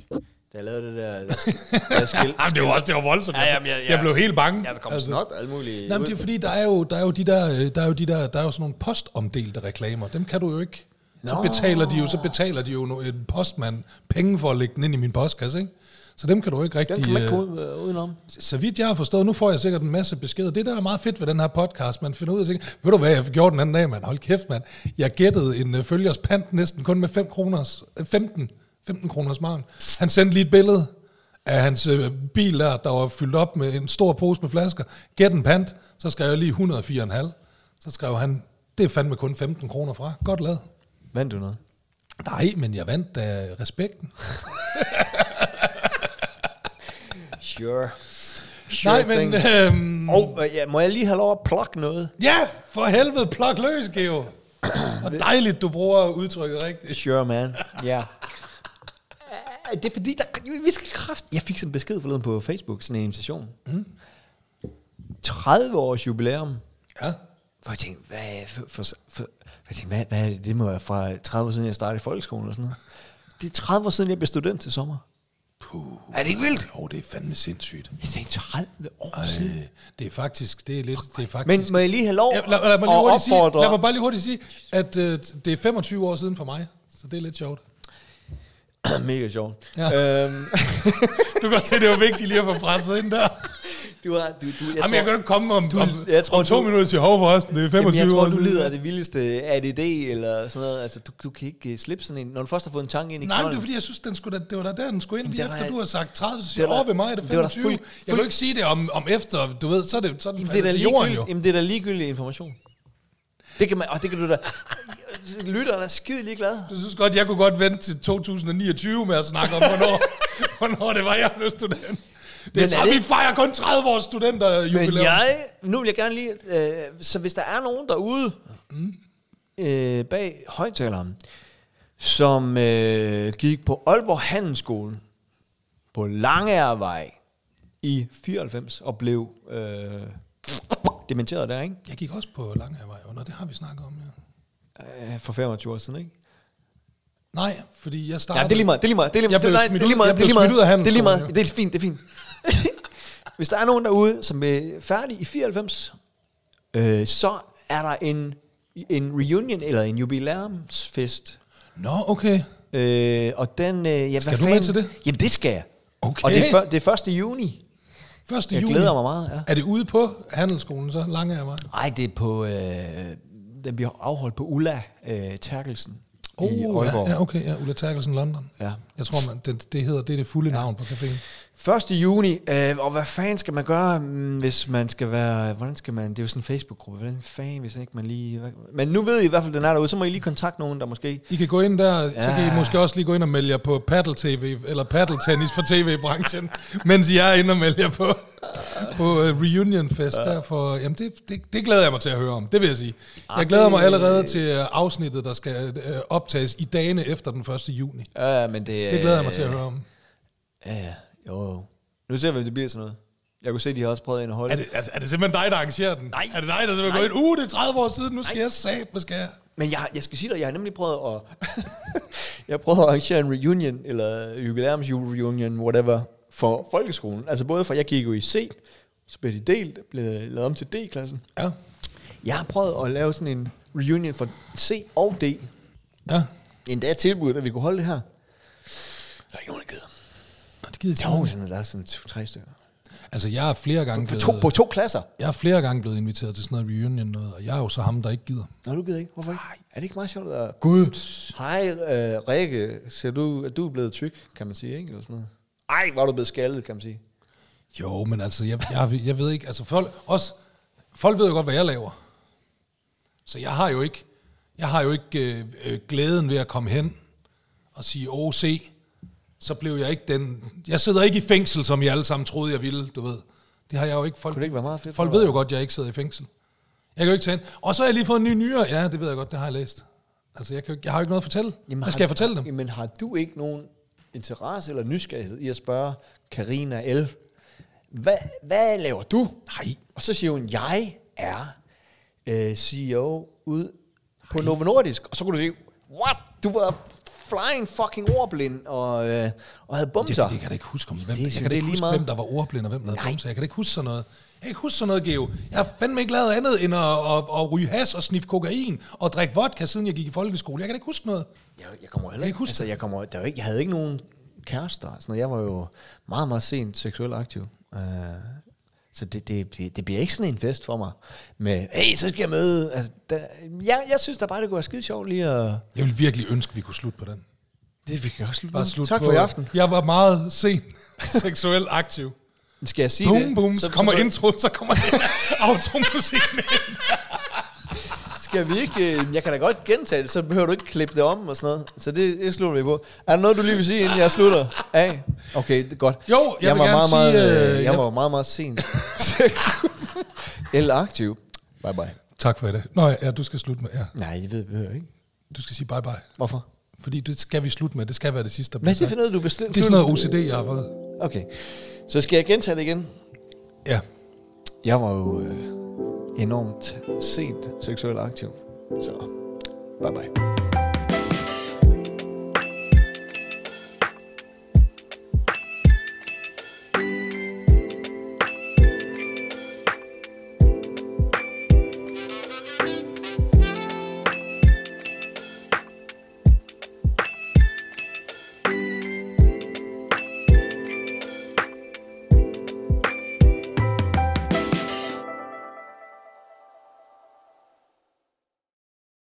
da jeg lavede det der, der, sk- der skil. Jamen, det var også det var voldsomt. Ja, jamen, jeg- jeg, jeg- blev helt bange. Ja, der kom altså, snot alt muligt. Nej, men det er fordi, der er jo, der er jo de der, øh, der er jo de der, der er jo sådan nogle postomdelte reklamer. Dem kan du jo ikke. Så Nå. betaler de jo, så betaler de jo en postmand penge for at lægge den ind i min postkasse, ikke? Så dem kan du ikke rigtig... Den kan man ikke øh, gå ud, øh, udenom. Så vidt jeg har forstået, nu får jeg sikkert en masse beskeder. Det, der er meget fedt ved den her podcast, man finder ud af, at ved du hvad, jeg gjorde den anden dag, mand. Hold kæft, mand. Jeg gættede en uh, følgers pant næsten kun med 5 kroners, øh, 15, 15 kroners marken. Han sendte lige et billede af hans uh, bil der, der var fyldt op med en stor pose med flasker. Gæt en pant, så skrev jeg lige 104,5. Så skrev han, det er fandme kun 15 kroner fra. Godt lavet. Vandt du noget? Nej, men jeg vandt da respekten. Sure. Nej, men... Øhm, Og øh, ja, må jeg lige have lov at plukke noget? Ja, for helvede, pluk løs, Geo. Og dejligt, du bruger udtrykket rigtigt. Sure, man. Ja. Øh, Det er fordi, der, vi skal kraft... Jeg fik sådan en besked forleden på Facebook, sådan en invitation. Mm. 30 års jubilæum. Ja. For jeg tænkte, hvad, er for, for, for, jeg tænkte, hvad, hvad er det? Det må være fra 30 år siden, jeg startede i folkeskolen og sådan noget. Det er 30 år siden, jeg blev student til sommer. Puh. Er det ikke vildt? Jo, det er fandme sindssygt. Jeg tænkte, 30 år Ej, siden. det er faktisk, det er lidt, det er Men faktisk... må jeg lige have lov ja, lad, lad, mig lige at hurtigt sige, opfordre... lad mig bare lige hurtigt sige, at øh, det er 25 år siden for mig, så det er lidt sjovt. Mega sjovt. Ja. Øhm, Du kan godt se, det var vigtigt lige at få presset ind der. du har, du, du, jeg, Jamen, jeg kan ikke komme om, om, jeg tror, om to du- minutter til hov forresten, det er 25 Jamen, jeg tror, år du lider af det vildeste ADD eller sådan noget. Altså, du, du kan ikke uh, slippe sådan en... Når du først har fået en tanke ind i Nej, men det knolden. er fordi, jeg synes, den skulle da, det var da der, den skulle ind, Jamen, lige det efter du har sagt 30, så det siger over ved mig er det det var da 25. fuld- jeg kan fuld- ikke sige det om, om efter, du ved, så er det, så er det, Jamen, det er da jorden jo. jamen, det er da ligegyldig information. Det kan man, og det kan du da... Lytteren er skide ligeglad. Du synes godt, jeg kunne godt vente til 2029 med at snakke om, hvornår, hvornår det var, jeg blev student. Det Men er, vi fejrer kun 30 års studenterjubilæum. Men jeg, nu vil jeg gerne lige, øh, så hvis der er nogen derude mm. øh, bag højtaleren, som øh, gik på Aalborg Handelsskolen på Langeærvej i 94 og blev øh, dementeret der, ikke? Jeg gik også på Langhavevej under, det har vi snakket om, ja. Øh, for 25 år siden, ikke? Nej, fordi jeg startede... Ja, det er lige meget, det er lige meget. Det er lige, Jeg blev det, nej, smidt det er lige meget, jeg det er blev smidt ud af det er lige meget, handelsskolen, det er fint, det er fint. Hvis der er nogen derude, som er færdig i 94, øh, så er der en, en reunion eller en jubilæumsfest. Nå, okay. Øh, og den, øh, ja, Skal hvad du med fanden? til det? Jamen, det skal jeg. Okay. Og det er, før, det er 1. juni. 1. Jeg juni. glæder mig meget, ja. Er det ude på handelsskolen så? Langhavevej? Nej, det er på, øh, den bliver afholdt på Ulla øh, Terkelsen i Oh, Aalborg. ja, ja, okay. Ja, Ulla Terkelsen London. Ja. Jeg tror, man, det, det hedder, det er det fulde ja. navn på caféen. 1. juni, øh, og hvad fanden skal man gøre, mm, hvis man skal være, hvordan skal man, det er jo sådan en Facebook-gruppe, hvordan fanden, hvis ikke man lige, hvad, men nu ved I i hvert fald, den er derude, så må I lige kontakte nogen, der måske, I kan gå ind der, ja. så kan I måske også lige gå ind og melde jer på paddle-tv, eller paddle-tennis for tv-branchen, mens I er inde og melde jer på, på uh, Reunion Fest. Ja. Derfor, jamen det, det, det glæder jeg mig til at høre om, det vil jeg sige. Jeg glæder mig allerede til uh, afsnittet, der skal uh, optages i dagene efter den 1. juni. ja, men det, Det glæder jeg mig til at høre om. Ja, ja, jo, jo. Nu ser vi, om det bliver sådan noget. Jeg kunne se, de har også prøvet at holde. Er det, altså, er det simpelthen dig, der arrangerer den? Nej. Er det dig, der simpelthen går ind? Uh, det er 30 år siden, nu skal jeg sat, hvad skal jeg? Men jeg, jeg skal sige dig, jeg har nemlig prøvet at... jeg prøvet at arrangere en reunion, eller jubilæums reunion, whatever, for folkeskolen. Altså både for, jeg gik jo i C, så blev de delt, blev lavet om til D-klassen. Ja, Jeg har prøvet at lave sådan en reunion for C og D. ja. Endda tilbudt, at vi kunne holde det her. Der er ikke nogen, der gider. Gider jeg Jo, sådan, der er sådan to-tre stykker. Altså, jeg er flere gange På blevet, to, på to klasser. jeg er flere gange blevet inviteret til sådan noget reunion noget, og jeg er jo så ham, der ikke gider. Nå, du gider ikke. Hvorfor ikke? Er det ikke meget sjovt? At... Gud. Hej, øh, Rikke. Ser du, at du er blevet tyk, kan man sige, ikke? Eller sådan noget. Ej, hvor er du blevet skaldet, kan man sige. Jo, men altså, jeg, jeg, jeg ved ikke, altså folk, også, folk ved jo godt, hvad jeg laver. Så jeg har jo ikke, jeg har jo ikke øh, øh, glæden ved at komme hen og sige, åh, se, så blev jeg ikke den, jeg sidder ikke i fængsel, som I alle sammen troede, jeg ville, du ved. Det har jeg jo ikke. Folk, Kunne det ikke være meget fedt Folk ved jo godt, at jeg ikke sidder i fængsel. Jeg kan jo ikke tage ind. Og så har jeg lige fået en ny nyere. Ja, det ved jeg godt, det har jeg læst. Altså, jeg, kan, jeg har jo ikke noget at fortælle. Jamen, hvad skal jeg fortælle dem? Jamen, har du ikke nogen interesse eller nysgerrighed i at spørge Karina L., hvad, hvad laver du? Nej. Og så siger hun, jeg er øh, CEO ud på Novo Nordisk. Og så kunne du sige, what? Du var flying fucking ordblind og, øh, og havde Det, bumser. det kan jeg da ikke huske, om, hvem, Det jeg kan det ikke lige huske meget. hvem der var ordblind og hvem der havde Nej. bumser. Jeg kan ikke huske sådan noget. Jeg kan ikke huske sådan noget, Geo. Jeg har fandme ikke lavet andet end at, at, at ryge has og sniffe kokain og drikke vodka, siden jeg gik i folkeskole. Jeg kan ikke huske noget. Jeg, jeg kommer heller Jeg ikke, huske altså, jeg, kommer, der var ikke, jeg havde ikke nogen kærester. Noget. Jeg var jo meget, meget sent seksuelt aktiv. Uh, så det, det, det, bliver ikke sådan en fest for mig. Med, hey, så skal jeg møde. Altså, der, jeg, jeg synes da bare, det kunne være skide sjovt lige at... Jeg vil virkelig ønske, at vi kunne slutte på den. Det fik jeg også slutte Bare med. slut Tak på, for i aften. Jeg var meget sent seksuelt aktiv. Skal jeg sige Boom, det? boom, så, kommer så, intro, så kommer automusikken ind. Skal vi ikke... øh, Jeg kan da godt gentage det, så behøver du ikke klippe det om og sådan noget. Så det, det slutter vi på. Er der noget, du lige vil sige, inden jeg slutter af? Okay, det er godt. Jo, jeg vil var gerne meget, sige, meget, øh, jeg jeg- var meget, meget sent. Eller aktiv. Bye bye. Tak for dag. Nå ja, du skal slutte med, ja. Nej, det ved jeg behøver jeg ikke. Du skal sige bye bye. Hvorfor? Fordi det skal vi slutte med. Det skal være det sidste, Hvad er det for noget, du bestemmer? Det er sådan noget OCD, jeg har fået. Okay. Så skal jeg gentage det igen? Ja. Jeg var jo øh, enormt sent seksuelt aktiv. Så bye bye.